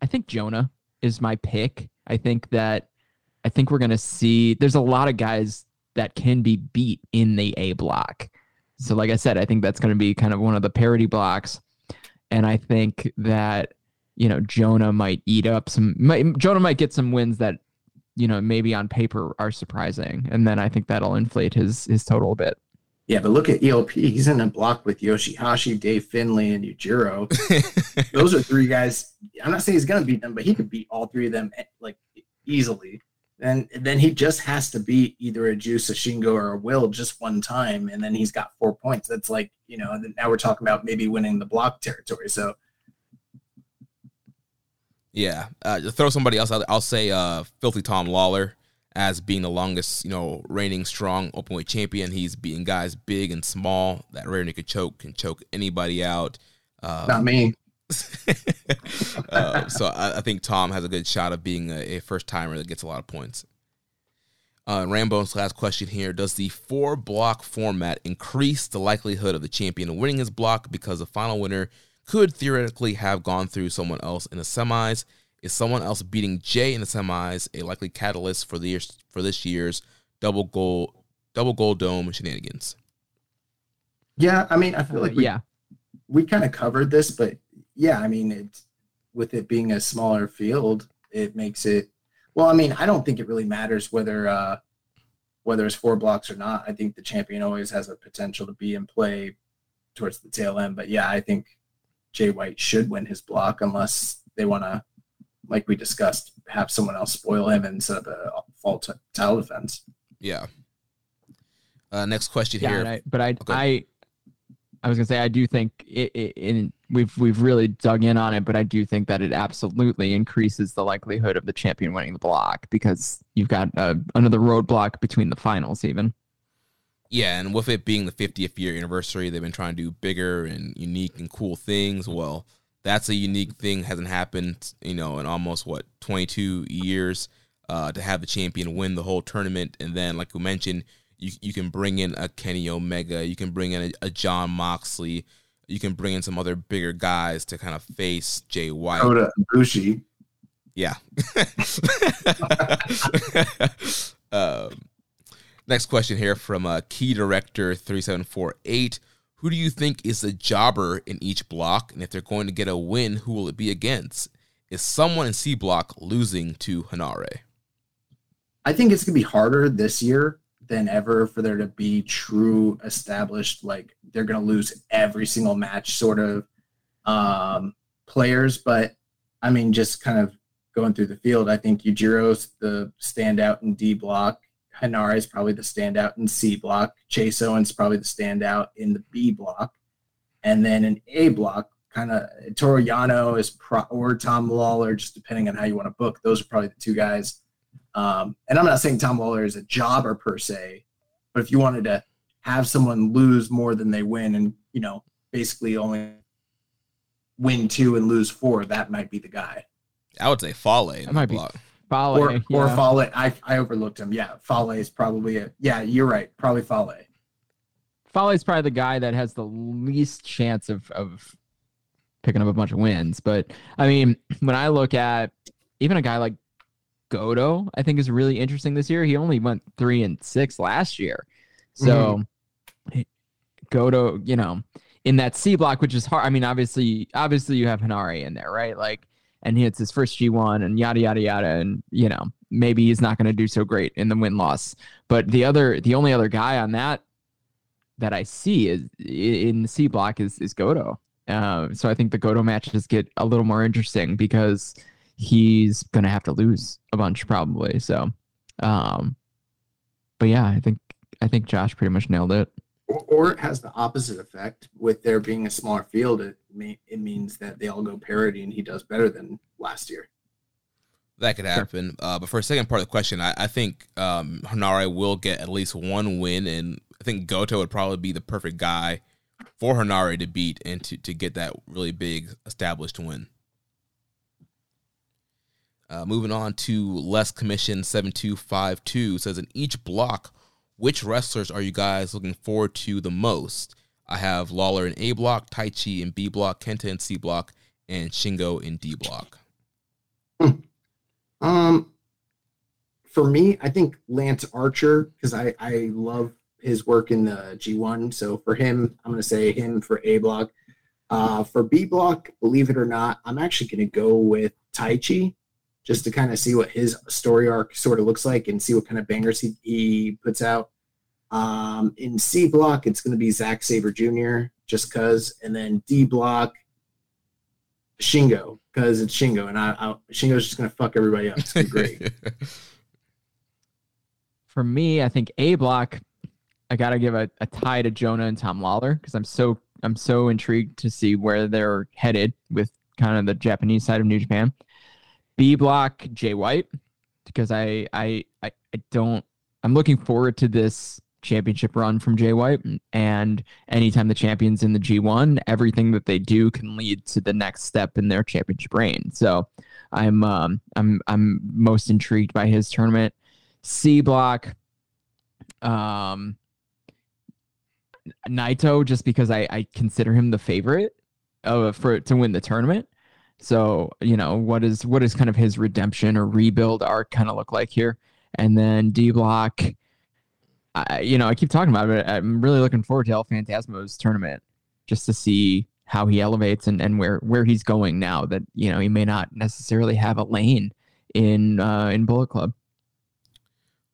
I think Jonah is my pick. I think that I think we're going to see. There's a lot of guys that can be beat in the A block. So, like I said, I think that's going to be kind of one of the parity blocks, and I think that you know Jonah might eat up some. Might, Jonah might get some wins that you know maybe on paper are surprising, and then I think that'll inflate his his total a bit. Yeah, but look at ELP. He's in a block with Yoshihashi, Dave Finlay, and Yujiro. Those are three guys. I'm not saying he's gonna beat them, but he could beat all three of them eh, like easily. And then he just has to beat either a Juice, a Shingo, or a Will just one time, and then he's got four points. That's like you know. Now we're talking about maybe winning the block territory. So Yeah, uh, throw somebody else out. there, I'll say uh, Filthy Tom Lawlor as being the longest, you know, reigning strong openweight champion. He's beating guys big and small. That rear naked choke can choke anybody out. Uh, not me. uh, so I, I think Tom has a good shot of being a, a first timer that gets a lot of points. Uh, Rambo's last question here: Does the four block format increase the likelihood of the champion winning his block because the final winner could theoretically have gone through someone else in the semis? Is someone else beating Jay in the semis a likely catalyst for the years, for this year's double goal double gold dome shenanigans? Yeah, I mean, I feel like we, yeah, we kind of covered this, but yeah, I mean, it's with it being a smaller field, it makes it. Well, I mean, I don't think it really matters whether uh, whether it's four blocks or not. I think the champion always has a potential to be in play towards the tail end. But yeah, I think Jay White should win his block unless they want to, like we discussed, have someone else spoil him instead of a fall t- title defense. Yeah. Uh, next question yeah. here. and I, but I, Okay. I, I was gonna say I do think it, it, in we've we've really dug in on it, but I do think that it absolutely increases the likelihood of the champion winning the block because you've got uh, another roadblock between the finals, even. Yeah, and with it being the 50th year anniversary, they've been trying to do bigger and unique and cool things. Well, That's a unique thing. Hasn't happened, you know, in almost what 22 years uh, to have the champion win the whole tournament, and then, like we mentioned, you you can bring in a Kenny Omega, you can bring in a, a Jon Moxley, you can bring in some other bigger guys to kind of face Jay White. Kota Ibushi. Yeah. um, next question here from uh, Key Director three seven four eight. Who do you think is the jobber in each block? And if they're going to get a win, who will it be against? Is someone in C block losing to Henare? I think it's gonna be harder this year than ever for there to be true established like they're gonna lose every single match sort of um, players. But I mean, just kind of going through the field, I think Yujiro's the standout in D block. Henare is probably the standout in C block. Chase Owens is probably the standout in the B block. And then in A block, kind of Toru Yano is pro- or Tom Lawlor, just depending on how you want to book. Those are probably the two guys. Um, and I'm not saying Tom Lawlor is a jobber per se, but if you wanted to have someone lose more than they win and, you know, basically only win two and lose four, that might be the guy. I would say Fale. in That the might be block. Fale, or or. Fale. I I overlooked him. Yeah, Fale is probably a yeah. You're right. Probably Fale. Fale is probably the guy that has the least chance of of picking up a bunch of wins. But I mean, when I look at even a guy like Goto, I think is really interesting this year. He only went three and six last year, so mm-hmm. Goto, you know, in that C block, which is hard. I mean, obviously, obviously you have Henare in there, right? Like, and he, hits his first G one, and yada yada yada, and you know, maybe he's not going to do so great in the win loss. But the other, the only other guy on that that I see is in the C block is is Goto. Uh, so I think the Goto matches get a little more interesting because he's gonna have to lose a bunch probably. So, um, but yeah, I think I think Josh pretty much nailed it. Or, or it has the opposite effect. With there being a smaller field, it may, it means that they all go parity, and he does better than last year. That could happen. Uh, but for a second part of the question, I, I think um, Henare will get at least one win, and I think Goto would probably be the perfect guy for Henare to beat and to, to get that really big established win. Uh, moving on to less commission 7252 says in each block, which wrestlers are you guys looking forward to the most? I have Lawlor in A block, Taichi in B block, Kenta in C block, and Shingo in D block. Um, for me, I think Lance Archer because I I love his work in the G1. So for him, I'm going to say him for A block. Uh, for B block, believe it or not, I'm actually going to go with Taichi just to kind of see what his story arc sort of looks like and see what kind of bangers he, he puts out. Um, in C block, it's going to be Zack Sabre Jr. just because, and then D block, Shingo because it's Shingo, and I, I Shingo's just going to fuck everybody up. It's gonna be great. For me, I think A block, I gotta give a, a tie to Jonah and Tom Lawlor because I'm so I'm so intrigued to see where they're headed with kind of the Japanese side of New Japan. B block, Jay White, because I I I, I don't I'm looking forward to this championship run from Jay White. And anytime the champion's in the G1, everything that they do can lead to the next step in their championship reign. So I'm um, I'm I'm most intrigued by his tournament. C block, um, Naito, just because I, I consider him the favorite uh, for to win the tournament. So you know what is what is kind of his redemption or rebuild arc kind of look like here, and then D block. I, you know, I keep talking about it. I'm really looking forward to El Phantasmo's tournament just to see how he elevates and, and where where he's going now that you know he may not necessarily have a lane in uh, in Bullet Club.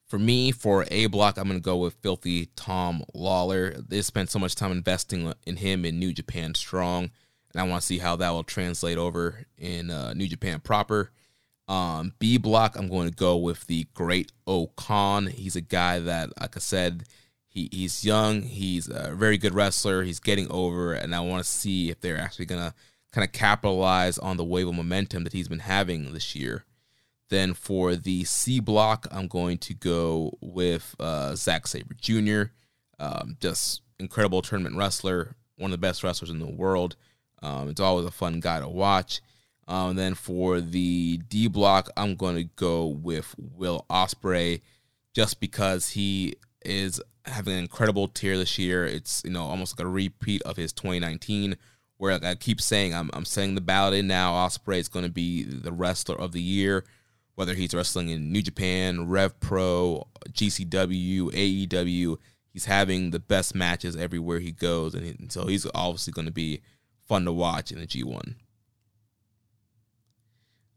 For me, for A block, I'm going to go with Filthy Tom Lawlor. They spent so much time investing in him in New Japan Strong, and I want to see how that will translate over in uh, New Japan proper. Um, B block, I'm going to go with the Great O-Khan. He's a guy that, like I said, he, he's young. He's a very good wrestler. He's getting over, and I want to see if they're actually going to kind of capitalize on the wave of momentum that he's been having this year. Then for the C block, I'm going to go with uh, Zack Sabre Jr. Um, just incredible tournament wrestler, one of the best wrestlers in the world. Um, it's always a fun guy to watch. Um, then for the D block, I'm going to go with Will Ospreay, just because he is having an incredible tier this year. It's you know almost like a repeat of his 2019, where like I keep saying I'm I'm setting the ballot in now. Ospreay is going to be the wrestler of the year, whether he's wrestling in New Japan, Rev Pro, GCW, AEW. He's having the best matches everywhere he goes, and, he, and so he's obviously going to be fun to watch in the G1.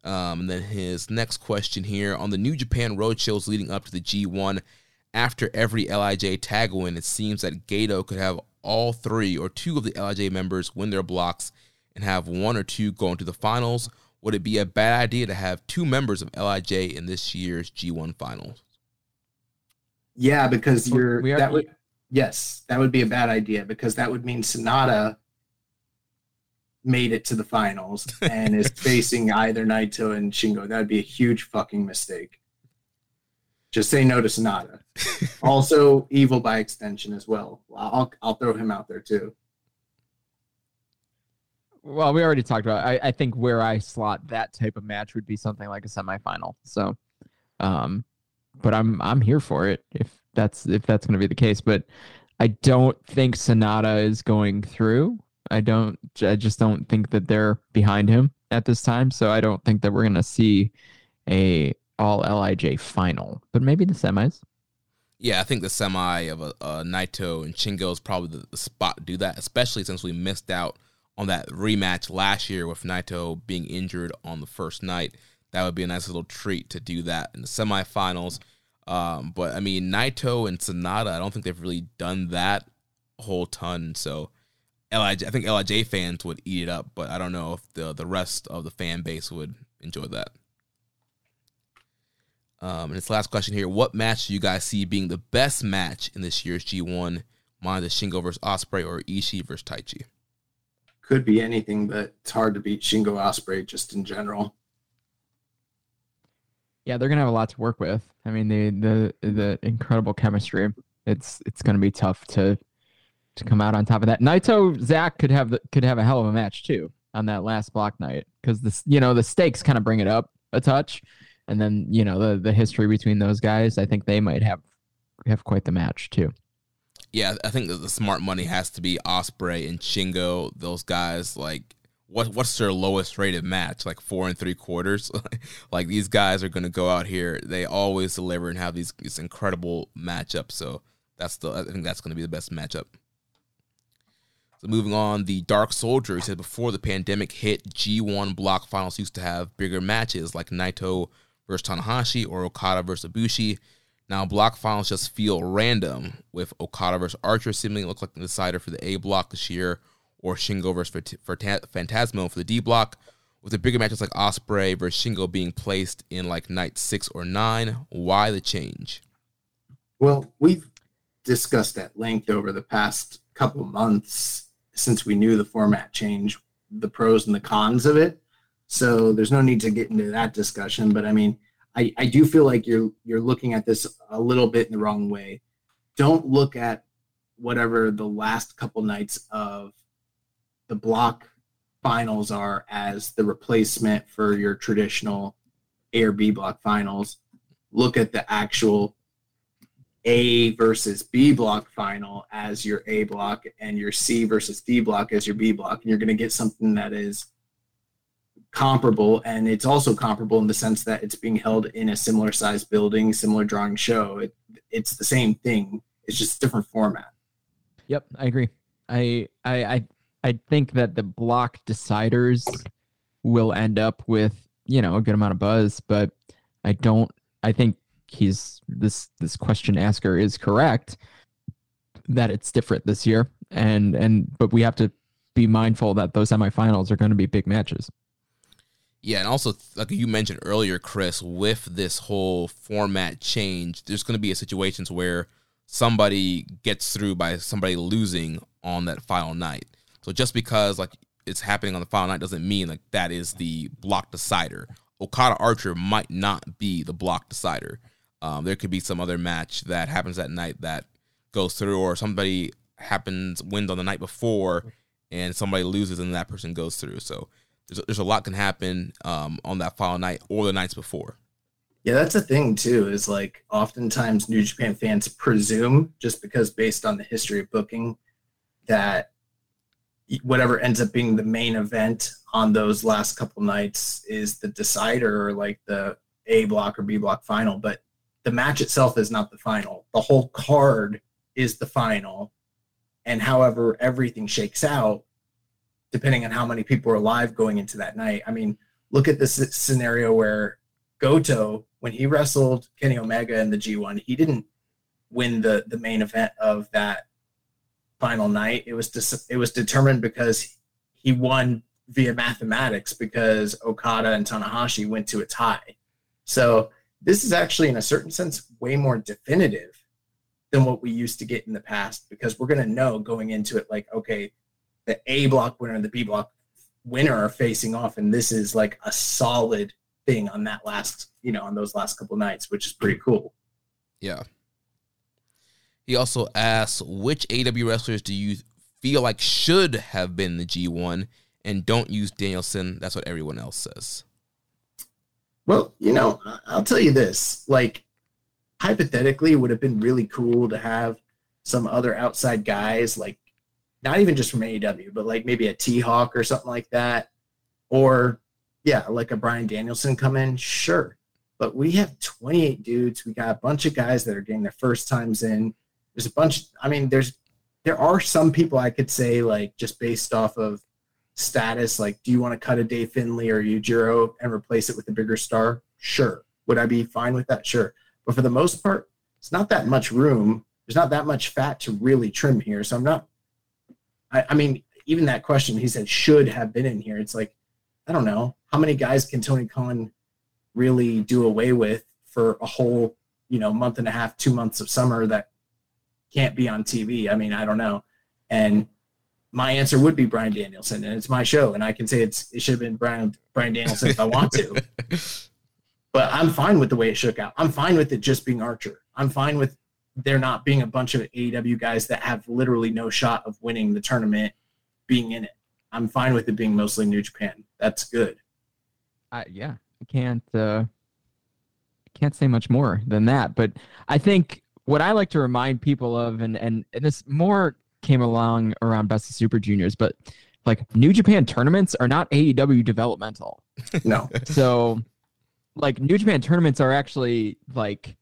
Um, and then his next question here on the New Japan road shows leading up to the G1. After every LIJ tag win, it seems that Gedo could have all three or two of the LIJ members win their blocks and have one or two go into the finals. Would it be a bad idea to have two members of LIJ in this year's G1 finals? Yeah, because you're We are- that would yes, that would be a bad idea because that would mean Sanada made it to the finals and is facing either Naito and Shingo. That would be a huge fucking mistake. Just say no to Sanada. also, Evil by extension as well. I'll I'll throw him out there too. Well, we already talked about. I, I think where I slot that type of match would be something like a semifinal. So, um, but I'm I'm here for it if that's if that's going to be the case. But I don't think Sanada is going through. I don't. I just don't think that they're behind him at this time. So I don't think that we're to see a all Lij final. But maybe the semis. Yeah, I think the semi of a, a Naito and Shingo is probably the, the spot to do that, especially since we missed out on that rematch last year with Naito being injured on the first night. That would be a nice little treat to do that in the semifinals. Um, but I mean, Naito and Sanada, I don't think they've really done that whole ton. So Lij, I think Lij fans would eat it up, but I don't know if the the rest of the fan base would enjoy that. Um, and this last question here: What match do you guys see being the best match in this year's G1? Mine is Shingo versus Ospreay or Ishii versus Taichi. Could be anything, but it's hard to beat Shingo Ospreay just in general. Yeah, they're gonna have a lot to work with. I mean, the the the incredible chemistry. It's it's gonna be tough to to come out on top of that. Naito Zack could have the, could have a hell of a match too on that last block night because this you know the stakes kind of bring it up a touch, and then you know the the history between those guys. I think they might have have quite the match too. Yeah, I think that the smart money has to be Ospreay and Shingo. Those guys, like, what what's their lowest rated match? Like four and three quarters. like these guys are going to go out here. They always deliver and have these these incredible matchups. So that's the I think that's going to be the best matchup. So moving on, the Dark Soldier said before the pandemic hit, G1 block finals used to have bigger matches like Naito versus Tanahashi or Okada versus Ibushi. Now block finals just feel random with Okada versus Archer seemingly look like the decider for the A block this year, or Shingo versus Phantasmo for the D block. With the bigger matches like Ospreay versus Shingo being placed in like night six or nine, why the change? Well, we've discussed at length over the past couple months since we knew the format change, the pros and the cons of it. So there's no need to get into that discussion. But I mean, I, I do feel like you're you're looking at this a little bit in the wrong way. Don't look at whatever the last couple nights of the block finals are as the replacement for your traditional A or B block finals. Look at the actual A versus B block final as your A block and your C versus D block as your B block. And you're going to get something that is comparable. And it's also comparable in the sense that it's being held in a similar size building, similar drawing show. It, it's the same thing, it's just different format. Yep, I agree. I I I I think that the block deciders will end up with you know a good amount of buzz, but I don't. I think he's this this question asker is correct that it's different this year, and and but we have to be mindful that those semifinals are going to be big matches. Yeah, and also like you mentioned earlier, Chris, with this whole format change, there's going to be a situations where somebody gets through by somebody losing on that final night. So just because like it's happening on the final night doesn't mean like that is the block decider. Okada Archer might not be the block decider. Um, there could be some other match that happens that night that goes through, or somebody happens wins on the night before, and somebody loses and that person goes through. So there's a, there's a lot can happen um, on that final night or the nights before. Yeah, that's a thing too. Is like oftentimes New Japan fans presume just because based on the history of booking that whatever ends up being the main event on those last couple nights is the decider or like the A block or B block final, but the match itself is not the final. The whole card is the final. And however everything shakes out, depending on how many people are alive going into that night. I mean, look at this scenario where Goto, when he wrestled Kenny Omega in the G1, he didn't win the the main event of that final night. It was it was determined because he won via mathematics because Okada and Tanahashi went to a tie. So this is actually, in a certain sense, way more definitive than what we used to get in the past because we're going to know going into it like, okay, the A block winner and the B block winner are facing off, and this is like a solid thing on that last, you know, on those last couple nights, which is pretty cool. Yeah. He also asks, which AW wrestlers do you feel like should have been the G1 and don't use Danielson? That's what everyone else says. Well, you know, I'll tell you this. Like, hypothetically, it would have been really cool to have some other outside guys, like not even just from AEW, but like maybe a T Hawk or something like that. Or, yeah, like a Bryan Danielson come in. Sure. But we have 28 dudes. We got a bunch of guys that are getting their first times in. There's a bunch. I mean, there's, there are some people I could say, like, just based off of status, like, do you want to cut a Dave Finlay or Yujiro and replace it with a bigger star? Sure. Would I be fine with that? Sure. But for the most part, it's not that much room. There's not that much fat to really trim here. So I'm not, I, I mean, even that question he said should have been in here. It's like, I don't know. How many guys can Tony Khan really do away with for a whole, you know, month and a half, two months of summer that can't be on TV? I mean, I don't know. And my answer would be Bryan Danielson, and it's my show, and I can say it's it should have been Brian Bryan Danielson if I want to. but I'm fine with the way it shook out. I'm fine with it just being Archer. I'm fine with there not being a bunch of AEW guys that have literally no shot of winning the tournament being in it. I'm fine with it being mostly New Japan. That's good. Uh, yeah, I can't uh, can't say much more than that. But I think what I like to remind people of, and and, and this more came along around Best of Super Juniors, but like New Japan tournaments are not AEW developmental. No. so like New Japan tournaments are actually like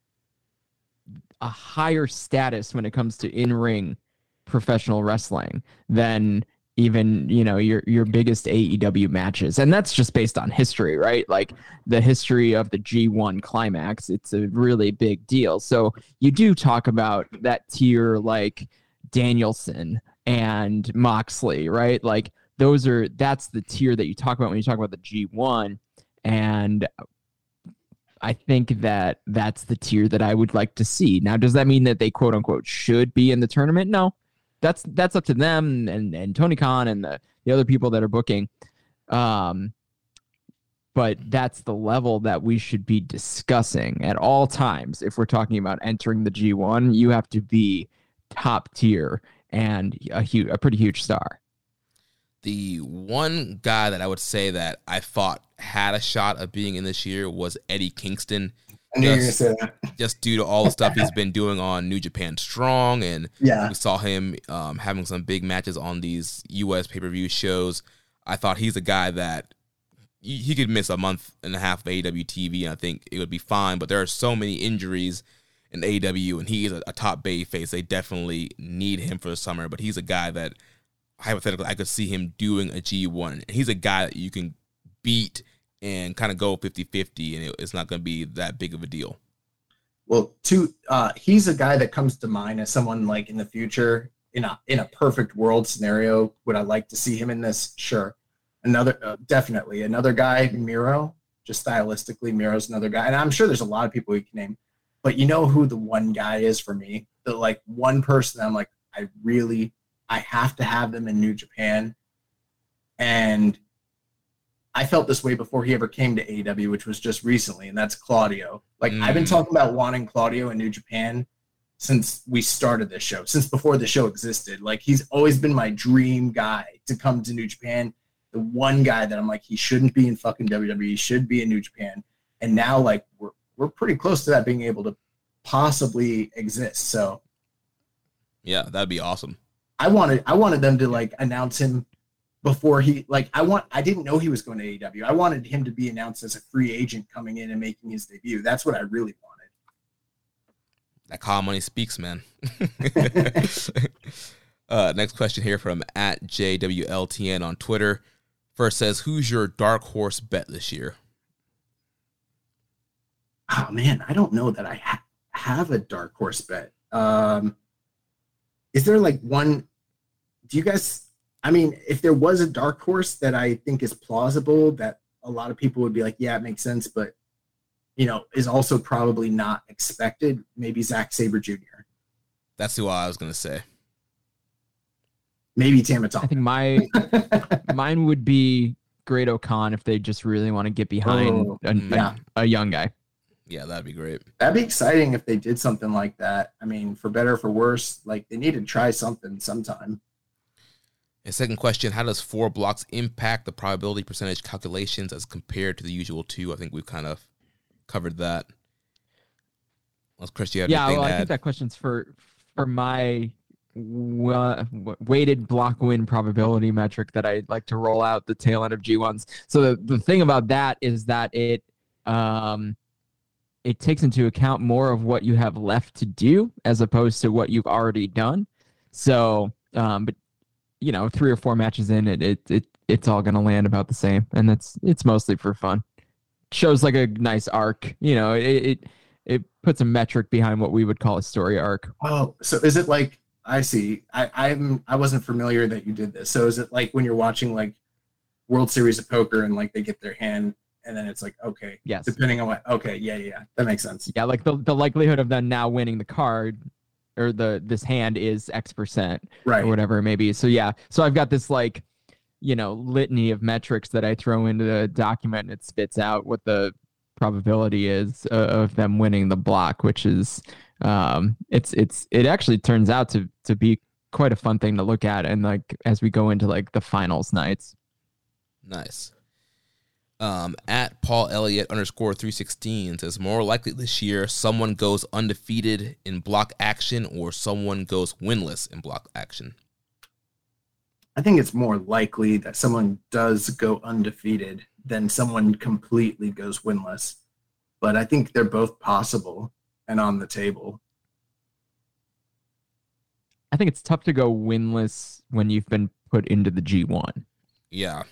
a higher status when it comes to in-ring professional wrestling than even you know your your biggest AEW matches and that's just based on history right like the history of the G1 climax it's a really big deal so you do talk about that tier like Danielson and Moxley, right? Like those are that's the tier that you talk about when you talk about the G1 and I think that that's the tier that I would like to see. Now, does that mean that they quote unquote should be in the tournament? No, that's that's up to them and and Tony Khan and the, the other people that are booking. Um, but that's the level that we should be discussing at all times. If we're talking about entering the G1, you have to be top tier and a huge, a pretty huge star. The one guy that I would say that I thought had a shot of being in this year was Eddie Kingston. I knew just, you were gonna say that. just due to all the stuff he's been doing on New Japan Strong, and yeah. we saw him um, having some big matches on these U.S. pay per view shows. I thought he's a guy that he could miss a month and a half of AEW TV, and I think it would be fine. But there are so many injuries in AEW, and he is a, a top bay face. They definitely need him for the summer, but he's a guy that hypothetically I could see him doing a G1. And he's a guy that you can beat and kind of go 50-50 and it, it's not going to be that big of a deal. Well, two uh he's a guy that comes to mind as someone like in the future in a in a perfect world scenario would I like to see him in this? Sure. Another uh, definitely another guy Miro, just stylistically Miro's another guy. And I'm sure there's a lot of people we can name but you know who the one guy is for me? The like one person I'm like, I really I have to have them in New Japan. And I felt this way before he ever came to AEW, which was just recently, and that's Claudio. Like mm. I've been mm. talking about wanting Claudio in New Japan since we started this show, since before the show existed. Like he's always been my dream guy to come to New Japan. The one guy that I'm like, he shouldn't be in fucking WWE, he should be in New Japan. And now like we're we're pretty close to that being able to possibly exist. So Yeah, that'd be awesome. I wanted I wanted them to like announce him before he like I want I didn't know he was going to AEW. I wanted him to be announced as a free agent coming in and making his debut. That's what I really wanted. That call money speaks, man. uh, next question here from at JWLTN on Twitter. First says, Who's your dark horse bet this year? Oh man, I don't know that I ha- have a dark horse bet. Um is there like one do you guys I mean, if there was a dark horse that I think is plausible, that a lot of people would be like, yeah, it makes sense, but you know, is also probably not expected. Maybe Zack Sabre Jr. That's who I was gonna say. Maybe I think my mine would be Great O-Khan if they just really want to get behind Oh, a, a- a young guy. Yeah, that'd be great. That'd be exciting if they did something like that. I mean, for better or for worse, like they need to try something sometime. And second question, how does four blocks impact the probability percentage calculations as compared to the usual two? I think we've kind of covered that. Unless Chris, you have Yeah, well, to I think that question's for for my wa- weighted block win probability metric that I like to roll out the tail end of G1s. So the, the thing about that is that it um it takes into account more of what you have left to do as opposed to what you've already done. So um but you know, three or four matches in it it, it it's all going to land about the same and that's it's mostly for fun. Shows like a nice arc, you know, it, it it puts a metric behind what we would call a story arc. Oh, so is it like I see? I I'm I wasn't familiar that you did this. So is it like when you're watching like World Series of Poker and like they get their hand and then it's like okay, Yes. depending on what. Okay, yeah, yeah, yeah. that makes sense. Yeah, like the, the likelihood of them now winning the card or the this hand is X percent Right. or whatever it may be. So yeah, so I've got this like, you know, litany of metrics that I throw into the document and it spits out what the probability is uh, of them winning the block, which is um it's it's it actually turns out to to be quite a fun thing to look at and like as we go into like the finals nights. Nice. Um, at Paul Elliott underscore three sixteen says more likely this year someone goes undefeated in block action or someone goes winless in block action. I think it's more likely that someone does go undefeated than someone completely goes winless. But I think they're both possible and on the table. I think it's tough to go winless when you've been put into the G1. Yeah,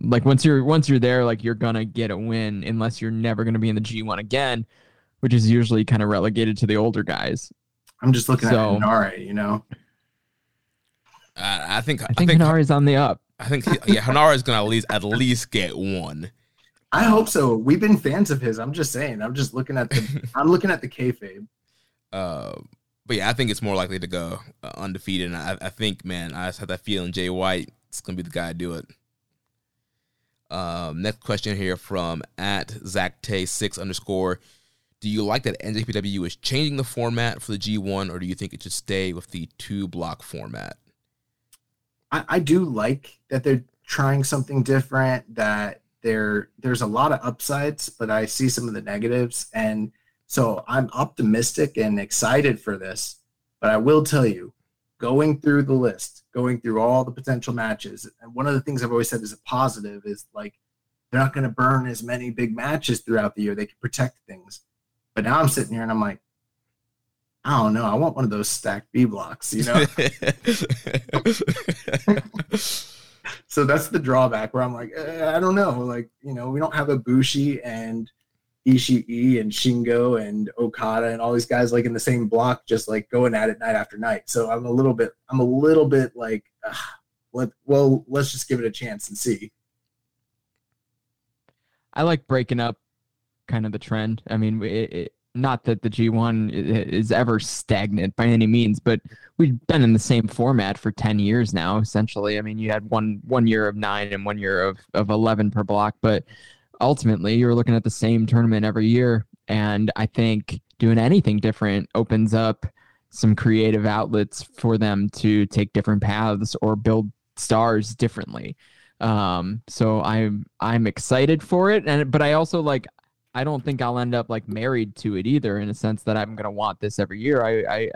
like once you're once you're there like you're gonna get a win unless you're never gonna be in the g1 again which is usually kind of relegated to the older guys I'm just looking So- at Henare, you know. I, I think i I think, think Henare's on the up I think yeah Henare is gonna at least at least get one. I hope so. We've been fans of his. I'm just saying. I'm just looking at the. I'm looking at the kayfabe. Uh, but yeah, I think it's more likely to go uh, undefeated. And I, I think, man, I just have that feeling Jay White is gonna be the guy to do it. Um, next question here from at Zach Tay six underscore. Do you like that NJPW is changing the format for the G1, or do you think it should stay with the two block format? I, I do like that they're trying something different. That there there's a lot of upsides, but I see some of the negatives, and so I'm optimistic and excited for this. But I will tell you, going through the list, going through all the potential matches, and one of the things I've always said is a positive is like they're not going to burn as many big matches throughout the year. They can protect things. But now I'm sitting here and I'm like, I don't know. I want one of those stacked B blocks, you know. so that's the drawback where I'm like, eh, I don't know. Like, you know, we don't have Ibushi and Ishii and Shingo and Okada and all these guys like in the same block, just like going at it night after night. So I'm a little bit, I'm a little bit like, let, well, let's just give it a chance and see. i like breaking up kind of the trend i mean it, it, not that the g1 is ever stagnant by any means but we've been in the same format for 10 years now essentially i mean you had one one year of nine and one year of, of 11 per block but ultimately you're looking at the same tournament every year And I think doing anything different opens up some creative outlets for them to take different paths or build stars differently. Um, so I'm I'm excited for it, and but I also like I don't think I'll end up like married to it either, in a sense that I'm gonna want this every year. I I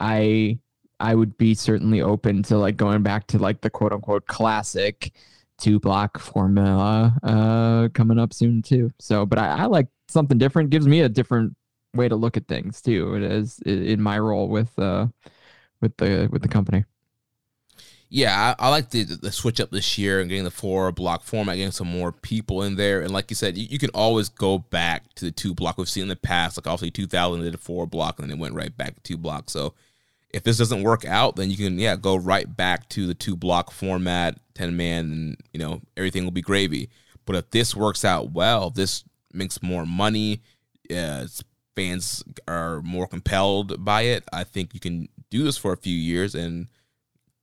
I I would be certainly open to like going back to like the quote unquote classic two block formula uh coming up soon too. So but I, I like something different, gives me a different way to look at things too. It is in my role with uh with the with the company. Yeah, I, I like the, the switch up this year and getting the four block format, getting some more people in there. And like you said, you, you can always go back to the two block we've seen in the past. Like obviously 2000 did a four block and then it went right back to two block. So if this doesn't work out, then you can yeah go right back to the two block format, ten man, and you know everything will be gravy. But if this works out well, this makes more money. Uh, fans are more compelled by it. I think you can do this for a few years and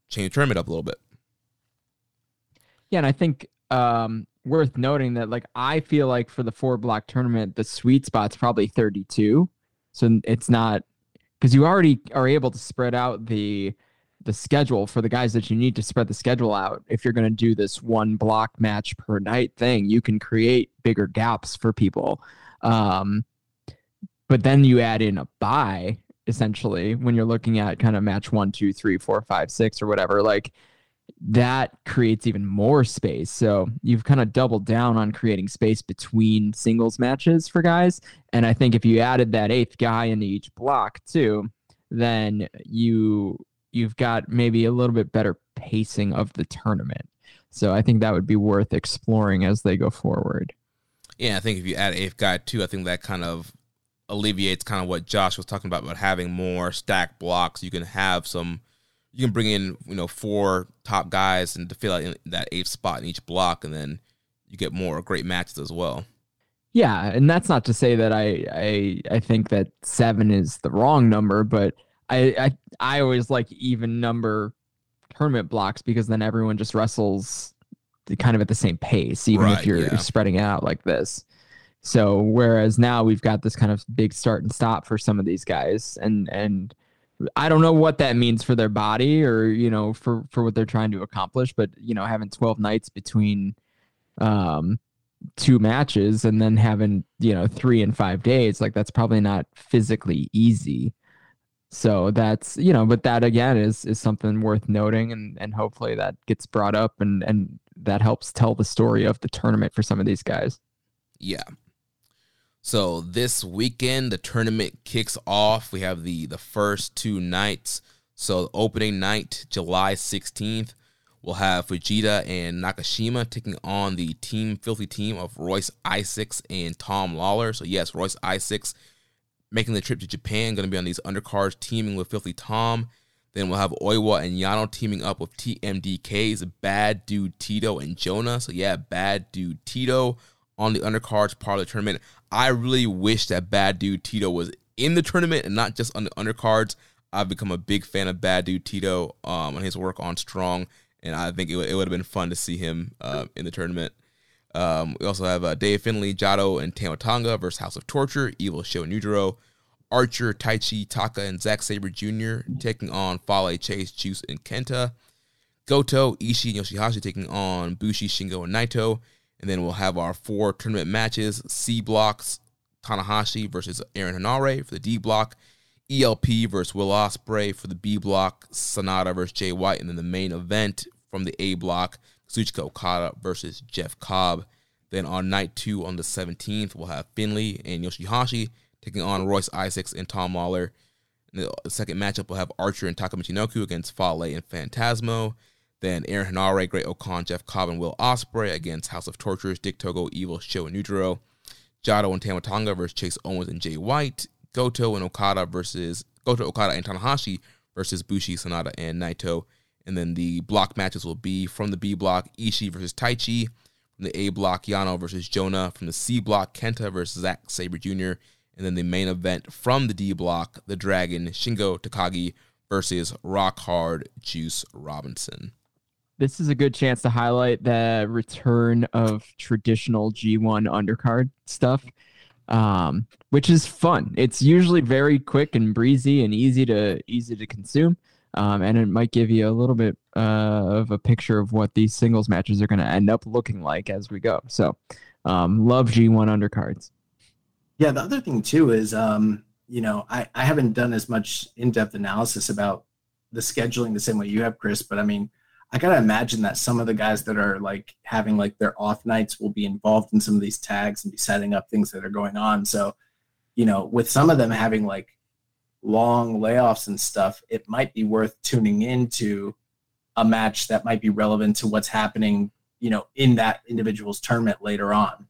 change tournament up a little bit. Yeah, and I think um, worth noting that like I feel like for the four block tournament, the sweet spot's probably 32. So it's not because you already are able to spread out the the schedule for the guys that you need to spread the schedule out. If you're going to do this one block match per night thing, you can create bigger gaps for people. Um, but then you add in a buy essentially when you're looking at kind of match one, two, three, four, five, six, or whatever. Like that creates even more space. So you've kind of doubled down on creating space between singles matches for guys. And I think if you added that eighth guy into each block too, then you you've got maybe a little bit better pacing of the tournament. So I think that would be worth exploring as they go forward. Yeah, I think if you add eighth guy too, I think that kind of alleviates kind of what Josh was talking about about having more stack blocks. You can have some you can bring in you know four top guys and to fill out that eighth spot in each block, and then you get more great matches as well. Yeah, and that's not to say that I I I think that seven is the wrong number, but I I I always like even number tournament blocks because then everyone just wrestles kind of at the same pace, even right, if you're yeah. spreading it out like this. So whereas now we've got this kind of big start and stop for some of these guys, and and I don't know what that means for their body or you know for for what they're trying to accomplish, but you know having 12 nights between um two matches and then having you know 3 and 5 days like that's probably not physically easy. So that's you know but that again is is something worth noting and and hopefully that gets brought up and and that helps tell the story of the tournament for some of these guys. Yeah. So this weekend the tournament kicks off. We have the the first two nights. So opening night, July 16th, we'll have Fujita and Nakashima taking on the team filthy team of Royce Isaacs and Tom Lawler. So yes, Royce Isaacs making the trip to Japan, going to be on these undercards teaming with Filthy Tom. Then we'll have Oiwa and Yano teaming up with TMDK's Bad Dude Tito and Jonah. So yeah, Bad Dude Tito on the undercards part of the tournament. I really wish that Bad Dude Tito was in the tournament and not just on the undercards. I've become a big fan of Bad Dude Tito um, and his work on Strong, and I think it, w- it would have been fun to see him uh, in the tournament. Um, we also have uh, Dave Finlay, Jado, and Tama Tonga versus House of Torture, Evil Sho Yujiro, Archer, Taichi, Taka, and Zack Sabre Jr. taking on Fale, Chase, Juice, and Kenta. Goto, Ishii, and Yoshihashi taking on Bushi, Shingo, and Naito. And then we'll have our four tournament matches C blocks Tanahashi versus Aaron Henare for the D block, ELP versus Will Ospreay for the B block, Sonata versus Jay White, and then the main event from the A block, Kazuchika Okada versus Jeff Cobb. Then on night two on the 17th, we'll have Finlay and Yoshihashi taking on Royce Isaacs and Tom Lawler. the second matchup, we'll have Archer and Taka Michinoku against Fale and Phantasmo. Then Aaron Henare, Great-O-Khan, Jeff Cobb, and Will Ospreay against House of Tortures, Dick Togo, Evil, Sho, and Yujiro. Jado and Tama Tonga versus Chase Owens and Jay White. Goto and Okada versus Goto, Okada, and Tanahashi versus Bushi, Sanada, and Naito. And then the block matches will be from the B block, Ishii versus Taichi. From the A block, Yano versus Jonah. From the C block, Kenta versus Zack Sabre Jr. And then the main event from the D block, the Dragon, Shingo Takagi versus Rock Hard Juice Robinson this is a good chance to highlight the return of traditional G1 undercard stuff. um, which is fun. It's usually very quick and breezy and easy to easy to consume. Um, and it might give you a little bit uh, of a picture of what these singles matches are going to end up looking like as we go. So, um, love G1 undercards. Yeah, the other thing too is, um, you know, I, I haven't done as much in depth analysis about the scheduling the same way you have, Chris, but I mean, I gotta imagine that some of the guys that are like having like their off nights will be involved in some of these tags and be setting up things that are going on. So, you know, with some of them having like long layoffs and stuff, it might be worth tuning into a match that might be relevant to what's happening, you know, in that individual's tournament later on.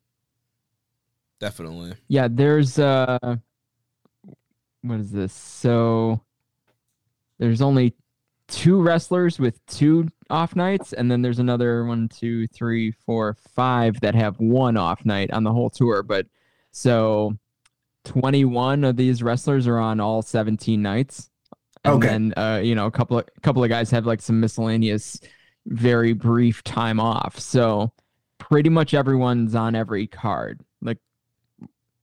Definitely. Yeah, there's uh what is this? So there's only two wrestlers with two off nights, and then there's another one, two, three, four, five that have one off night on the whole tour. But so 21 of these wrestlers are on all 17 nights. And Okay. then uh, you know, a couple of couple of guys have like some miscellaneous very brief time off. So pretty much everyone's on every card. Like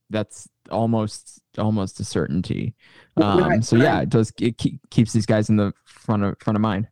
that's almost almost a certainty. Um, so yeah, it does it keep, keeps these guys in the front of front of mind.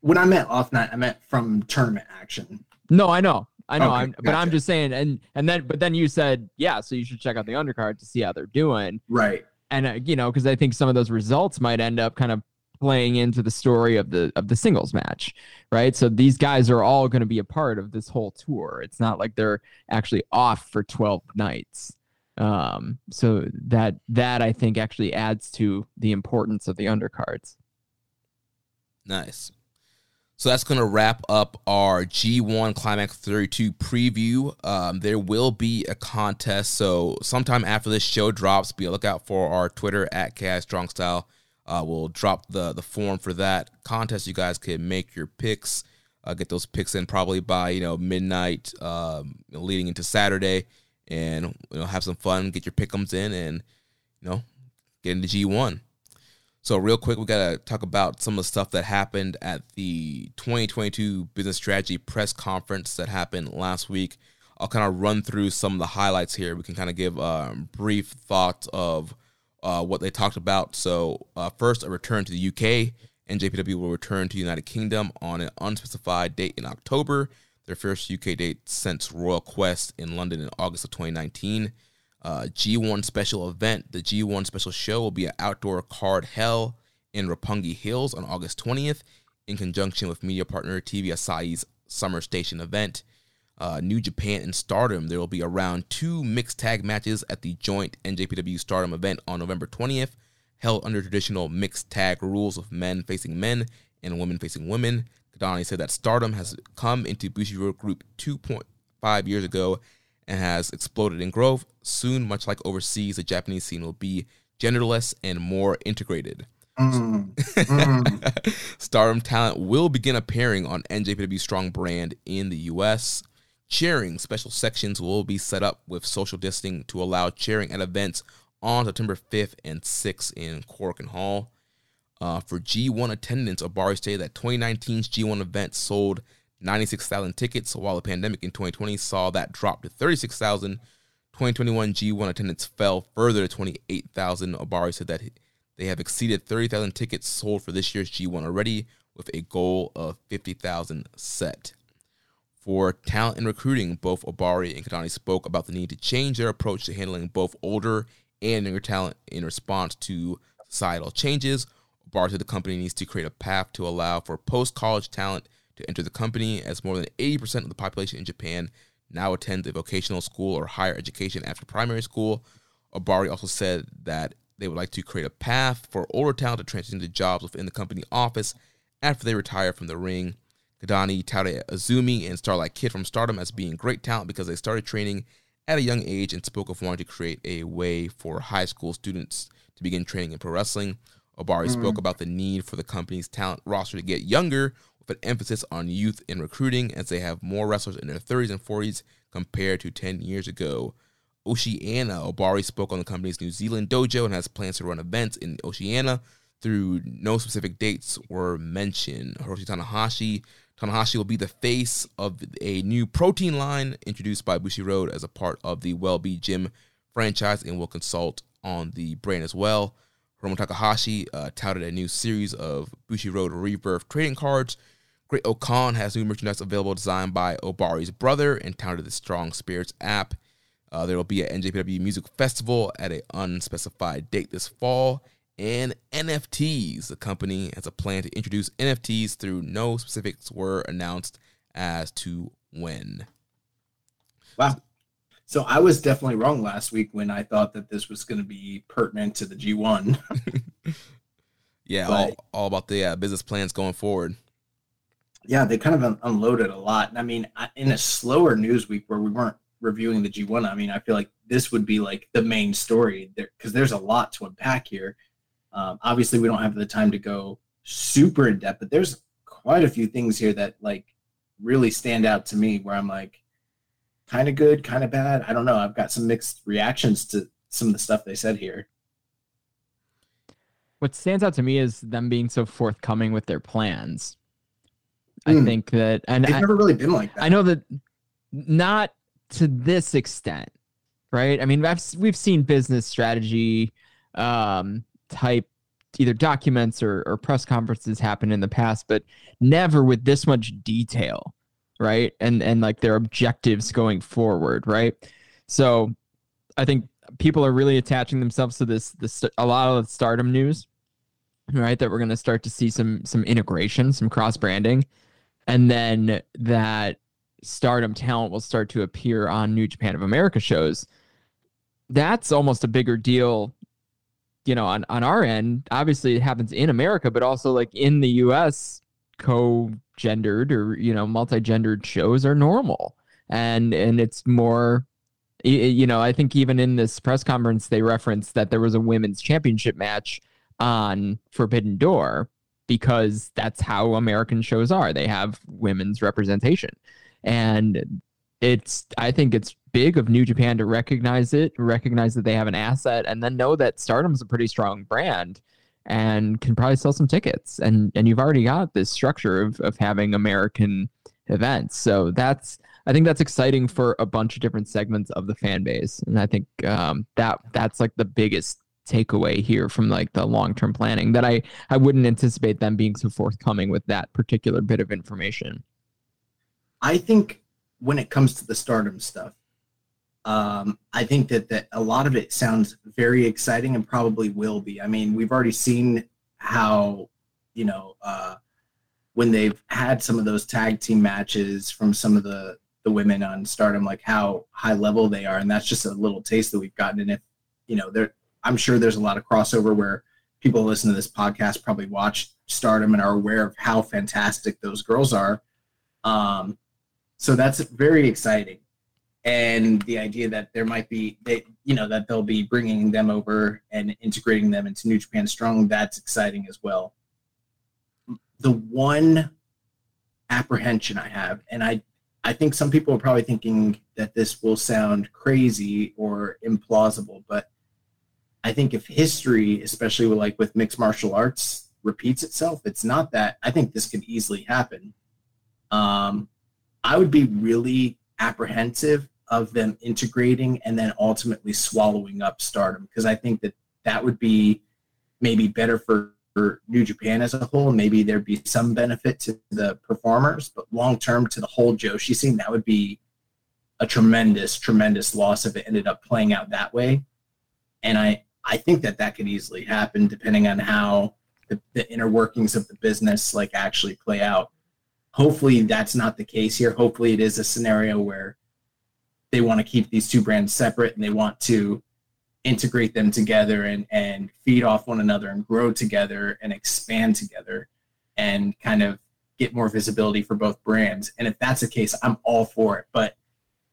When I meant off night, I meant from tournament action. No, I know. I know. Okay, I'm, but I'm just saying and and then but then you said, yeah, so you should check out the undercard to see how they're doing. Right. and uh, you know because i think some of those results might end up kind of playing into the story of the of the singles match right so these guys are all going to be a part of this whole tour it's not like they're actually off for 12 nights um so that that i think actually adds to the importance of the undercards Nice. So that's going to wrap up our G1 Climax 32 preview. Um, there will be a contest. So sometime after this show drops, be a lookout for our Twitter at KI Strong Style. Uh, we'll drop the, the form for that contest. You guys can make your picks. Uh, get those picks in probably by you know midnight, um, leading into Saturday, and you know have some fun. Get your pickums in, and you know get into G1. So real quick, we gotta talk about some of the stuff that happened at the 2022 Business Strategy Press Conference that happened last week. I'll kind of run through some of the highlights here. We can kind of give um, brief thoughts of uh, what they talked about. So uh, first, a return to the UK. NJPW will return to the United Kingdom on an unspecified date in October. Their first UK date since Royal Quest in London in August of 2019 uh, G1 special event. The G1 special show will be an outdoor card hell in Roppongi Hills on August 20th in conjunction with media partner TV Asahi's Summer Station event. Uh, New Japan and Stardom, there will be around two mixed tag matches at the joint NJPW Stardom event on November 20th, held under traditional mixed tag rules of men facing men and women facing women. Kidani said that Stardom has come into Bushiroad Group 2.5 years ago and has exploded in growth. Soon, much like overseas, the Japanese scene will be genderless and more integrated. Mm, mm. Stardom talent will begin appearing on NJPW Strong brand in the US. Cheering special sections will be set up with social distancing to allow cheering at events on September 5th and 6th in Korakuen Hall. Uh, for G1 attendance, Obari stated that 2019's G1 event sold 96,000 tickets, while the pandemic in 2020 saw that drop to 36,000. 2021 G1 attendance fell further to 28,000. Obari said that they have exceeded 30,000 tickets sold for this year's G1 already, with a goal of 50,000 set. For talent and recruiting, both Obari and Kidani spoke about the need to change their approach to handling both older and younger talent in response to societal changes. Obari said the company needs to create a path to allow for post college talent to enter the company, as more than 80% of the population in Japan now attends a vocational school or higher education after primary school. Obari also said that they would like to create a path for older talent to transition to jobs within the company office after they retire from the ring. Kidani touted Azumi and Starlight Kid from Stardom as being great talent because they started training at a young age and spoke of wanting to create a way for high school students to begin training in pro wrestling. Obari mm-hmm. spoke about the need for the company's talent roster to get younger emphasis on youth in recruiting as they have more wrestlers in their 30s and 40s compared to 10 years ago. Oceania, Obari spoke on the company's New Zealand dojo and has plans to run events in Oceania through no specific dates were mentioned. Hiroshi Tanahashi. Tanahashi will be the face of a new protein line introduced by Bushiroad as a part of the Wellbe Gym franchise and will consult on the brand as well. Hiromu Takahashi uh, touted a new series of Bushiroad Rebirth trading cards. Great-O-Khan has new merchandise available designed by Obari's brother and touted the Strong Spirits app. Uh, there will be an NJPW Music Festival at an unspecified date this fall. And NFTs. The company has a plan to introduce NFTs through no specifics were announced as to when. Wow. So I was definitely wrong last week when I thought that this was going to be pertinent to the G1. yeah, all, all about the uh, business plans going forward. Yeah, they kind of un- unloaded a lot. And I mean, in a slower news week where we weren't reviewing the G1, I mean, I feel like this would be like the main story there because there's a lot to unpack here. Um, obviously, we don't have the time to go super in depth, but there's quite a few things here that like really stand out to me where I'm like, kind of good, kind of bad. I don't know. I've got some mixed reactions to some of the stuff they said here. What stands out to me is them being so forthcoming with their plans. Mm. I hmm. think that, and they've I, never really been like that. I know that not to this extent, right? I mean, I've, we've seen business strategy um, type either documents or, or press conferences happen in the past, but never with this much detail right? And and like their objectives going forward, right? So I think people are really attaching themselves to this this a lot of the stardom news, right? That we're going to start to see some some integration, some cross branding, and then that stardom talent will start to appear on New Japan of America shows. That's almost a bigger deal you know on on our end. Obviously it happens in america but also like in the us co gendered or you know multi-gendered shows are normal. And and it's more you know i think even in this press conference they referenced that there was a women's championship match on forbidden door because that's how american shows are they have women's representation and it's i think it's big of new japan to recognize it recognize that they have an asset and then know that stardom's a pretty strong brand and can probably sell some tickets. And and you've already got this structure of of having American events. So that's I think that's exciting for a bunch of different segments of the fan base. And I think um, that that's like the biggest takeaway here from like the long term planning that I I wouldn't anticipate them being so forthcoming with that particular bit of information. I think when it comes to the stardom stuff, um, I think that that a lot of it sounds very exciting and probably will be. I mean, we've already seen how you know uh, when they've had some of those tag team matches from some of the the women on Stardom, like how high level they are, and that's just a little taste that we've gotten. And if you know, there, I'm sure there's a lot of crossover where people listen to this podcast probably watch Stardom and are aware of how fantastic those girls are. Um, so that's very exciting and the idea that there might be they you know that they'll be bringing them over and integrating them into New Japan Strong that's exciting as well. The one apprehension I have, and I I think some people are probably thinking that this will sound crazy or implausible, but I think if history, especially with like with mixed martial arts, repeats itself, it's not that. I think this could easily happen. Um, I would be really apprehensive of them integrating and then ultimately swallowing up stardom because I think that that would be maybe better for, for New Japan as a whole. Maybe there'd be some benefit to the performers, but long term to the whole Joshi scene, that would be a tremendous, tremendous loss if it ended up playing out that way. And I, I think that that could easily happen depending on how the, the inner workings of the business like actually play out hopefully that's not the case here. Hopefully it is a scenario where they want to keep these two brands separate and they want to integrate them together and, and feed off one another and grow together and expand together and kind of get more visibility for both brands. And if that's the case, I'm all for it. But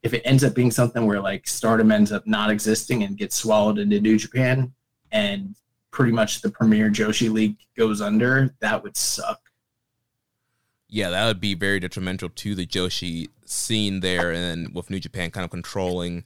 if it ends up being something where like Stardom ends up not existing and gets swallowed into New Japan and pretty much the premier Joshi League goes under, that would suck yeah, that would be very detrimental to the Joshi scene there, and with New Japan kind of controlling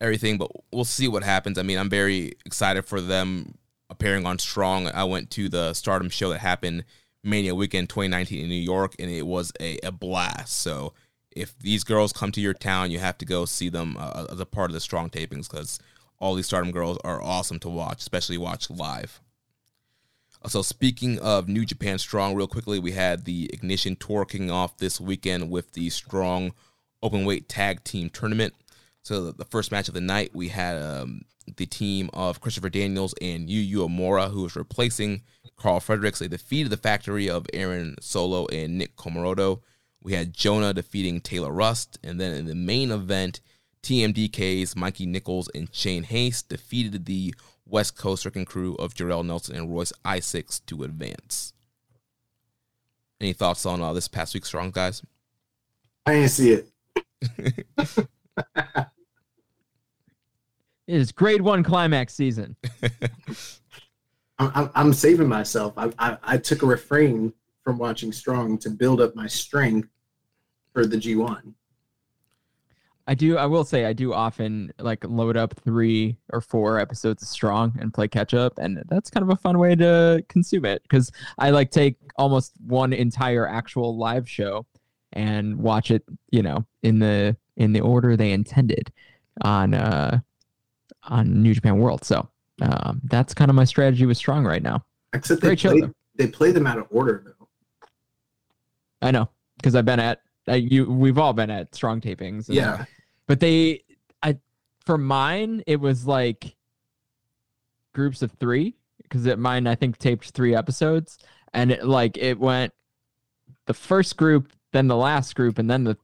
everything. But we'll see what happens. I mean, I'm very excited for them appearing on Strong. I went to the Stardom show that happened Mania Weekend 2019 in New York, and it was a, a blast. So if these girls come to your town, you have to go see them uh, as a part of the Strong tapings because all these Stardom girls are awesome to watch, especially watch live. So speaking of New Japan Strong, real quickly, we had the Ignition Tour kicking off this weekend with the Strong Openweight Tag Team Tournament. So the first match of the night, we had um, the team of Christopher Daniels and Yu Uemura, who was replacing Karl Fredericks. They defeated the factory of Aaron Solo and Nick Comoroto. We had Jonah defeating Taylor Rust. And then in the main event, TMDK's Mikey Nichols and Shane Haste defeated the West Coast Wrecking Crew of Jorel Nelson and Royce Isaacs to advance. Any thoughts on uh, this past week's Strong, guys? I didn't see it. it is grade one climax season. I'm, I'm, I'm saving myself. I, I, I took a refrain from watching Strong to build up my strength for the G1. I do. I will say I do often like load up three or four episodes of Strong and play catch up, and that's kind of a fun way to consume it because I like take almost one entire actual live show and watch it, you know, in the in the order they intended on uh on New Japan World. So um, that's kind of my strategy with Strong right now. Except they Great show, play, though. they play them out of order though. I know because I've been at uh, you. We've all been at Strong tapings. and- Yeah. but they i for mine it was like groups of three because it mine i think taped three episodes and it like it went the first group then the last group and then the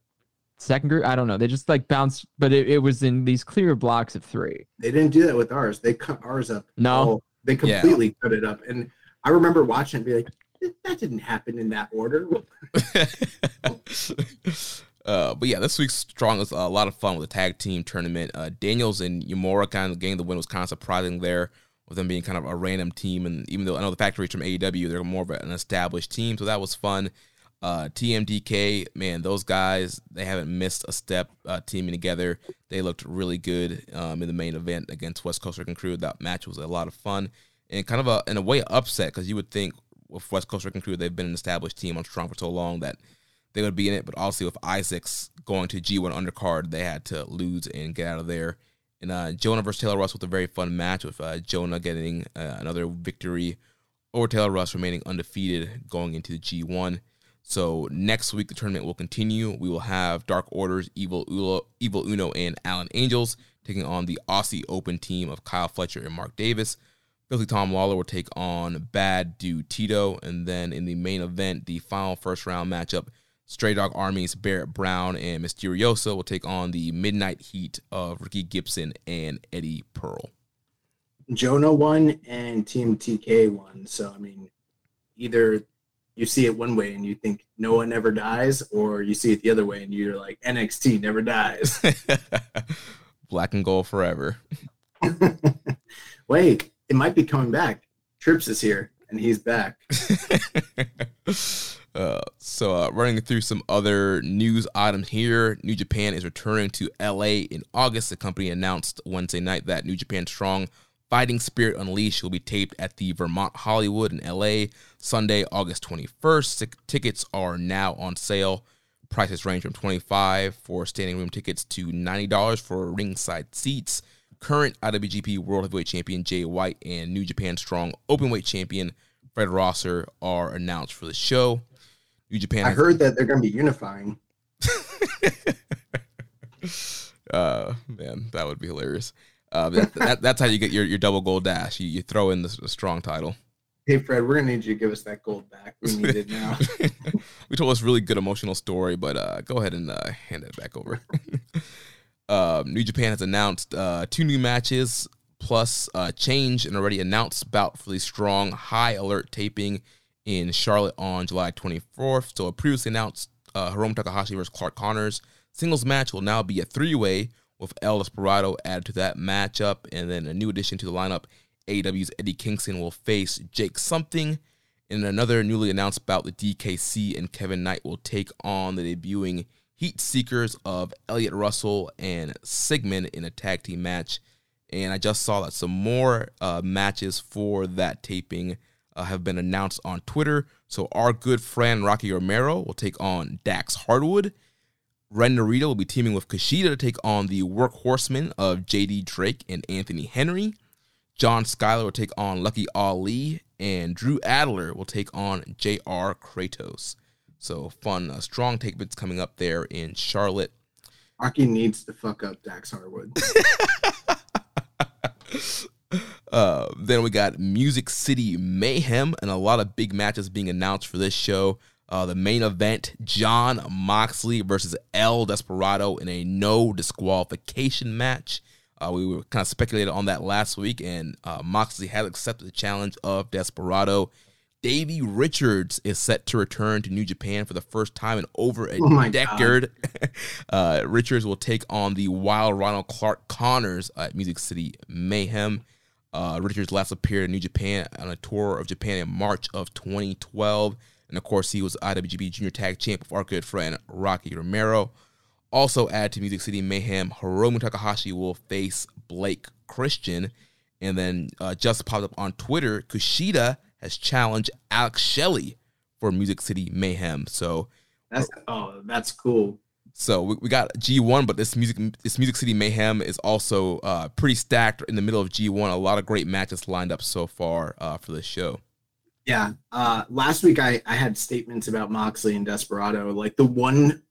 second group i don't know they just like bounced but it, it was in these clear blocks of three They didn't do that with ours. They cut ours up. No. all- they Yeah. completely cut it up. And I remember watching it and be like, "That- didn't happen in that order. uh, but yeah, this week's strong was a lot of fun with the tag team tournament. Uh, Daniels and Uemura kind of getting the win was kind of surprising there, with them being kind of a random team. And even though I know the factories from AEW, they're more of an established team, so that was fun. Uh, TMDK, man, those guys they haven't missed a step uh, teaming together. They looked really good um, in the main event against West Coast Wrecking Crew. That match was a lot of fun and kind of a in a way upset because you would think with West Coast Wrecking Crew they've been an established team on Strong for so long that they would be in it. But obviously with Isaacs going to G1 undercard, they had to lose and get out of there. And uh, Jonah versus Taylor Rust was a very fun match with uh, Jonah getting uh, another victory over Taylor Rust remaining undefeated going into the G1. So next week the tournament will continue. We will have Dark Orders, Evil Uno, Evil Uno, and Alan Angels taking on the Aussie Open team of Kyle Fletcher and Mark Davis. Filthy Tom Lawlor will take on Bad Dude Tito, and then in the main event, the final first round matchup, Stray Dog Army's Barrett Brown and Misterioso will take on the Midnight Heat of Ricky Gibson and Eddie Pearl. Jonah won and TMDK won. So I mean, either you see it one way and you think no one ever dies, or you see it the other way and you're like NXT never dies. Black and gold forever. Wait, it might be coming back. Trips is here and he's back. uh, so, uh, running through some other news items here. New Japan is returning to LA in August. The company announced Wednesday night that New Japan Strong Fighting Spirit Unleashed will be taped at the Vermont Hollywood in LA Sunday, August 21st. Tic- tickets are now on sale. Prices range from 25 for standing room tickets to $90 for ringside seats. Current IWGP World Heavyweight Champion Jay White and New Japan Strong Openweight Champion Fred Rosser are announced for the show. New Japan. I heard that they're going to be unifying. uh, man, that would be hilarious. Uh, that, that, that's how you get your, your double gold dash. You, you throw in the, the strong title. Hey Fred, we're going to need you to give us that gold back. We need it now. we told this really good emotional story, but uh, go ahead and uh, hand it back over. um, New Japan has announced uh, two new matches plus uh, change an already announced bout for the strong high alert taping in Charlotte on July 24th. So a previously announced uh, Hiromu Takahashi versus Clark Connors singles match will now be a three way with El Desperado added to that matchup, and then a new addition to the lineup. AEW's Eddie Kingston will face Jake Something. In another newly announced bout, the DKC and Kevin Knight will take on the debuting Heat Seekers of Elliot Russell and Sigmon in a tag team match. And I just saw that some more uh, matches for that taping uh, have been announced on Twitter. So our good friend Rocky Romero will take on Dax Harwood. Ren Narita will be teaming with Kushida to take on the workhorsemen of JD Drake and Anthony Henry. John Skyler will take on Lucky Ali, and Drew Adler will take on JR Kratos. So fun, uh, strong take bits coming up there in Charlotte. Rocky needs to fuck up Dax Harwood. Uh, then we got Music City Mayhem and a lot of big matches being announced for this show. Uh, the main event: Jon Moxley versus El Desperado in a no disqualification match. Uh, we were kind of speculated on that last week, and uh, Moxley has accepted the challenge of Desperado. Davey Richards is set to return to New Japan for the first time in over a Oh decade. uh, Richards will take on the Wild Rhino Clark Connors at Music City Mayhem. Uh, Richards last appeared in New Japan on a tour of Japan in March of 2012. And of course, he was IWGP Junior Tag Champ with our good friend Rocky Romero. Also added to Music City Mayhem, Hiromu Takahashi will face Blake Christian. And then uh, just popped up on Twitter, Kushida has challenged Alex Shelley for Music City Mayhem. So That's oh, that's cool. so we, we got G1, but this music this Music City Mayhem is also uh, pretty stacked in the middle of G1. A lot of great matches lined up so far uh, for this show. Yeah. Uh, last week I, I had statements about Moxley and Desperado. Like the one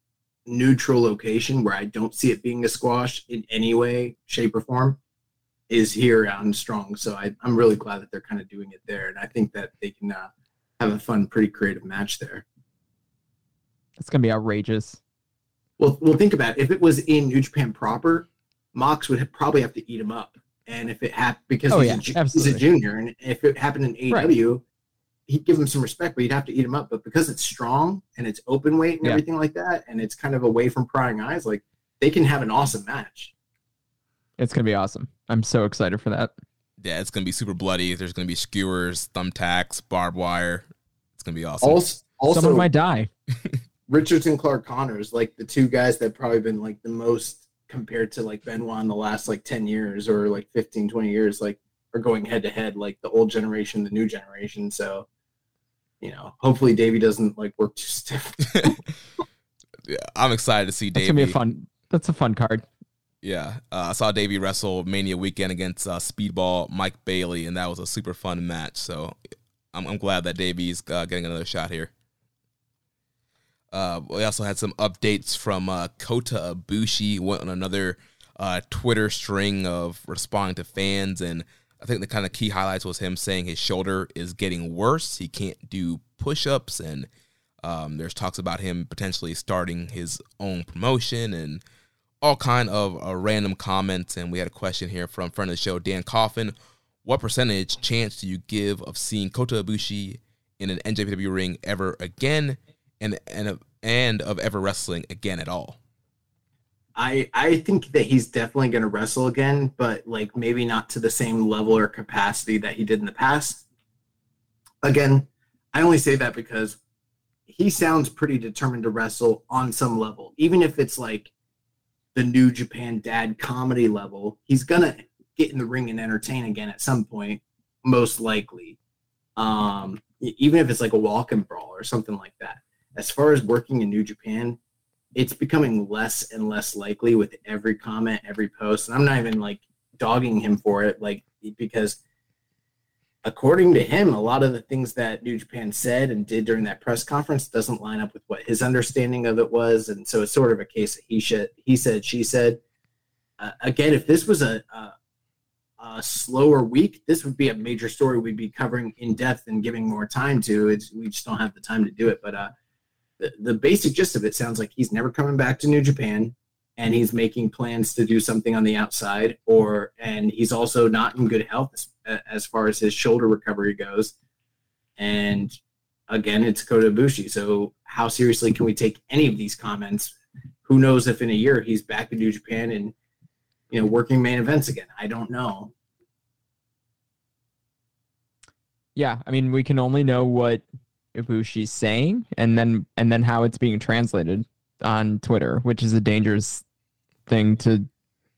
neutral location where I don't see it being a squash in any way, shape, or form is here on Strong. So I, I'm really glad that they're kind of doing it there. And I think that they can uh, have a fun, pretty creative match there. It's gonna be outrageous. Well, well, think about it. If it was in New Japan proper, Mox would have, probably have to eat him up. And if it happened because Oh, he's, yeah, a, he's a junior, and if it happened in AEW, he'd give him some respect, but he'd have to eat him up. But because it's strong and it's open weight and Yeah. everything like that, and it's kind of away from prying eyes, like they can have an awesome match. It's gonna be awesome. I'm so excited for that. Yeah, it's gonna be super bloody. There's gonna be skewers, thumbtacks, barbed wire. It's gonna be awesome. Also, also Someone might die. Richards and Clark Connors, like the two guys that probably been like the most compared to like Benoit in the last like 10 years or like 15, 20 years, like are going head to head, like the old generation, the new generation. So, you know, hopefully Davey doesn't like work too stiff. yeah, I'm excited to see That's Davey. gonna be a fun. That's a fun card. Yeah, uh, I saw Davey wrestle Mania weekend against uh, Speedball Mike Bailey, and that was a super fun match. So I'm, I'm glad that Davey's uh, getting another shot here. Uh, we also had some updates from uh, Kota Ibushi. Went on another uh, Twitter string of responding to fans, and I think the kind of key highlights was him saying his shoulder is getting worse. He can't do push-ups, and um, there's talks about him potentially starting his own promotion and all kind of uh, random comments. And we had a question here from friend of the show, Dan Coffin. What percentage chance do you give of seeing Kota Ibushi in an NJPW ring ever again, and and of, and of ever wrestling again at all? I I think that he's definitely going to wrestle again, but like maybe not to the same level or capacity that he did in the past. Again, I only say that because he sounds pretty determined to wrestle on some level, even if it's like the New Japan Dad comedy level. He's gonna get in the ring and entertain again at some point, most likely. Um, even if it's like a walk-in brawl or something like that. As far as working in New Japan, it's becoming less and less likely with every comment, every post. And I'm not even like dogging him for it, like because according to him, a lot of the things that New Japan said and did during that press conference doesn't line up with what his understanding of it was. And so it's sort of a case of he should, he said, she said. Uh, again, if this was a, a a slower week, this would be a major story we'd be covering in depth and giving more time to. It's we just don't have the time to do it. But uh, the, the basic gist of it sounds like he's never coming back to New Japan and he's making plans to do something on the outside or and he's also not in good health as, as far as his shoulder recovery goes. And again it's Kota Ibushi. So how seriously can we take any of these comments? Who knows if in a year he's back in New Japan and you know working main events again? I don't know. Yeah, I mean, we can only know what Ibushi's saying, and then and then how it's being translated on Twitter, which is a dangerous thing to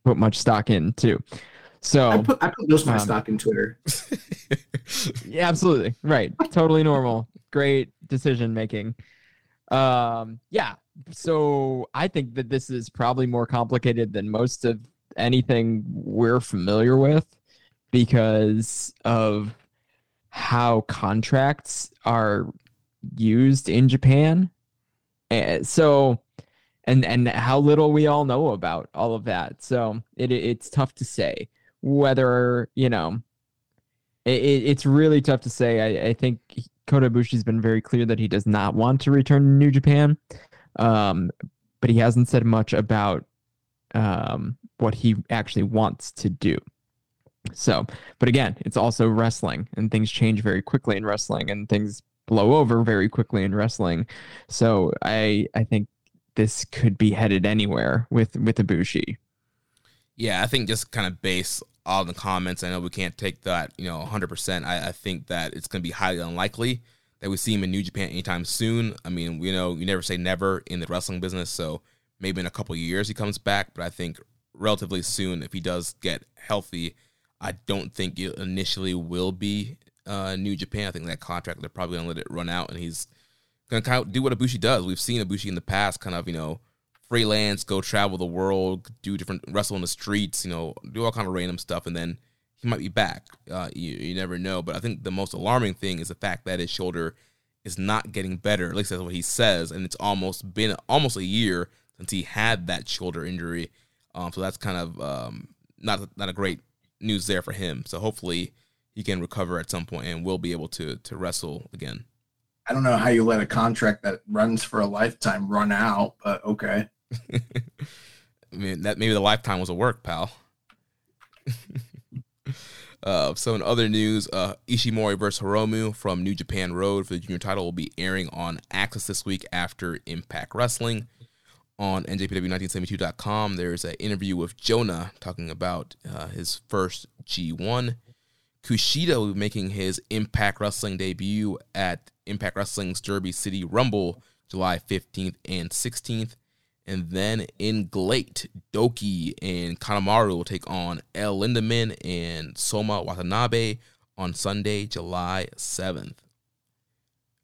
put much stock in too. I So put I put most of my um, stock in Twitter yeah, absolutely right, totally normal, great decision making. Um, yeah, so I think that this is probably more complicated than most of anything we're familiar with because of how contracts are used in Japan. And so and and how little we all know about all of that. So it it's tough to say whether, you know, it, it's really tough to say. I, I think Kota Ibushi's been very clear that he does not want to return to New Japan. Um, but he hasn't said much about um, what he actually wants to do. So, but again, it's also wrestling and things change very quickly in wrestling and things blow over very quickly in wrestling. So I I think this could be headed anywhere with with Ibushi. Yeah, I think just kind of base all the comments. I know we can't take that, you know, 100%. I, I think that it's going to be highly unlikely that we see him in New Japan anytime soon. I mean, we know you never say never in the wrestling business, so maybe in a couple years he comes back, but I think relatively soon if he does get healthy, I don't think it initially will be uh, New Japan. I think that contract they're probably gonna let it run out, and he's gonna kind of do what Ibushi does. We've seen Ibushi in the past, kind of you know freelance, go travel the world, do different wrestle in the streets, you know, do all kind of random stuff, and then he might be back. Uh, you, you never know. But I think the most alarming thing is the fact that his shoulder is not getting better. At least that's what he says, and it's almost been almost a year since he had that shoulder injury. Um, so that's kind of um, not not a great news there for him. So hopefully he can recover at some point and will be able to to wrestle again. I don't know how you let a contract that runs for a lifetime run out, but okay. I mean, that maybe the lifetime was a work, pal. uh, so in other news, uh, Ishimori versus Hiromu from New Japan Road for the junior title will be airing on AXS this week after Impact Wrestling. On NJPW1972.com, there's an interview with Jonah talking about uh, his first G1. Kushida will be making his Impact Wrestling debut at Impact Wrestling's Derby City Rumble July 15th and 16th. And then in GLEAT, Douki and Kanemaru will take on El Lindaman and Soma Watanabe on Sunday, July 7th.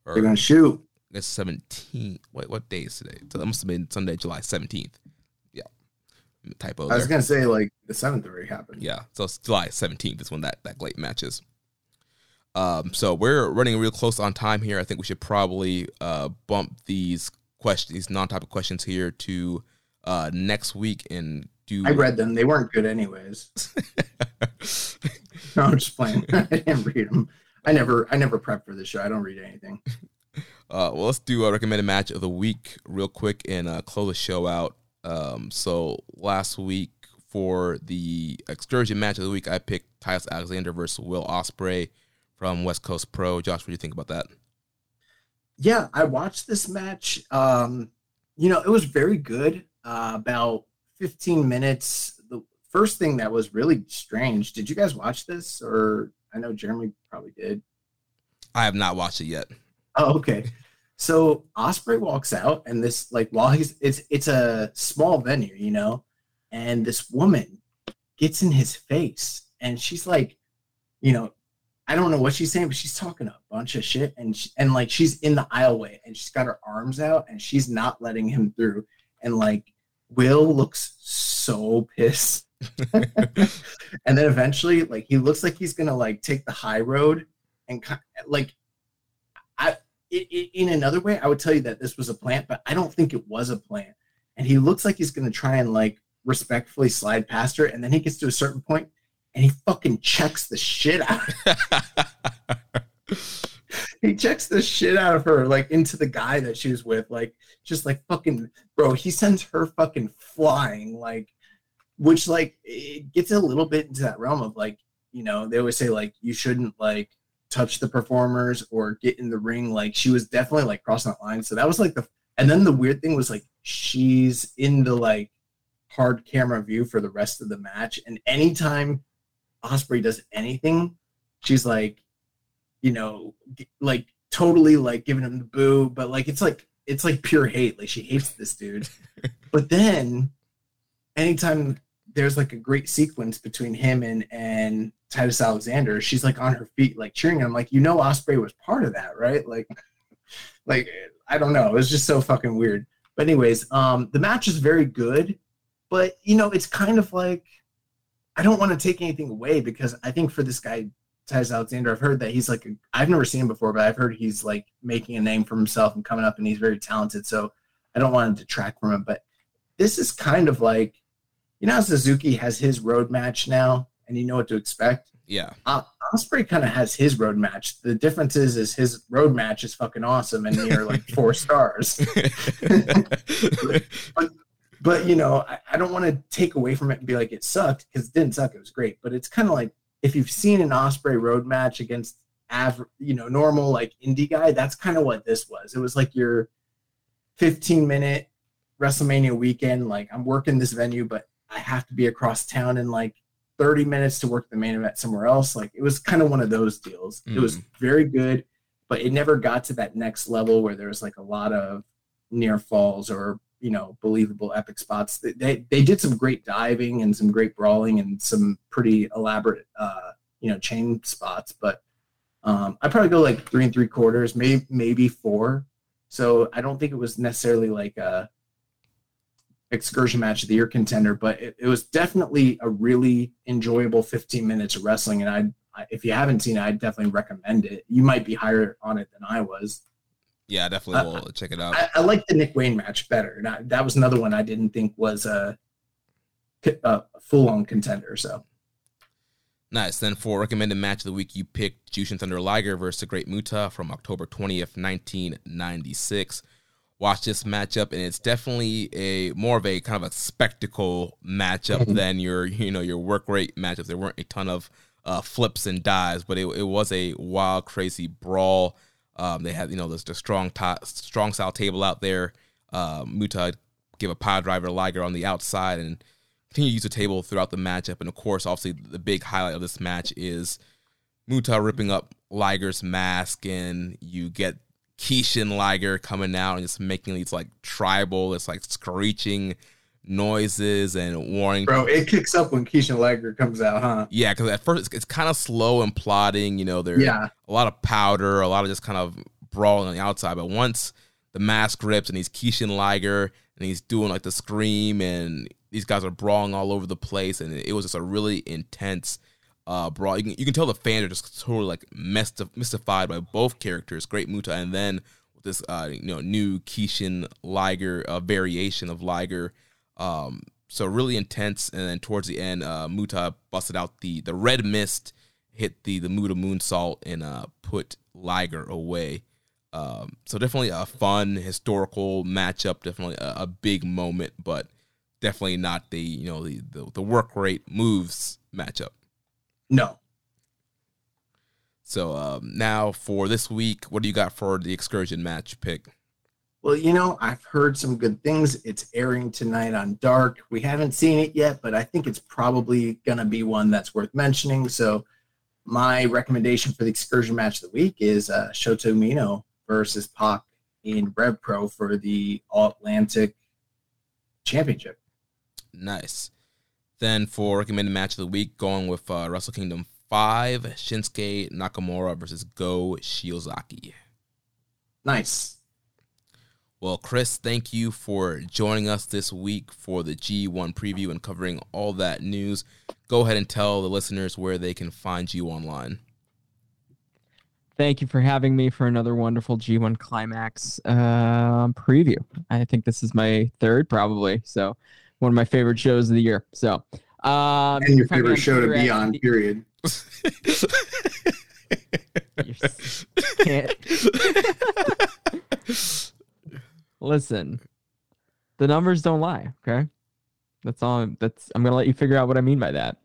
Or, They're going to shoot. It's 17th. Wait, what day is today? So that must have been Sunday, July 17th. Yeah. Typo. I was going to say, like, the 7th already happened. Yeah. So it's July 17th is when that, that GLEAT matches. Um, so we're running real close on time here. I think we should probably uh, bump these questions, these non-topic questions here to uh, next week and do. I read them; they weren't good, anyways. no, I'm just playing. I didn't read them. I never, I never prep for this show. I don't read anything. Uh, well, let's do a recommended match of the week real quick and uh, close the show out. Um, so last week for the excursion match of the week, I picked Titus Alexander versus Will Ospreay from West Coast Pro. Josh, what do you think about that? yeah, I watched this match. Um, you know, it was very good. Uh, about 15 minutes. The first thing that was really strange. Did you guys watch this? Or I know Jeremy probably did. I have not watched it yet. Oh, okay. So Ospreay walks out, and this like while he's it's it's a small venue, you know, and this woman gets in his face, and she's like, you know, I don't know what she's saying, but she's talking a bunch of shit, and she, and like she's in the aisleway, and she's got her arms out, and she's not letting him through, and like Will looks so pissed, and then eventually, like he looks like he's gonna like take the high road, and like I it, it, in another way, I would tell you that this was a plant, but I don't think it was a plant, and he looks like he's gonna try and like respectfully slide past her, and then he gets to a certain point and he fucking checks the shit out. he checks the shit out of her, like into the guy that she was with, like just like fucking bro. He sends her fucking flying, like which like it gets a little bit into that realm of like you know they always say like you shouldn't like touch the performers or get in the ring. Like she was definitely like crossing that line. So that was like the and then the weird thing was like she's in the like hard camera view for the rest of the match. And anytime Ospreay does anything, she's like, you know, like totally like giving him the boo, but like it's like it's like pure hate. Like she hates this dude. but then anytime there's like a great sequence between him and and Titus Alexander, she's like on her feet, like cheering him. Like, you know, Ospreay was part of that, right? Like, like I don't know. It was just so fucking weird. But anyways, um, the match is very good, but you know, it's kind of like I don't want to take anything away because I think for this guy, Taz Alexander, I've heard that he's like i have never seen him before, but I've heard he's like making a name for himself and coming up, and he's very talented. So I don't want to detract from him, but this is kind of like you know Suzuki has his road match now, and you know what to expect. Yeah. Uh, Ospreay kind of has his road match. The difference is, is his road match is fucking awesome and near like four stars. but, but you know, I, I don't want to take away from it and be like it sucked because it didn't suck. It was great, but it's kind of like if you've seen an Ospreay road match against average, you know, normal like indie guy, that's kind of what this was. It was like your 15 minute WrestleMania weekend. Like I'm working this venue, but I have to be across town in like 30 minutes to work the main event somewhere else. Like it was kind of one of those deals. Mm. It was mm. very good, but it never got to that next level where there was like a lot of near falls or you know believable epic spots. They they, did some great diving and some great brawling and some pretty elaborate uh, you know chain spots, but um, I probably go like three and three quarters, maybe maybe four. So I don't think it was necessarily like a excursion match of the year contender, but it, it was definitely a really enjoyable 15 minutes of wrestling. And I, if you haven't seen it, I'd definitely recommend it. You might be higher on it than I was. Yeah, I definitely will uh, check it out. I, I, like the Nick Wayne match better. Not, that was another one I didn't think was a, a full on contender. So nice. Then for recommended match of the week, you picked Jushin Thunder Liger versus the Great Muta from October 20th, 1996 watch this matchup, and it's definitely a more of a kind of a spectacle matchup mm-hmm. than your you know your work rate matchup. There weren't a ton of uh, flips and dives, but it, it was a wild, crazy brawl. Um, they had you know the, the strong strong style table out there. Uh, Muta give a power driver Liger on the outside and continue to use the table throughout the matchup. And of course, obviously, the big highlight of this match is Muta ripping up Liger's mask, and you get Kishin Liger coming out and just making these like tribal, it's like screeching noises and warning. Bro, it kicks up when Kishin Liger comes out, huh? Yeah, because at first it's, it's kind of slow and plodding. You know, there's yeah. a lot of powder, a lot of just kind of brawling on the outside. But once the mask rips and he's Kishin Liger and he's doing like the scream and these guys are brawling all over the place and it was just a really intense uh, brawl. You can, you can tell the fans are just totally like mystified by both characters, Great Muta, and then this uh, you know new Kishin Liger uh, variation of Liger. Um, so really intense, and then towards the end, uh, Muta busted out the the red mist, hit the the Muta moonsault, and uh, put Liger away. Um, so definitely a fun historical matchup, definitely a, a, big moment, but definitely not the you know the, the, the work rate moves matchup. No. So um, now for this week, what do you got for the excursion match pick? Well, you know, I've heard some good things. It's airing tonight on Dark. We haven't seen it yet, but I think it's probably going to be one that's worth mentioning. So, my recommendation for the excursion match of the week is uh, Shota Umino versus Pac in Rev Pro for the All Atlantic Championship. Nice. Then for recommended match of the week, going with uh, Wrestle Kingdom 5, Shinsuke Nakamura versus Go Shiozaki. Nice. Well, Chris, thank you for joining us this week for the G1 preview and covering all that news. Go ahead and tell the listeners where they can find you online. Thank you for having me for another wonderful G1 Climax uh, preview. I think this is my third, probably. So one of my favorite shows of the year. So, um, and your favorite show to be on, period. Listen, the numbers don't lie. Okay, that's all. That's I'm gonna let you figure out what I mean by that.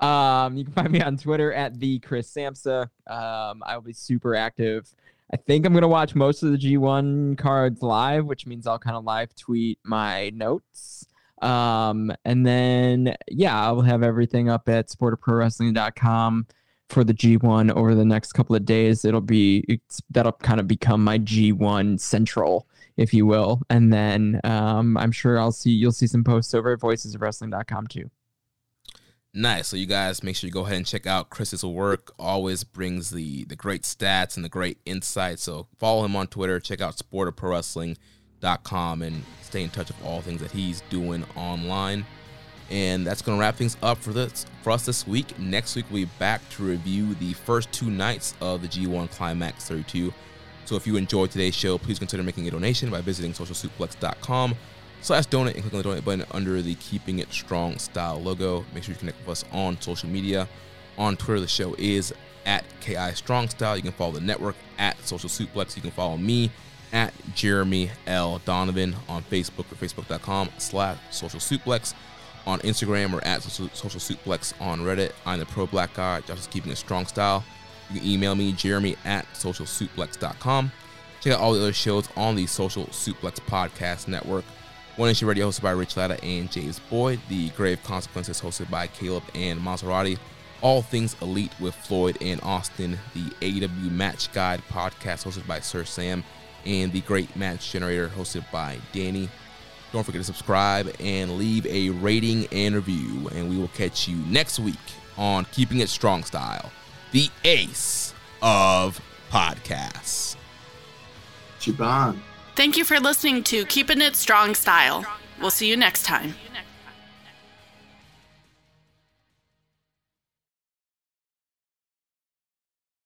Um, you can find me on Twitter at the Chris Samsa. Um, I will be super active. I think I'm gonna watch most of the G1 cards live, which means I'll kind of live tweet my notes. Um, and then, yeah, I'll have everything up at sportofprowrestling.com for the G1 over the next couple of days. It'll be, that'll kind of become my G1 central, if you will. And then um, I'm sure I'll see, you'll see some posts over at voicesofwrestling.com too. Nice. So you guys make sure you go ahead and check out Chris's work. Always brings the the great stats and the great insights. So follow him on Twitter. Check out Sport of Pro Wrestling facebook.com and stay in touch with all things that he's doing online. And that's to wrap things up for this for us this week. Next week we'll be back to review the first two nights of the G1 Climax 32. So if you enjoyed today's show, please consider making a donation by visiting socialsuplex.com slash donate and click on the donate button under the Keeping It Strong style logo. Make sure you connect with us on social media. On Twitter, the show is at KI Strong Style. You can follow the network at Social Suplex. You can follow me at Jeremy L. Donovan on Facebook or facebook.com slash social suplex. On Instagram or at social, suplex on Reddit. I'm the pro black guy. Josh is keeping a strong style. You can email me, jeremy at socialsuplex.com. Check out all the other shows on the Social Suplex Podcast Network. One Nation Radio hosted by Rich Latta and James Boyd. The Grave Consequences hosted by Caleb and Maserati. All Things Elite with Floyd and Austin. The AW Match Guide podcast hosted by Sir Sam. And the Great Match Generator hosted by Danny. Don't forget to subscribe and leave a rating and review. And we will catch you next week on Keeping It Strong Style, the ace of podcasts. Chiban. Thank you for listening to Keeping It Strong Style. We'll see you next time.